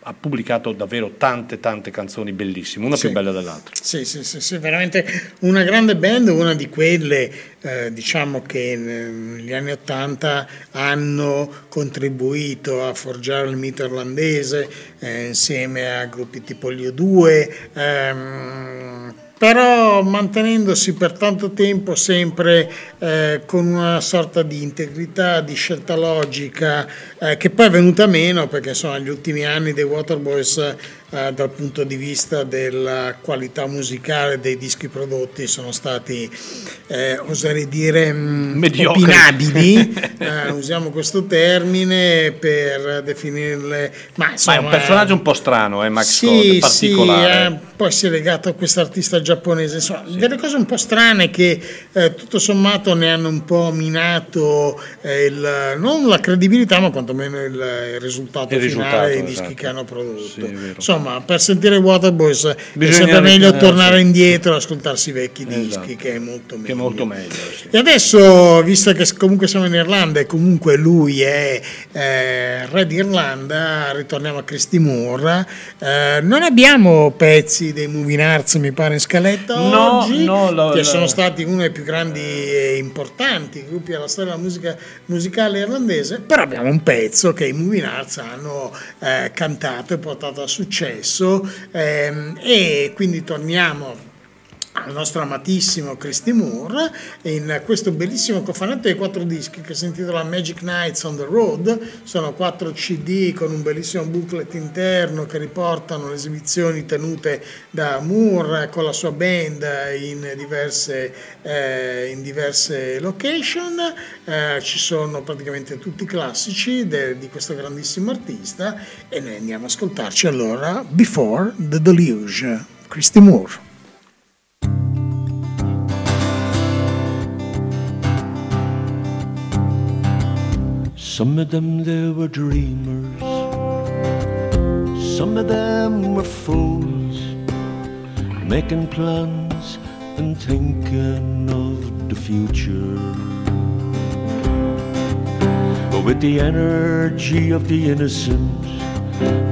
ha, pubblicato davvero tante tante canzoni bellissime, una Sì. più bella dell'altra. Sì, sì, sì, sì, veramente una grande band, una di quelle eh, diciamo che negli anni Ottanta hanno contribuito a forgiare il mito irlandese eh, insieme a gruppi tipo gli O2, ehm, però mantenendosi per tanto tempo sempre eh, con una sorta di integrità, di scelta logica, eh, che poi è venuta meno perché insomma gli ultimi anni dei Waterboys eh, dal punto di vista della qualità musicale dei dischi prodotti sono stati, eh, oserei dire, mh, Mediocri. opinabili, eh, usiamo questo termine per definirle, ma Ma insomma... è un personaggio un po' strano, eh, Mike Sì, Scott, particolare. sì, eh, poi si è legato a questo artista giapponese, insomma, delle cose un po' strane che eh, tutto sommato ne hanno un po' minato il- non la credibilità, ma quantomeno il, il risultato Il finale risultato, dei dischi esatto. che hanno prodotto. Sì, vero. Insomma, per sentire Waterboys è Bisogna sempre meglio tornare indietro e ascoltarsi i vecchi dischi, Esatto. che è molto meglio. Che è molto meglio. sì. E adesso, visto che comunque siamo in Irlanda e comunque lui è eh, re d'Irlanda, ritorniamo a Christy Moore. Eh, non abbiamo pezzi dei Moving Arts, mi pare, in scaletta No, oggi, no, lo- che lo- sono stati uno dei più grandi e importanti gruppi della storia della musica musicale irlandese, però abbiamo un pezzo che i Moving Arts hanno eh, cantato e portato a successo ehm, e quindi torniamo al nostro amatissimo Christy Moore in questo bellissimo cofanetto dei quattro dischi che si intitola Magic Nights on the Road. Sono quattro cd con un bellissimo booklet interno che riportano le esibizioni tenute da Moore con la sua band in diverse, eh, in diverse location. Eh, ci sono praticamente tutti i classici de- di questo grandissimo artista e noi andiamo ad ascoltarci allora Before the Deluge Christy Moore Some of them they were dreamers, some of them were fools, making plans and thinking of the future. But with the energy of the innocent,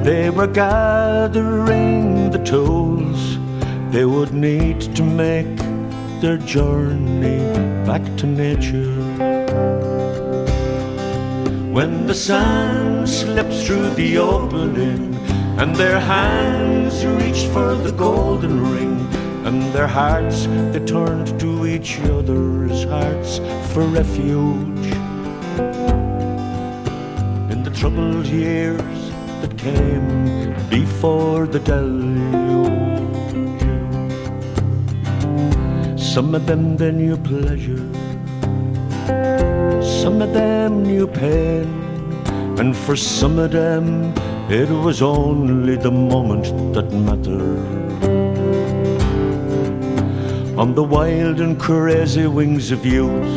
they were gathering the tools they would need to make their journey back to nature. When the sun slips through the opening and their hands reached for the golden ring and their hearts they turned to each other's hearts for refuge in the troubled years that came before the deluge. Some of them they knew pleasure some of them knew pain, And for some of them, it was only the moment that mattered. On the wild and crazy wings of youth,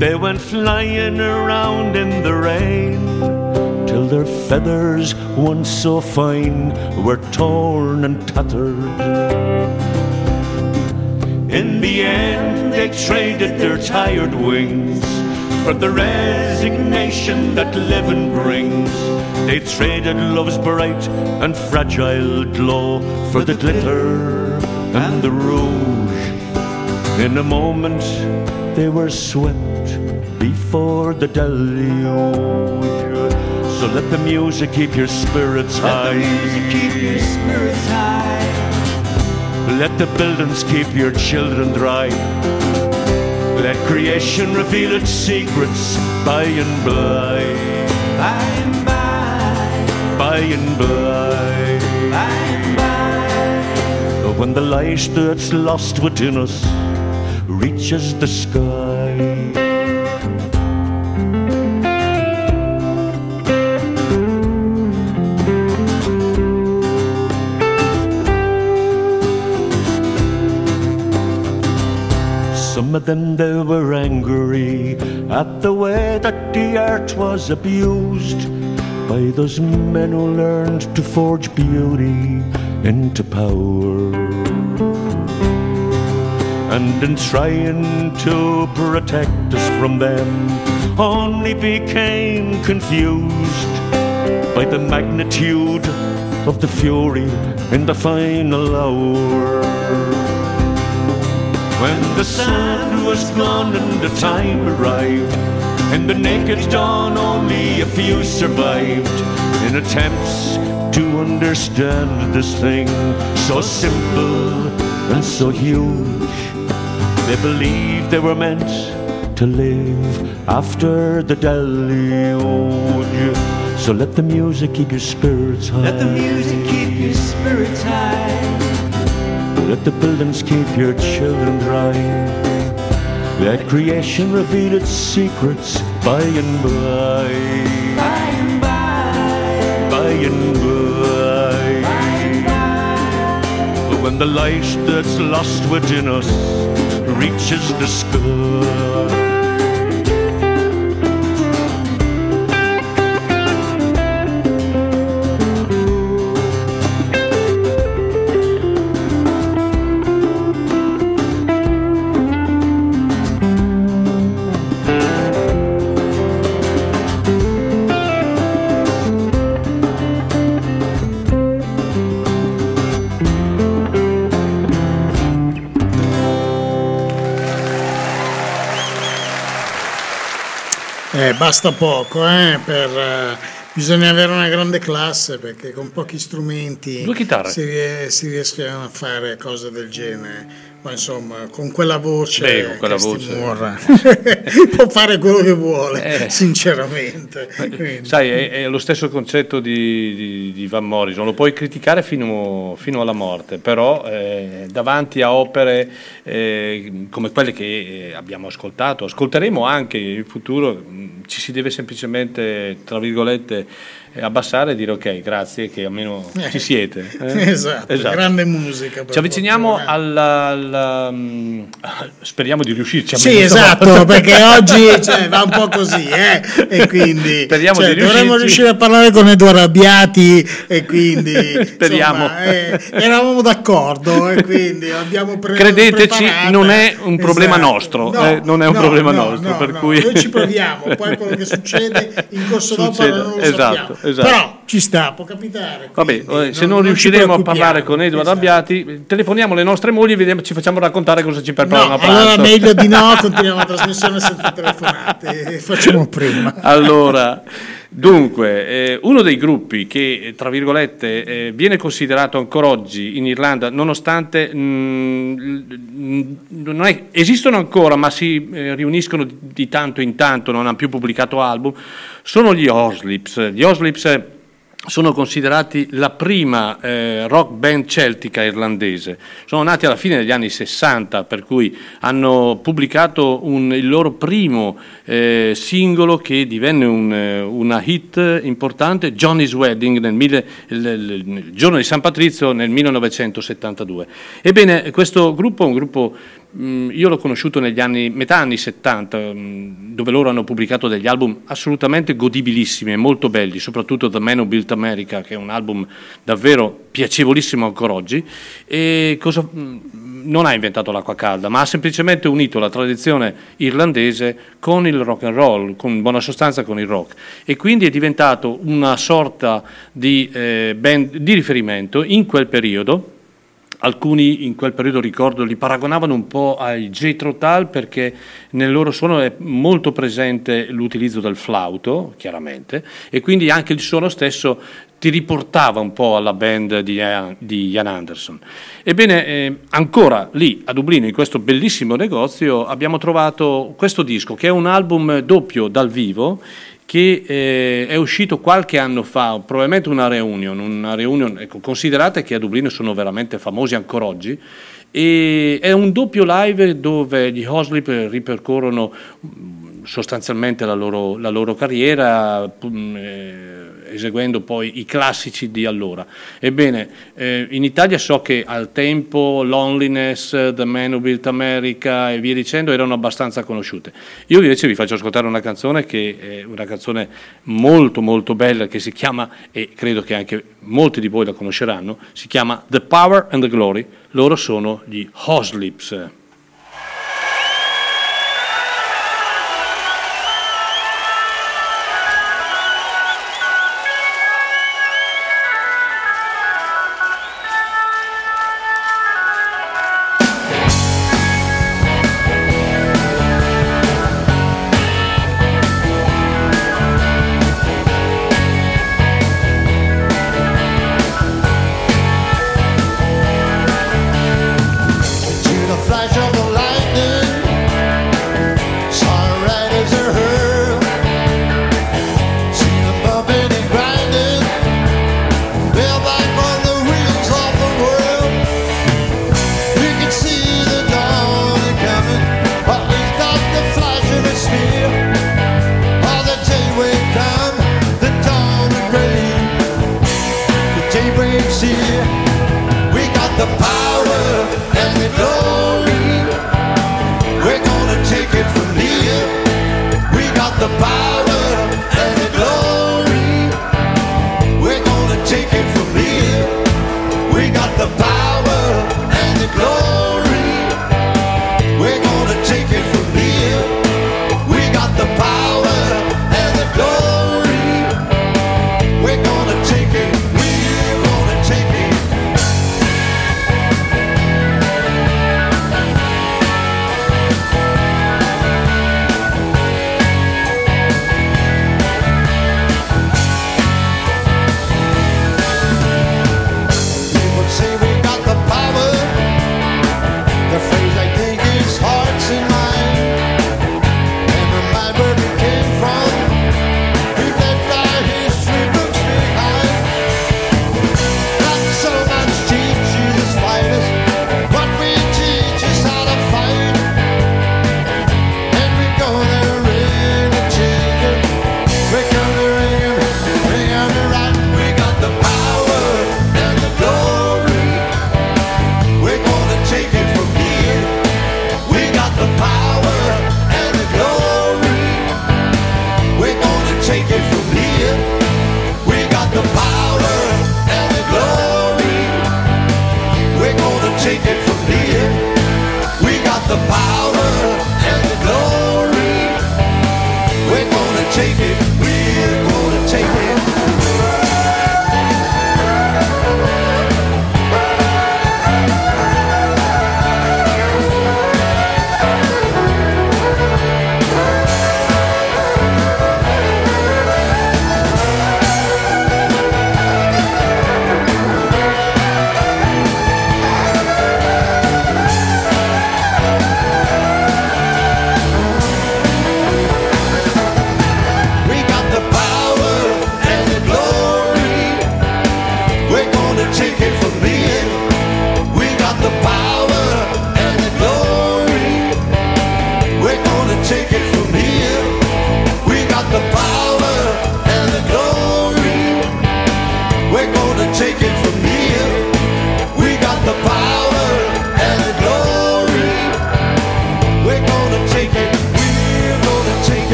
they went flying around in the rain till their feathers, once so fine, were torn and tattered. In the end, they traded their tired wings for the resignation that living brings. They traded love's bright and fragile glow for the glitter and the rouge. In a moment, they were swept before the deluge. So let the music keep your spirits high. Let the buildings keep your children dry. Let creation reveal its secrets by and by. By and by. By and by. By and by. When the light that's lost within us reaches the sky. Them they were angry at the way that the art was abused by those men who learned to forge beauty into power. And in trying to protect us from them, only became confused by the magnitude of the fury in the final hour. When the sun was gone and the time arrived, in the naked dawn only a few survived in attempts to understand this thing so simple and so huge. They believed they were meant to live after the deluge. So let the music keep your spirits high. Let the music keep your spirits high. Let the buildings keep your children dry. Let creation revealed its secrets by and by. By and by. By and by. By and by. But when the light that's lost within us reaches the sky. Basta poco, eh, per, eh, bisogna avere una grande classe perché con pochi strumenti si, si riescono a fare cose del genere. Ma insomma, con quella voce, Beh, con quella voce. Moore può fare quello che vuole, Eh. sinceramente. Quindi- Sai, è, è lo stesso concetto di, di- di Van Morrison, lo puoi criticare fino, fino alla morte, però eh, davanti a opere eh, come quelle che eh, abbiamo ascoltato, ascolteremo anche in futuro, ci si deve semplicemente, tra virgolette, abbassare e dire ok, grazie che almeno ci siete. eh. Esatto, grande musica. Ci avviciniamo alla, alla, mh, speriamo di riuscirci a Sì, esatto, stavolta. perché oggi cioè, va un po' così, eh? e quindi Speriamo cioè, di dovremmo riuscire a parlare con Edoardo Abbiati e quindi Speriamo. insomma, eh, eravamo d'accordo e quindi abbiamo pre- Credeteci, preparata. non è un problema Esatto. nostro, No, eh, non è un no, problema no, nostro, no, per cui- noi ci proviamo, poi quello che succede in corso d'opera non lo esatto, sappiamo, esatto. però ci sta, può capitare. Vabbè, quindi eh, se non, ci riusciremo a parlare con Edoardo Abbiati, telefoniamo alle nostre mogli e vediamo- ci facciamo raccontare cosa ci preparano No, allora meglio di no, continuiamo la trasmissione senza telefonate, facciamo prima. Allora, dunque, eh, uno dei gruppi che, tra virgolette, eh, viene considerato ancora oggi in Irlanda, nonostante mm, mm, non è- esistono ancora, ma si eh, riuniscono di, di tanto in tanto, non hanno più pubblicato album, sono gli Oslips. Gli Oslips eh, sono considerati la prima eh, rock band celtica irlandese. Sono nati alla fine degli anni 60, per cui hanno pubblicato un- il loro primo eh, singolo che divenne un, eh, una hit importante, Johnny's Wedding, nel mille- il, il- giorno di San Patrizio nel 1972. Ebbene, questo gruppo è un gruppo Io l'ho conosciuto negli anni, metà anni 70, mm, dove loro hanno pubblicato degli album assolutamente godibilissimi e molto belli, soprattutto The Man Who Built America, che è un album davvero piacevolissimo ancora oggi. E cosa- mm, non ha inventato l'acqua calda, ma ha semplicemente unito la tradizione irlandese con il rock and roll, con in buona sostanza con il rock. E quindi è diventato una sorta di eh, band di riferimento in quel periodo. Alcuni in quel periodo ricordo li paragonavano un po' ai Jethro Tull perché nel loro suono è molto presente l'utilizzo del flauto, chiaramente, e quindi anche il suono stesso ti riportava un po' alla band di di Ian Anderson. Ebbene, eh, ancora lì a Dublino, in questo bellissimo negozio, abbiamo trovato questo disco che è un album doppio dal vivo che eh, è uscito qualche anno fa, probabilmente una reunion, una reunion ecco, considerate che a Dublino sono veramente famosi ancora oggi, e è un doppio live dove gli Hoslip ripercorrono mm, sostanzialmente la loro, la loro carriera, mm, eh, eseguendo poi i classici di allora. Ebbene, eh, in Italia so che al tempo Loneliness, The Man Who Built America e via dicendo erano abbastanza conosciute. Io invece vi faccio ascoltare una canzone che è una canzone molto molto bella che si chiama, e credo che anche molti di voi la conosceranno, si chiama The Power and the Glory, loro sono gli Hoslips.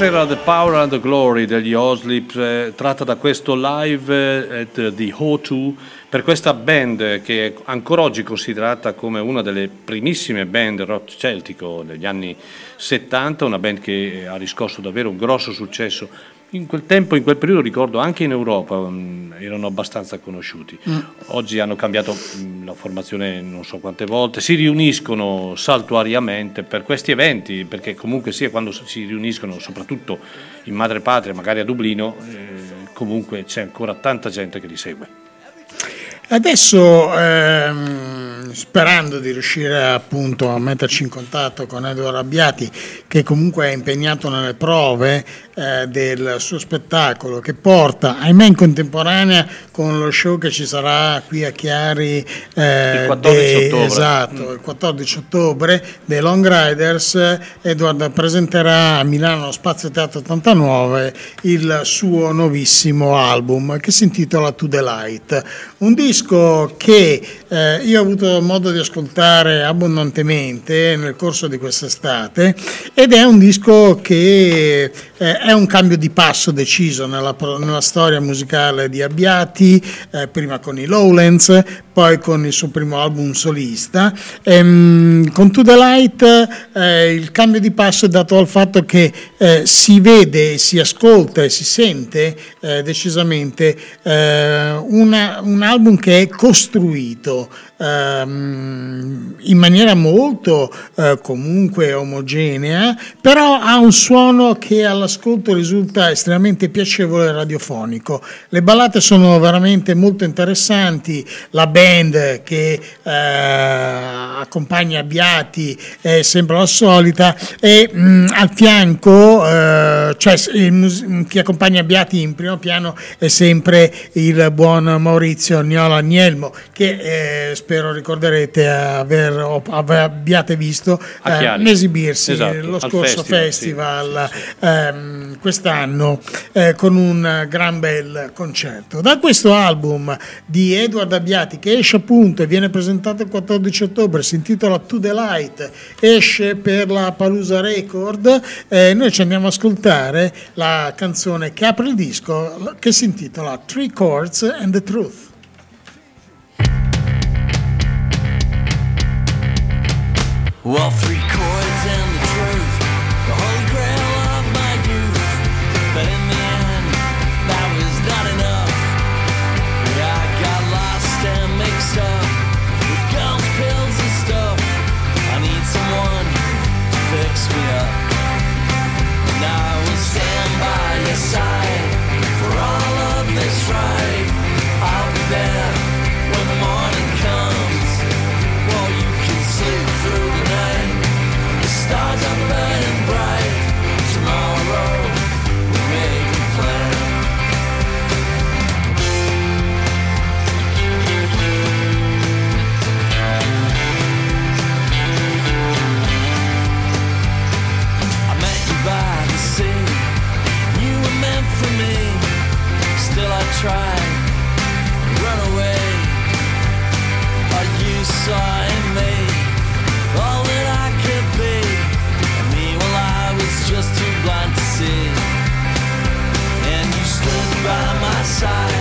Questa era The Power and the Glory degli Oslip, eh, tratta da questo live eh, at the O2 per questa band che è ancora oggi considerata come una delle primissime band rock celtico degli anni 70, una band che ha riscosso davvero un grosso successo. In quel tempo, in quel periodo, ricordo anche in Europa mh, erano abbastanza conosciuti. Mm. Oggi hanno cambiato mh, la formazione non so quante volte, si riuniscono saltuariamente per questi eventi, perché comunque sia quando si riuniscono, soprattutto in madrepatria, magari a Dublino, eh, comunque c'è ancora tanta gente che li segue. Adesso, ehm, sperando di riuscire appunto a metterci in contatto con Edoardo Abbiati, che comunque è impegnato nelle prove eh, del suo spettacolo, che porta, ahimè in contemporanea, con lo show che ci sarà qui a Chiari eh, Il 14 dei- ottobre. esatto, il 14 ottobre dei Long Riders, Edward presenterà a Milano Spazio Teatro 89 il suo nuovissimo album che si intitola To the Light, un disco che eh, io ho avuto modo di ascoltare abbondantemente nel corso di quest'estate ed è un disco che eh, è un cambio di passo deciso nella, nella storia musicale di Abbiati, eh, prima con i Lowlands, poi con il suo primo album solista. Ehm, con To The Light eh, il cambio di passo è dato dal fatto che eh, si vede, si ascolta e si sente eh, decisamente eh, una- un album che è costruito ehm, in maniera molto eh, comunque omogenea, però ha un suono che all'ascolto risulta estremamente piacevole e radiofonico. Le ballate sono veramente molto interessanti, la band che eh, accompagna Abbiati è sempre la solita e mh, al fianco, eh, cioè mus- chi accompagna Abbiati in primo piano è sempre il buon Maurizio Niola Agnelmo che eh, spero ricorderete aver, abbiate visto eh, Chiari. esibirsi Esatto, lo scorso festival, festival, ehm, quest'anno eh, con un gran bel concerto. Da questo album di Edward Abbiati che esce appunto e viene presentato il 14 ottobre, si intitola To the Light, esce per la Palusa Record, eh, noi ci andiamo a ascoltare la canzone che apre il disco che si intitola Three Chords and the Truth. Well, three chords side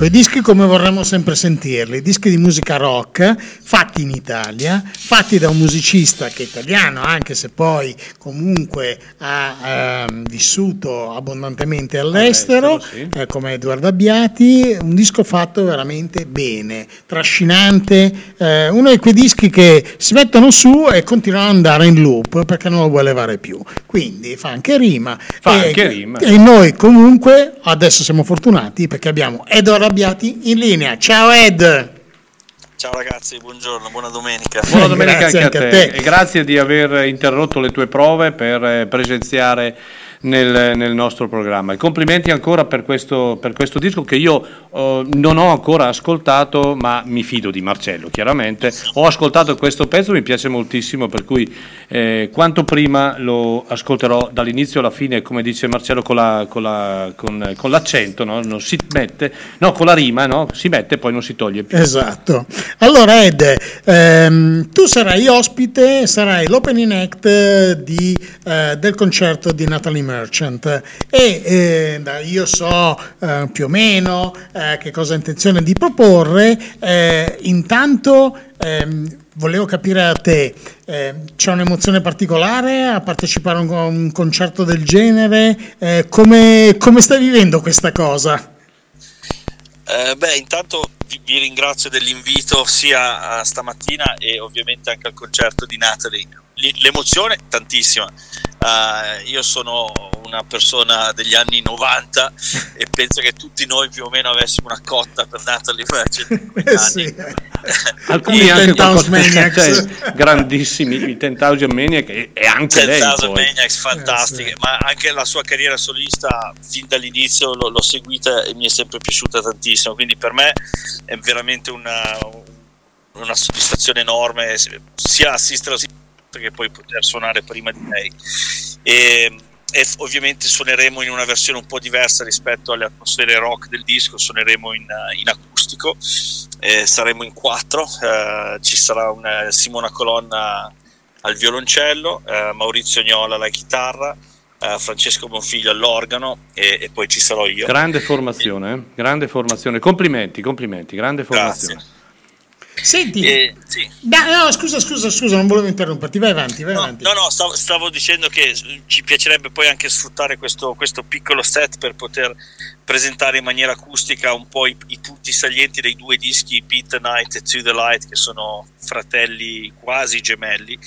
Ecco, i dischi come vorremmo sempre sentirli, dischi di musica rock fatti in Italia, fatti da un musicista che è italiano, anche se poi comunque ha ehm, vissuto abbondantemente all'estero, All'estero, sì. eh, come Edoardo Abbiati, un disco fatto veramente bene, trascinante, eh, uno di quei dischi che si mettono su e continuano ad andare in loop perché non lo vuoi levare più. Quindi fa anche rima. Fa E- anche rima. E noi comunque adesso siamo fortunati perché abbiamo Edo Arrabbiati in linea. Ciao Ed! Ciao ragazzi, buongiorno, buona domenica. Buona domenica Grazie anche a anche te. a te. e grazie di aver interrotto le tue prove per eh, presenziare nel, nel nostro programma. E complimenti ancora per questo, per questo disco che io eh, non ho ancora ascoltato, ma mi fido di Marcello, chiaramente. Ho ascoltato questo pezzo, mi piace moltissimo, per cui eh, quanto prima lo ascolterò dall'inizio alla fine, come dice Marcello, con, la- con la- con- con l'accento, no? non si mette, no, con la rima, no? si mette e poi non si toglie più. Esatto. Allora Ed, ehm, tu sarai ospite, sarai l'opening act di, eh, del concerto di Natalie Merchant e eh, io so eh, più o meno eh, che cosa ha intenzione di proporre. eh, intanto ehm, volevo capire da te, eh, c'è un'emozione particolare a partecipare a un, a un concerto del genere? Eh, come, come stai vivendo questa cosa? Eh, beh, intanto vi, vi ringrazio dell'invito sia a stamattina e ovviamente anche al concerto di Natalie. L'emozione tantissima. Eh, io sono una persona degli anni 90 e penso che tutti noi più o meno avessimo una cotta per Natalie quegli Eh anni. sì. Alcuni i anche 10,000 qualcosa- Maniacs. cioè, grandissimi, i 10,000 Maniac e, e anche lei 10,000 poi. Maniacs fantastiche, ma anche la sua carriera solista fin dall'inizio l'ho, l'ho seguita e mi è sempre piaciuta tantissimo, quindi per me è veramente una, una soddisfazione enorme sia assistere che poi poter suonare prima di lei. E, e ovviamente suoneremo in una versione un po' diversa rispetto alle atmosfere rock del disco, suoneremo in, in acustico, eh, saremo in quattro, eh, ci sarà una Simona Colonna al violoncello, eh, Maurizio Gnola alla chitarra, eh, Francesco Bonfiglio all'organo e, e poi ci sarò io. Grande formazione, eh? grande formazione. Complimenti, complimenti, grande formazione. Senti, Eh, sì. da- no, scusa, scusa, scusa, non volevo interromperti, vai avanti, vai avanti. No, no, stavo, stavo dicendo che ci piacerebbe poi anche sfruttare questo, questo piccolo set per poter presentare in maniera acustica un po' i, i punti salienti dei due dischi Beat the Night e To the Light, che sono fratelli quasi gemelli,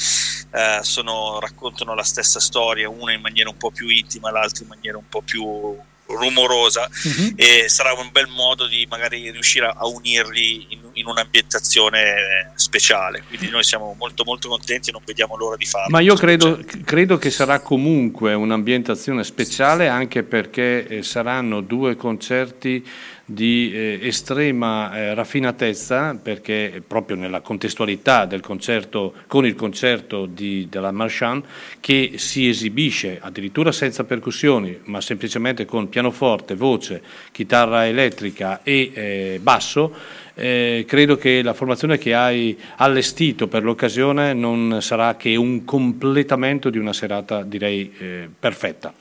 eh, sono- raccontano la stessa storia, una in maniera un po' più intima, l'altra in maniera un po' più rumorosa Mhm. e sarà un bel modo di magari riuscire a, unirli in, in un'ambientazione speciale quindi noi siamo molto molto contenti e non vediamo l'ora di farlo Ma io credo, credo che sarà comunque un'ambientazione speciale anche perché eh, saranno due concerti di eh, estrema eh, raffinatezza perché proprio nella contestualità del concerto con il concerto di- della Marchand che si esibisce addirittura senza percussioni ma semplicemente con pianoforte, voce, chitarra elettrica e eh, basso eh, credo che la formazione che hai allestito per l'occasione non sarà che un completamento di una serata direi eh, perfetta.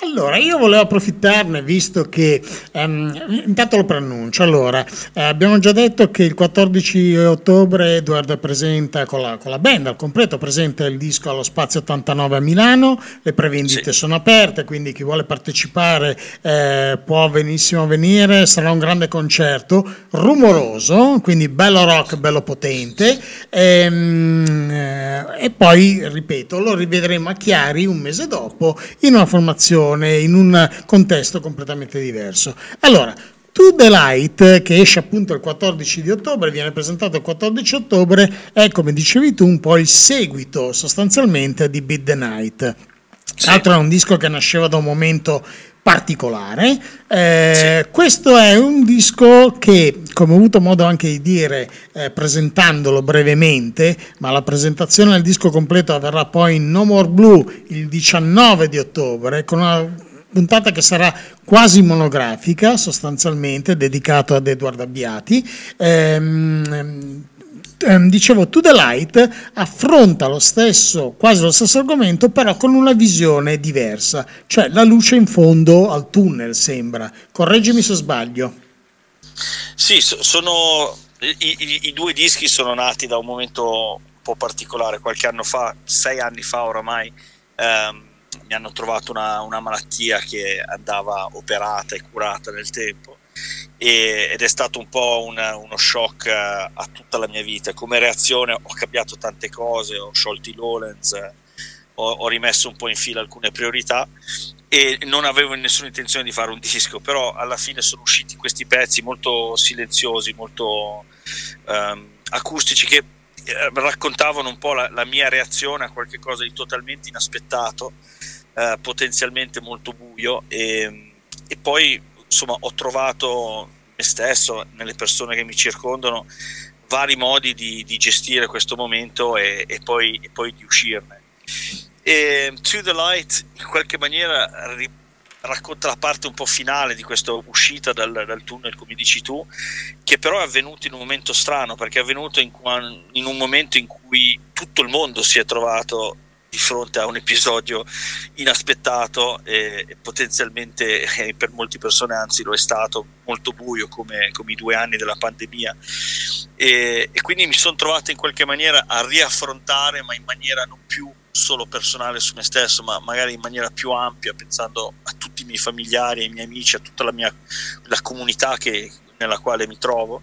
Allora, io volevo approfittarne visto che ehm, intanto lo preannuncio. Allora, eh, abbiamo già detto che il 14 ottobre Edward presenta con la, con la band al completo, presenta il disco allo Spazio 89 a Milano. Le prevendite sono aperte, quindi chi vuole partecipare eh, può benissimo venire. Sarà un grande concerto rumoroso, quindi bello rock, bello potente. Ehm, eh, e poi, ripeto, lo rivedremo a Chiari un mese dopo in una formazione, in un contesto completamente diverso. Allora, To the Light, che esce appunto il 14 di ottobre, viene presentato il 14 ottobre, è come dicevi tu un po' il seguito sostanzialmente di Beat the Night. Tra l'altro è un disco che nasceva da un momento particolare. Eh, Questo è un disco che, come ho avuto modo anche di dire eh, presentandolo brevemente, ma la presentazione del disco completo avverrà poi in No More Blue il 19 di ottobre, con una puntata che sarà quasi monografica, sostanzialmente, dedicato ad Edward Abbiati. Ehm, ehm, dicevo, To The Light affronta lo stesso, quasi lo stesso argomento, però con una visione diversa, cioè la luce in fondo al tunnel sembra. Correggimi se sbaglio. Sì, so- sono i, i- i due dischi sono nati da un momento un po' particolare. Qualche anno fa, sei anni fa oramai, ehm, mi hanno trovato una, una malattia che andava operata e curata nel tempo e- ed è stato un po' un- uno shock eh, a tutta la mia vita. Come reazione ho cambiato tante cose, ho sciolto i Lowlands, ho, ho rimesso un po' in fila alcune priorità e non avevo nessuna intenzione di fare un disco, però alla fine sono usciti questi pezzi molto silenziosi, molto ehm, acustici che eh, raccontavano un po' la, la mia reazione a qualcosa di totalmente inaspettato, eh, potenzialmente molto buio e, e poi insomma ho trovato me stesso, nelle persone che mi circondano, vari modi di, di gestire questo momento e, e poi, e poi di uscirne. E To the Light in qualche maniera ri- racconta la parte un po' finale di questa uscita dal, dal tunnel, come dici tu, che però è avvenuto in un momento strano, perché è avvenuto in, in un momento in cui tutto il mondo si è trovato di fronte a un episodio inaspettato e, e potenzialmente eh, per molte persone anzi lo è stato molto buio come, come i due anni della pandemia. E, e quindi mi sono trovato in qualche maniera a riaffrontare ma in maniera non più solo personale su me stesso ma magari in maniera più ampia pensando a tutti i miei familiari, ai miei amici, a tutta la mia la comunità che, nella quale mi trovo.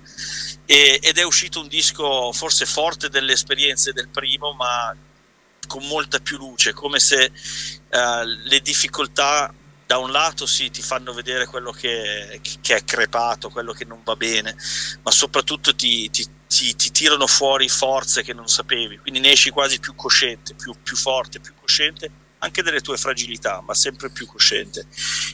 E- ed è uscito un disco forse forte delle esperienze del primo ma con molta più luce, come se eh, le difficoltà da un lato sì ti fanno vedere quello che, che è crepato, quello che non va bene, ma soprattutto ti, ti- ti- ti tirano fuori forze che non sapevi, quindi ne esci quasi più cosciente, più, più forte, più cosciente anche delle tue fragilità, ma sempre più cosciente.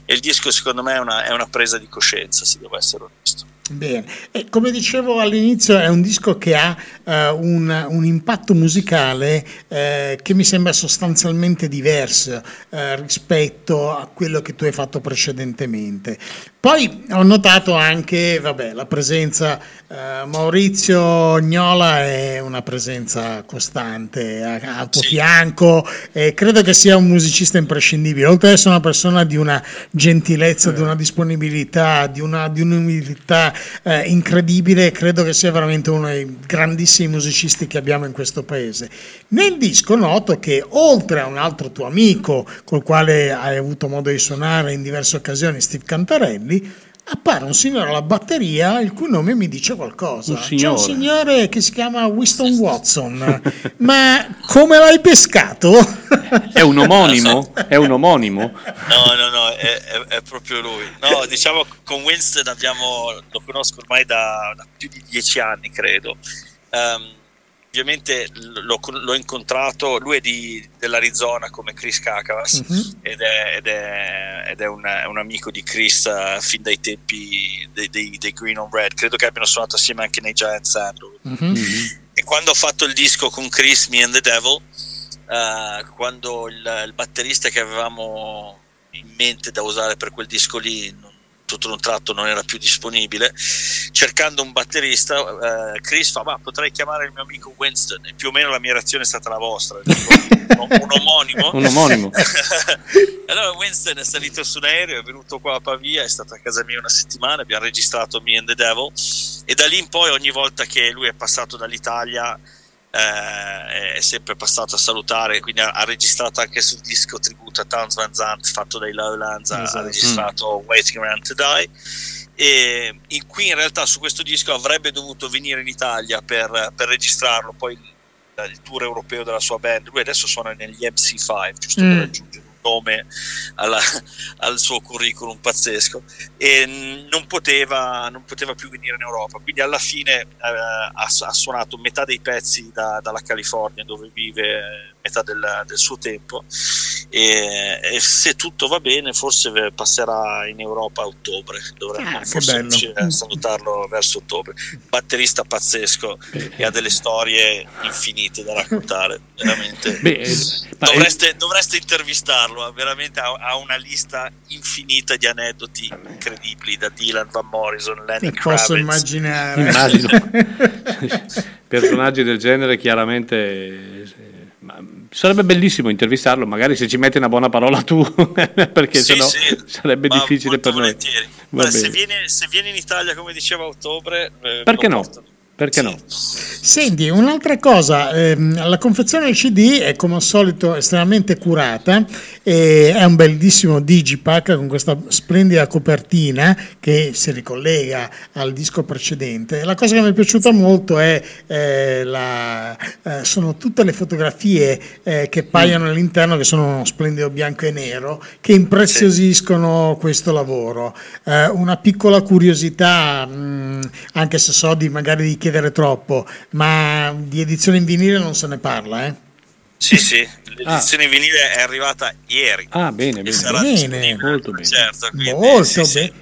E il disco secondo me è una, è una presa di coscienza, se devo essere onesto. Bene, e come dicevo all'inizio è un disco che ha eh, un, un impatto musicale eh, che mi sembra sostanzialmente diverso eh, rispetto a quello che tu hai fatto precedentemente. Poi ho notato anche, vabbè, la presenza, eh, Maurizio Gnola è una presenza costante a- al tuo fianco e credo che sia un musicista imprescindibile, oltre ad essere una persona di una gentilezza, di una disponibilità, di, una, di un'umiltà eh, incredibile, credo che sia veramente uno dei grandissimi musicisti che abbiamo in questo paese. Nel disco noto che oltre a un altro tuo amico col quale hai avuto modo di suonare in diverse occasioni, Steve Cantarelli, appare un signore alla batteria il cui nome mi dice qualcosa. Un C'è un signore. che si chiama Winston Watson, ma come l'hai pescato? È un omonimo? È un omonimo? No, no, no, è, è- è proprio lui. No, diciamo con Winston abbiamo, lo conosco ormai da, da più di dieci anni, credo. Ehm, ovviamente l'ho, l'ho incontrato, lui è di- dell'Arizona come Chris Kakavas Mhm. ed è, ed è- ed è un, un amico di Chris eh, fin dai tempi dei, dei- dei Green on Red. Credo che abbiano suonato assieme anche nei Giant Sandalwood. Mhm. E quando ho fatto il disco con Chris, Me and the Devil, eh, quando il, il batterista che avevamo in mente da usare per quel disco lì non, tutto d'un tratto non era più disponibile, cercando un batterista, eh, Chris fa, ma potrei chiamare il mio amico Winston, e più o meno la mia reazione è stata la vostra, un, un omonimo. Un omonimo. allora Winston è salito su un aereo, è venuto qua a Pavia, è stato a casa mia una settimana, abbiamo registrato Me and the Devil, e da lì in poi ogni volta che lui è passato dall'Italia eh, è sempre passato a salutare, quindi ha, ha registrato anche sul disco tributo a Towns Van Zandt fatto dai Lowlands, ha- ha Esatto. registrato Waiting Around to Die. E in cui in realtà su questo disco avrebbe dovuto venire in Italia per, per registrarlo, poi il, il tour europeo della sua band. Lui adesso suona negli MC5, giusto Mm. per aggiungere un nome alla- al suo curriculum pazzesco e non poteva, non poteva più venire in Europa. Quindi alla fine eh, ha, ha suonato metà dei pezzi da- dalla California dove vive metà del, del suo tempo. E, e se tutto va bene forse passerà in Europa a ottobre dovremmo Ah, forse bello. riuscire a salutarlo verso ottobre. Batterista pazzesco e ha delle storie infinite da raccontare veramente. Beh, eh, dovreste, dovreste intervistarlo ha veramente ha, ha una lista infinita di aneddoti incredibili da Dylan Van Morrison Lenny E posso Kravitz immaginare. Immagino. Personaggi del genere chiaramente... ma sarebbe bellissimo intervistarlo, magari se ci metti una buona parola tu, perché Sì, sennò sì, sarebbe difficile per noi. volentieri. Va Beh, se, viene, se viene in Italia come diceva a ottobre eh, Perché no? porto. Perché no? Senti, un'altra cosa, ehm, la confezione del CD è come al solito estremamente curata, e è un bellissimo digipack con questa splendida copertina che si ricollega al disco precedente. La cosa che mi è piaciuta molto è eh, la, eh, sono tutte le fotografie eh, che paiono all'interno, che sono uno splendido bianco e nero, che impreziosiscono questo lavoro. Eh, una piccola curiosità, mh, anche se so di magari di chiedere troppo, ma di edizione in vinile non se ne parla, eh? Sì, sì, l'edizione vinile è arrivata ieri. Ah, bene, bene. sarà Bene. Molto bene. Certo, quindi, Molto, sì, sì, be-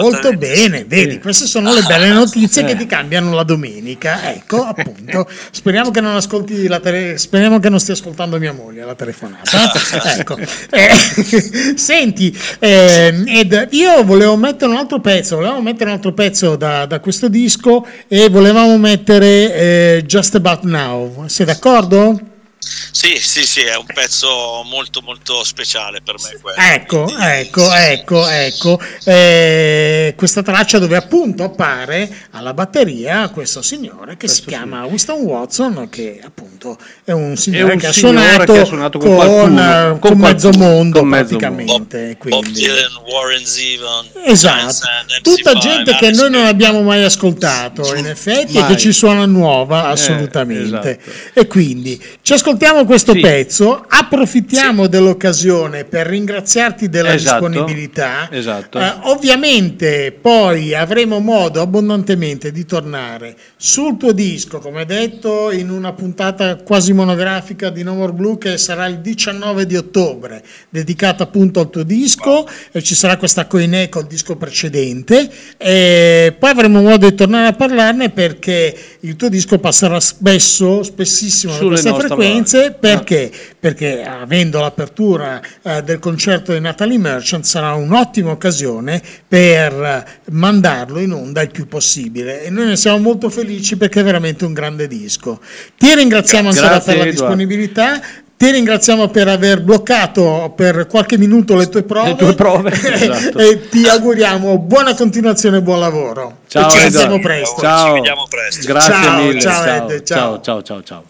molto bene, vedi, queste sono le belle notizie che Eh. ti cambiano la domenica. Ecco, appunto, speriamo che non ascolti la tele- speriamo che non stia ascoltando mia moglie la telefonata. ecco. Eh, senti, ehm, Ed, io volevo mettere un altro pezzo, volevamo mettere un altro pezzo da, da questo disco e volevamo mettere eh, Just About Now. Sei d'accordo? Sì, sì, sì, è un pezzo molto molto speciale per me quello. Ecco, ecco, ecco, ecco. Eh, questa traccia dove appunto appare alla batteria questo signore che si chiama Winston Watson, che appunto è un signore, un che, ha signore suonato che ha suonato con con, qualcuno, eh, con con mezzo qualcuno, mondo con mezzo praticamente. Bob quindi. Dylan, Warren Zevon, Esatto, tutta MC5, gente che noi non abbiamo mai ascoltato in effetti e Mai. che ci suona nuova assolutamente. esatto. E quindi ci ascoltiamo questo Sì. pezzo, approfittiamo dell'occasione per ringraziarti della Esatto, disponibilità. esatto. Eh, ovviamente poi avremo modo abbondantemente di tornare sul tuo disco, come detto, in una puntata quasi monografica di No More Blue che sarà il 19 di ottobre, dedicata appunto al tuo disco e ci sarà questa coinè col disco precedente e poi avremo modo di tornare a parlarne perché il tuo disco passerà spesso, spessissimo da Sulle nostre frequenze radio. perché? Perché avendo l'apertura eh, del concerto di Natalie Merchant sarà un'ottima occasione per mandarlo in onda il più possibile e noi ne siamo molto felici perché è veramente un grande disco. Ti ringraziamo ancora Grazie, per la Edward. disponibilità. Ti ringraziamo per aver bloccato per qualche minuto le tue prove, Le tue prove, esatto. e ti auguriamo buona continuazione e buon lavoro. Ciao, e ci sentiamo presto. Ciao. Ci vediamo presto. Grazie Ciao, mille. ciao, ciao, Ed, ciao. ciao, ciao, ciao,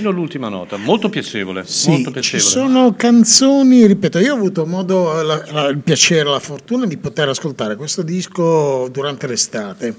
Fino all'ultima nota, molto piacevole, Sì, molto ci piacevole. sono canzoni, ripeto, io ho avuto modo, la- la- il piacere, la fortuna di poter ascoltare questo disco durante l'estate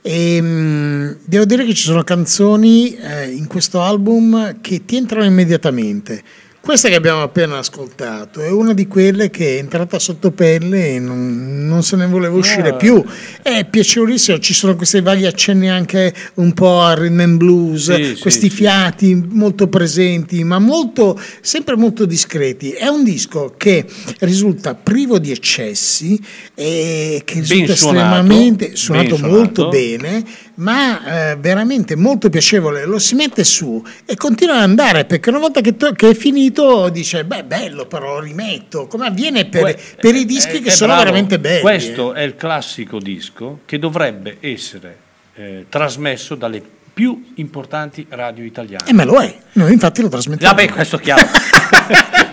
e mh, devo dire che ci sono canzoni eh, in questo album che ti entrano immediatamente. Questa che abbiamo appena ascoltato è una di quelle che è entrata sotto pelle e non, non se ne voleva uscire Ah. più. È piacevolissimo, ci sono questi vari accenni anche un po' a rhythm and blues, Sì, sì, questi sì. fiati molto presenti, ma molto, sempre molto discreti. È un disco che risulta privo di eccessi e che Ben risulta suonato, estremamente ben suonato suonato. molto bene, ma eh, veramente molto piacevole. Lo si mette su e continua ad andare perché una volta che, to- che è finito dice: Beh, bello, però lo rimetto. Come avviene per, Que- per i dischi eh, che eh, sono bravo. veramente belli. Questo eh. è il classico disco che dovrebbe essere eh, trasmesso dalle più importanti radio italiane. Eh, ma lo è, noi infatti lo trasmettiamo. Vabbè, questo è chiaro.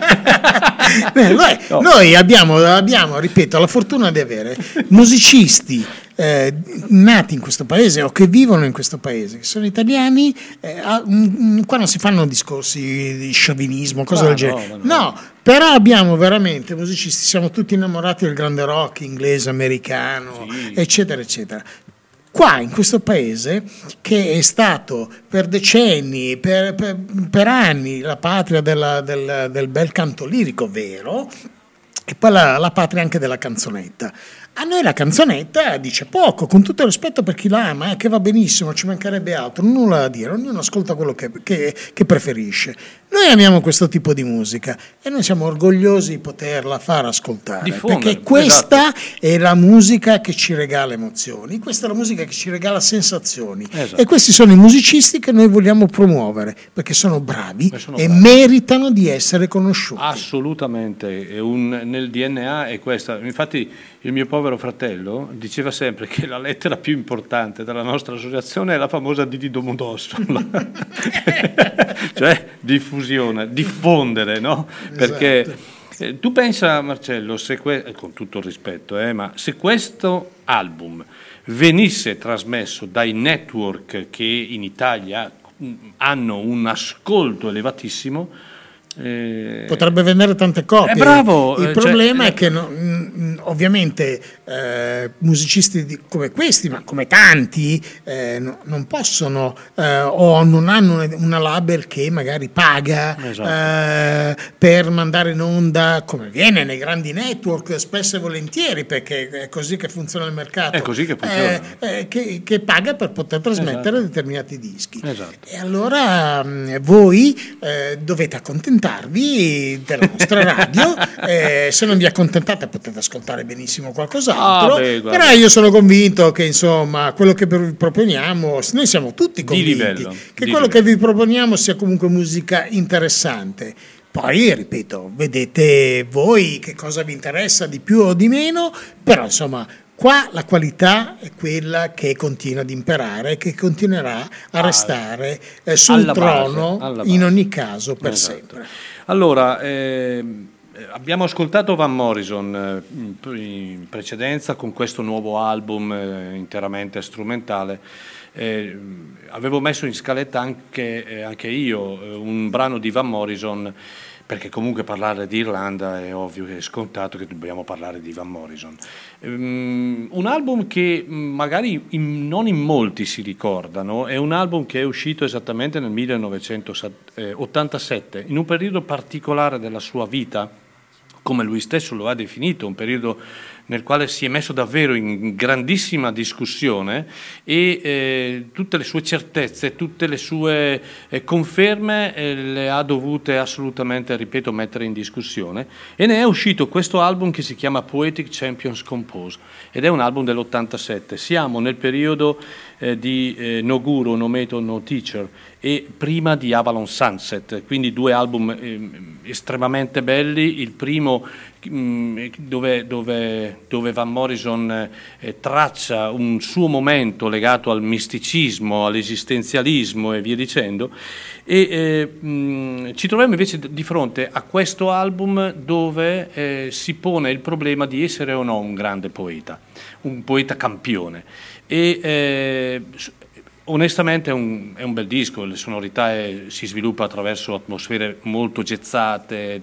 Eh, lo è. No. Noi abbiamo, abbiamo, ripeto, la fortuna di avere musicisti eh, nati in questo paese o che vivono in questo paese, che sono italiani, eh, ah, mm, mm, qua non si fanno discorsi di sciovinismo, cose Ma del no, genere. ma no. No, però abbiamo veramente musicisti, siamo tutti innamorati del grande rock inglese, americano, eccetera, eccetera. Qua in questo paese, che è stato per decenni, per, per- per anni, la patria della- del, del bel canto lirico vero, e poi la, la patria anche della canzonetta. A noi la canzonetta dice poco, con tutto il rispetto per chi la ama, eh, che va benissimo, ci mancherebbe altro, nulla da dire, ognuno ascolta quello che, che- che preferisce. Noi amiamo questo tipo di musica e noi siamo orgogliosi di poterla far ascoltare, Diffondere, perché questa è la musica che ci regala emozioni, questa è la musica che ci regala sensazioni Esatto. e questi sono i musicisti che noi vogliamo promuovere perché sono bravi sono e bravi. meritano di essere conosciuti. Assolutamente, è un- nel DNA è questa. Infatti il mio povero fratello diceva sempre che la lettera più importante della nostra associazione è la famosa D di Domodossola, cioè diffusione, diffondere, no? Perché eh, tu pensa Marcello, se que- eh, con tutto il rispetto, eh, ma se questo album venisse trasmesso dai network che in Italia mh, hanno un ascolto elevatissimo, eh, Potrebbe vendere tante copie. Eh, bravo, Il eh, problema cioè, è che no- mm, ovviamente eh, musicisti di- come questi, ma come tanti, eh, no- non possono eh, o non hanno una, label che magari paga Esatto. eh, per mandare in onda, come viene nei grandi network, spesso e volentieri, perché è così che funziona il mercato. È così che funziona. eh, eh, che, che paga per poter trasmettere Esatto. determinati dischi. Esatto. E allora mh, voi eh, dovete accontentarvi accontentarvi della nostra radio. Eh, se non vi accontentate potete ascoltare benissimo qualcos'altro. Ah, beh, però io sono convinto che insomma quello che vi proponiamo, noi siamo tutti convinti livello, che quello livello. che vi proponiamo sia comunque musica interessante. Poi, ripeto, vedete voi che cosa vi interessa di più o di meno, però insomma, qua la qualità è quella che continua ad imperare, che continuerà a restare eh, sul alla base, trono alla in base. ogni caso per Esatto. sempre. Allora, eh, abbiamo ascoltato Van Morrison eh, in pre- in precedenza con questo nuovo album eh, interamente strumentale. Eh, avevo messo in scaletta anche, anche io un brano di Van Morrison perché comunque parlare di Irlanda è ovvio che è scontato che dobbiamo parlare di Van Morrison. Ehm, un album che mh, magari in- non in molti si ricordano, è un album che è uscito esattamente nel 1987, in un periodo particolare della sua vita, come lui stesso lo ha definito, un periodo nel quale si è messo davvero in grandissima discussione e eh, tutte le sue certezze, tutte le sue eh, conferme eh, le ha dovute assolutamente, ripeto, mettere in discussione e ne è uscito questo album che si chiama Poetic Champions Compose ed è un album dell'87. Siamo nel periodo eh, di eh, No Guru, No Method, No Teacher e prima di Avalon Sunset, quindi due album ehm, estremamente belli, il primo mm, dove, dove- dove Van Morrison eh, traccia un suo momento legato al misticismo, all'esistenzialismo e via dicendo, e eh, mh, ci troviamo invece di fronte a questo album dove eh, si pone il problema di essere o no un grande poeta, un poeta campione. E, eh, Onestamente è un, è un bel disco, le sonorità eh, si sviluppa attraverso atmosfere molto gezzate,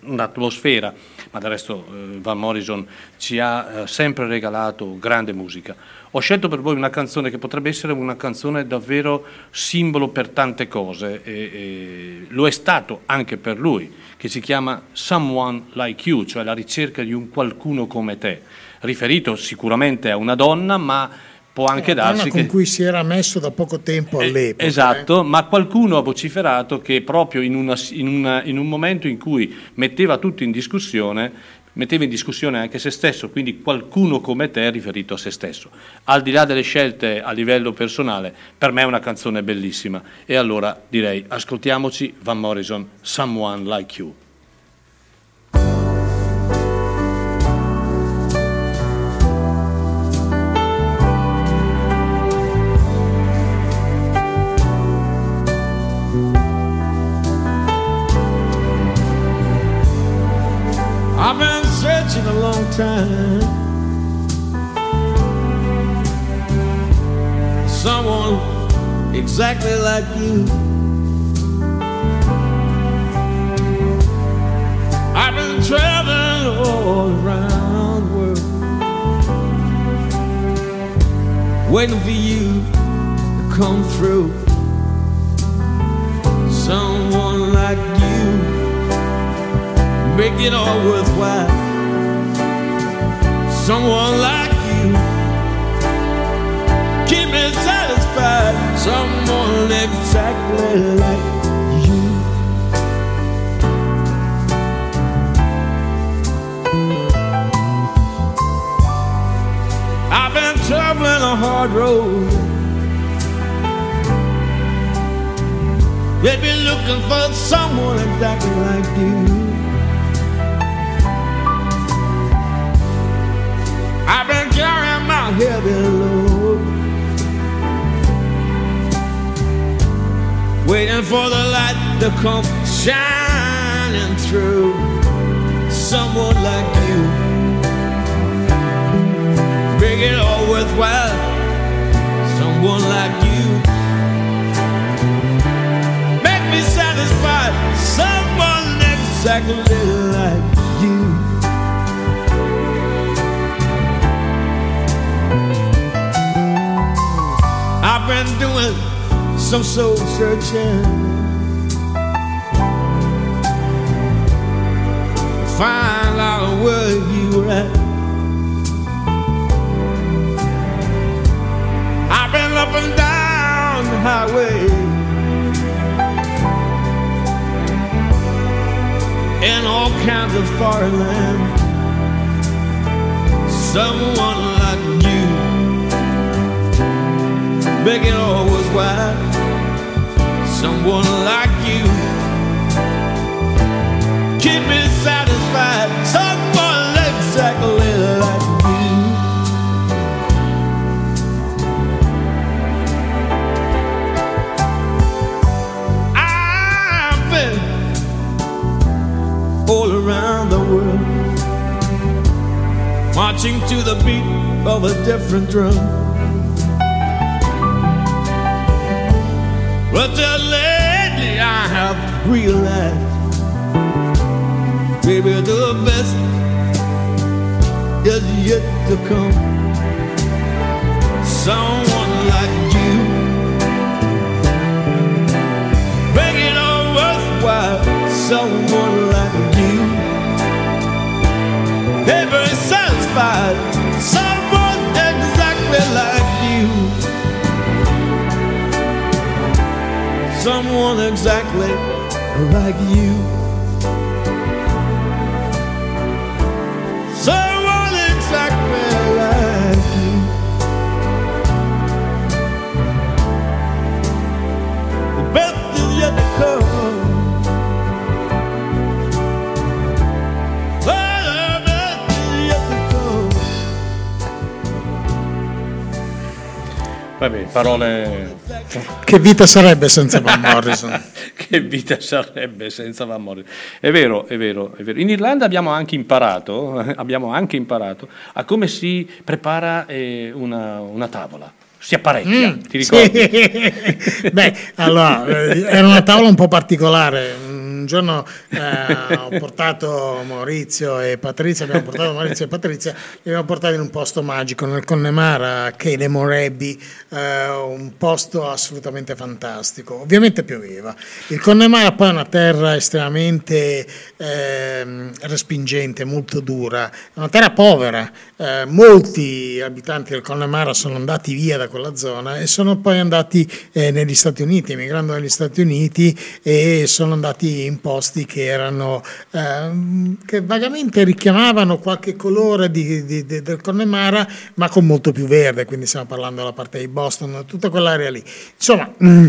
un'atmosfera, ma del resto eh, Van Morrison ci ha eh, sempre regalato grande musica. Ho scelto per voi una canzone che potrebbe essere una canzone davvero simbolo per tante cose, e, e lo è stato anche per lui, che si chiama Someone Like You, cioè la ricerca di un qualcuno come te, riferito sicuramente a una donna, ma può anche donna darsi con che... cui si era messo da poco tempo all'epoca. Esatto, ma qualcuno ha vociferato che proprio in, una- in una- in un momento in cui metteva tutto in discussione, metteva in discussione anche se stesso, quindi qualcuno come te è riferito a se stesso. Al di là delle scelte a livello personale, per me è una canzone bellissima e allora direi ascoltiamoci Van Morrison, Someone Like You. Time. Someone exactly like you. I've been traveling all around the world, waiting for you to come through. Someone like you make it all worthwhile. Someone like you, keep me satisfied. Someone exactly like you. I've been traveling a hard road. They've been looking for someone exactly like you. Carrying my heavy load, waiting for the light to come shining through. Someone like you, make it all worthwhile. Someone like you, make me satisfied. Someone exactly like I've been doing some soul searching find out where you were at. I've been up and down the highway in all kinds of foreign land. Someone like you, making all was wide. Someone like you, keep me satisfied. Someone exactly like you. I've been all around the world, marching to the beat of a different drum. But just lately I have realized, baby, the best is yet to come. Someone like you, make it all worthwhile. Someone Someone exactly like you. Someone exactly like you. The best is yet to come. Vabbè, parole... Che vita sarebbe senza Van Morrison? che vita sarebbe senza Van Morrison? È vero, è vero, è vero. In Irlanda abbiamo anche imparato, abbiamo anche imparato a come si prepara eh, una, una tavola. Si apparecchia, Mm, ti ricordi? sì. Beh, allora, eh, era una tavola un po' particolare. Un giorno eh, ho portato Maurizio e Patrizia, abbiamo portato Maurizio e Patrizia, li abbiamo portati in un posto magico, nel Connemara, che è Morebbi, eh, un posto assolutamente fantastico. Ovviamente pioveva. Il Connemara poi è una terra estremamente ehm, respingente, molto dura, è una terra povera. Eh, molti abitanti del Connemara sono andati via da quella zona e sono poi andati eh, negli Stati Uniti, emigrando negli Stati Uniti e sono andati in posti che erano ehm, che vagamente richiamavano qualche colore di- di- di- del Connemara, ma con molto più verde, quindi stiamo parlando della parte di Boston, tutta quell'area lì. Insomma, mm,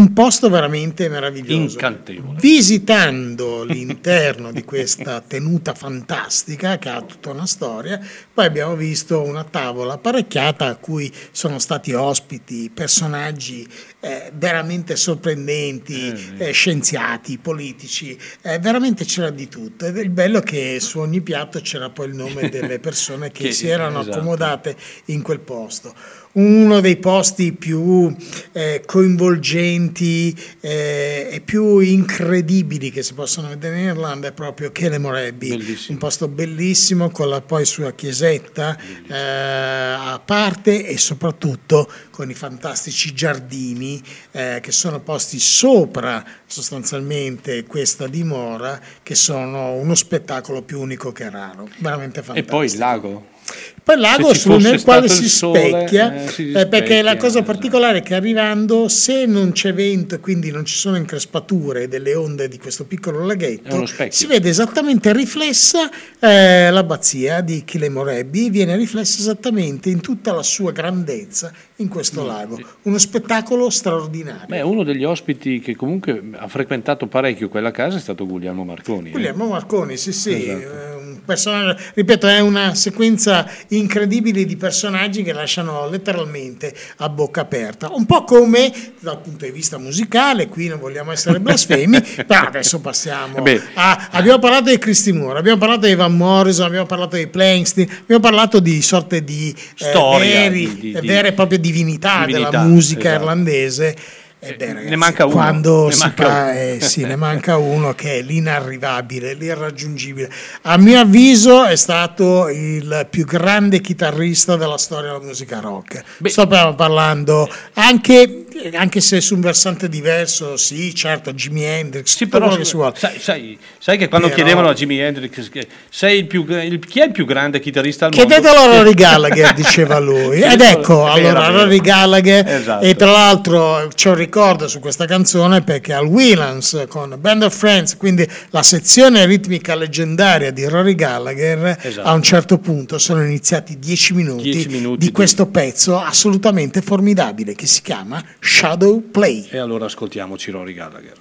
un posto veramente meraviglioso. Incantevole. Visitando l'interno di questa tenuta fantastica che ha tutta una storia, poi abbiamo visto una tavola apparecchiata a cui sono stati ospiti personaggi eh, veramente sorprendenti, eh, scienziati, politici, eh, veramente c'era di tutto. Ed il bello che su ogni piatto c'era poi il nome delle persone che, Che- si erano esatto. accomodate in quel posto. Uno dei posti più eh, coinvolgenti eh, e più incredibili che si possono vedere in Irlanda è proprio Kellemorebbi, un posto bellissimo con la poi sua chiesetta eh, a parte e soprattutto con i fantastici giardini eh, che sono posti sopra sostanzialmente questa dimora che sono uno spettacolo più unico che raro, veramente E fantastico. poi il lago. Poi il lago Se ci su- fosse nel quale si sole, specchia, eh, si eh, perché la rispecchia, cosa particolare è che arrivando, se non c'è vento e quindi non ci sono increspature delle onde di questo piccolo laghetto, si vede esattamente riflessa eh, l'abbazia di Chilemorebbi, viene riflessa esattamente in tutta la sua grandezza in questo lago. Uno spettacolo straordinario. Beh, uno degli ospiti che comunque ha frequentato parecchio quella casa è stato Guglielmo Marconi. eh. Guglielmo Marconi, sì, sì, Esatto. Personaggio, ripeto, è una sequenza incredibile di personaggi che lasciano letteralmente a bocca aperta. Un po' come dal punto di vista musicale, qui non vogliamo essere blasfemi, però adesso passiamo a... Abbiamo parlato di Christy Moore, abbiamo parlato di Van Morrison, abbiamo parlato di Plangston, abbiamo parlato di sorte di eh, Storia, veri- di- di- di- vere e proprie divinità, divinità, della musica esatto. irlandese. E beh, ne ragazzi, manca uno, Quando ne si manca fa, uno. eh, sì, ne manca uno che è l'inarrivabile, l'irraggiungibile. A mio avviso è stato il più grande chitarrista della storia della musica rock. Sto proprio parlando anche eh, anche se su un versante diverso, sì, certo, Jimi Hendrix, tutto Però che sai, sai- sai che quando Però- chiedevano a Jimi Hendrix il più, il- chi è il più grande chitarrista al Chiedetelo mondo? a Rory Gallagher, diceva lui. Ed Chiedetelo- ecco, allora vero. Rory Gallagher, Esatto. e tra l'altro c'è un ricordo su questa canzone perché al Williams con Band of Friends, quindi la sezione ritmica leggendaria di Rory Gallagher, Esatto. a un certo punto sono iniziati 10 minuti, 10 minuti di di- questo pezzo assolutamente formidabile che si chiama Shadow Play. E allora ascoltiamoci Rory Gallagher.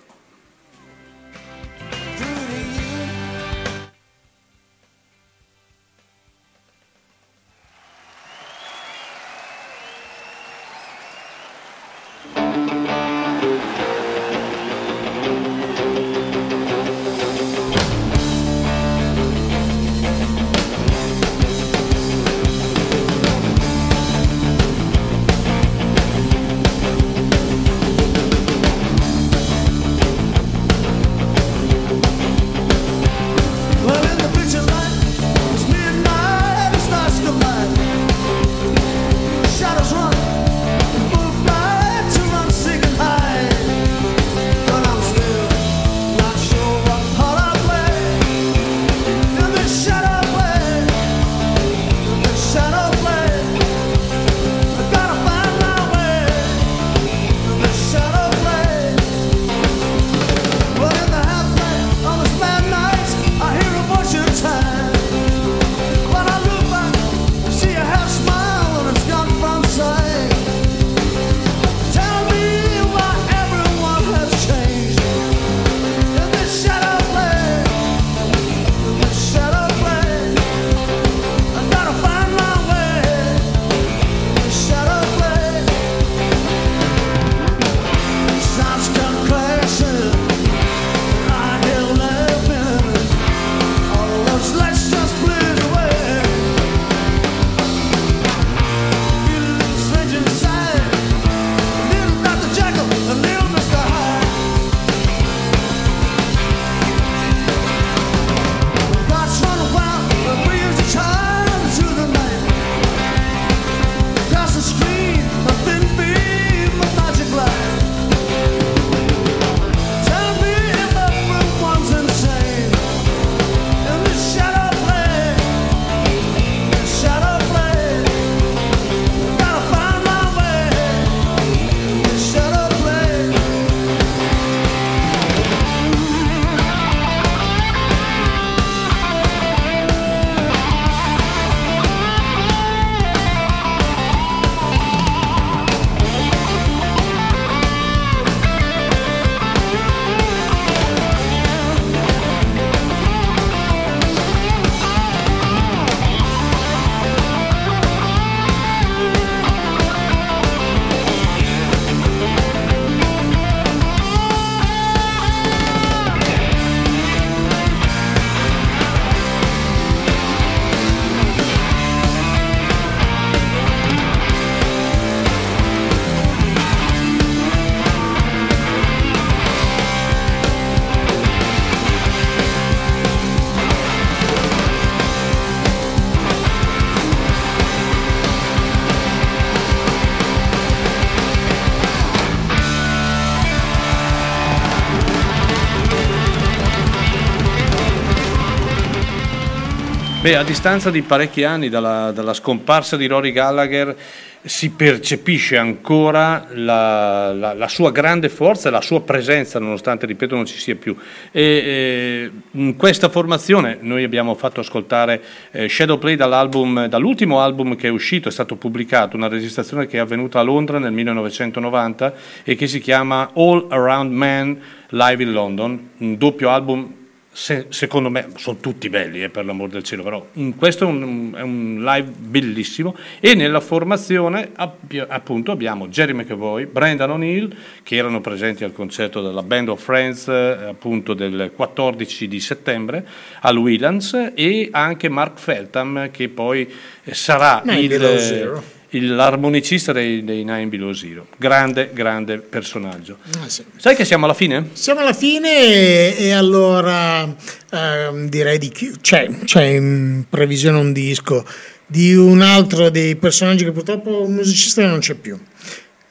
Beh, a distanza di parecchi anni dalla, dalla scomparsa di Rory Gallagher si percepisce ancora la, la- la sua grande forza e la sua presenza, nonostante, ripeto, non ci sia più. E, eh, in questa formazione noi abbiamo fatto ascoltare eh, Shadowplay dall'ultimo album che è uscito, è stato pubblicato, una registrazione che è avvenuta a Londra nel 1990 e che si chiama All Around Man Live in London, un doppio album se- secondo me sono tutti belli eh, per l'amor del cielo però mm, questo è un, è un live bellissimo e nella formazione abbia- appunto abbiamo Jerry McAvoy Brendan O'Neill che erano presenti al concerto della Band of Friends eh, appunto del 14 di settembre al Williams e anche Mark Feltham che poi eh, sarà Nine il, Below Zero. Il- l'armonicista dei, dei Nine Below Zero grande grande personaggio Ah, sì. sai che siamo alla fine? Siamo alla fine e, e allora ehm, direi di chi- c'è, c'è in previsione un disco di un altro dei personaggi che purtroppo un musicista non c'è più.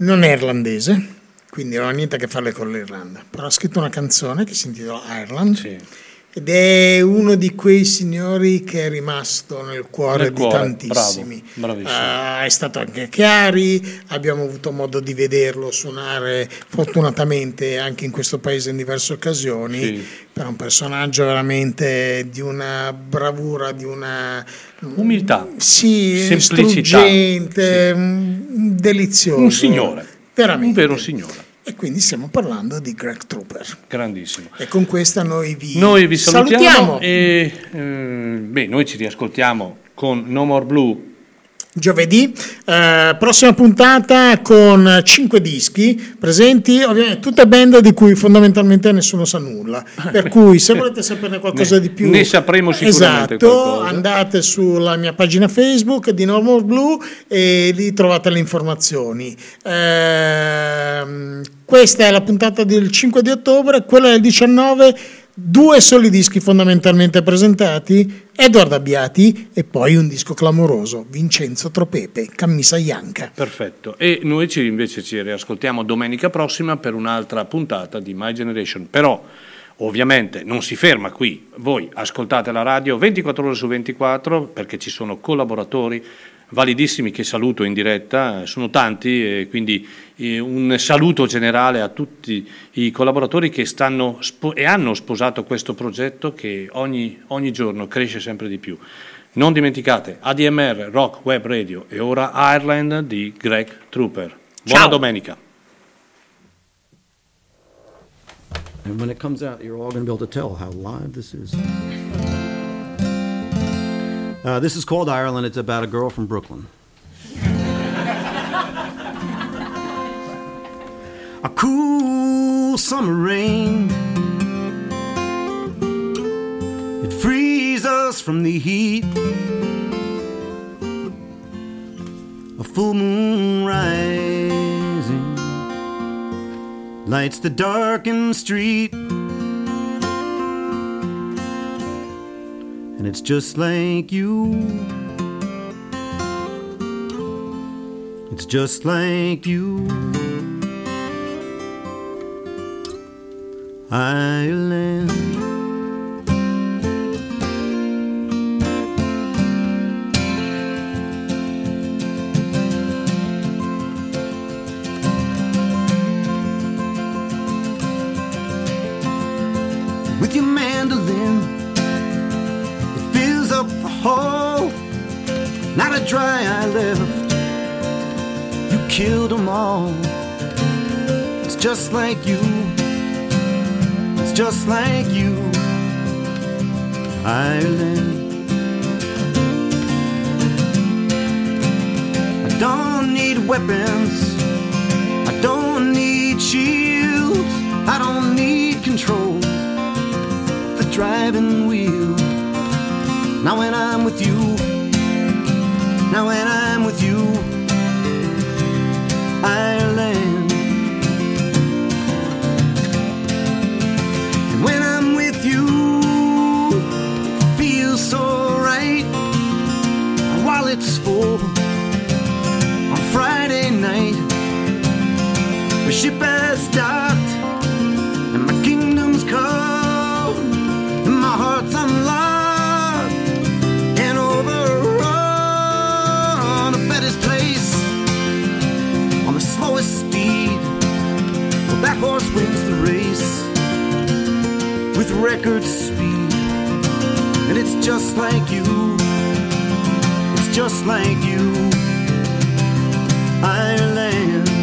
Non è irlandese, quindi non ha niente a che fare con l'Irlanda, però ha scritto una canzone che si intitola Ireland. Ed è uno di quei signori che è rimasto nel cuore Nel di cuore, tantissimi. bravo, bravissimo. Ah, è stato anche Chiari, abbiamo avuto modo di vederlo suonare fortunatamente anche in questo paese in diverse occasioni. Sì. Un personaggio veramente di una bravura, di una Umiltà, sì, semplicità, mm, delizioso. un signore, Veramente. un vero signore, E quindi stiamo parlando di Greg Trooper. grandissimo. E con questa noi vi, Noi vi salutiamo, salutiamo. e eh, beh, noi ci riascoltiamo con No More Blue. Giovedì, eh, prossima puntata con cinque dischi presenti, ovviamente tutte band di cui fondamentalmente nessuno sa nulla. Per cui se volete saperne qualcosa Ne- di più, ne sapremo sicuramente esatto, qualcosa. andate sulla mia pagina Facebook di Normal Blue e lì trovate le informazioni. Ehm, questa è la puntata del 5 di ottobre, quella del 19 due soli dischi fondamentalmente presentati, Edward Abbiati e poi un disco clamoroso, Vincenzo Tropepe, Cammisa Ianca. Perfetto. E noi ci, invece ci riascoltiamo domenica prossima per un'altra puntata di My Generation. Però, ovviamente, non si ferma qui. Voi ascoltate la radio 24 ore su 24 perché ci sono collaboratori validissimi che saluto in diretta, sono tanti e quindi eh, un saluto generale a tutti i collaboratori che stanno spo- e hanno sposato questo progetto che ogni, ogni giorno cresce sempre di più. Non dimenticate ADMR Rock Web Radio e ora Ireland di Greg Trooper. Buona Ciao. domenica. And when it comes out, you're all going to be able to tell how live this is. Uh, this is called Ireland. It's about a girl from Brooklyn. a cool summer rain. It frees us from the heat. A full moon rising lights the darkened street. It's just like you. It's just like you. Ireland. With your mandolin, hall. Not a dry eye left. You killed them all. It's just like you. It's just like you. Ireland. I don't need weapons. I don't need shields. I don't need control. The driving wheel. Now when I'm with you. Now when I'm with you. Ireland. And when I'm with you, it feels so right. While it's full on Friday night, the ship has docked record speed. And it's just like you. It's just like you. Ireland.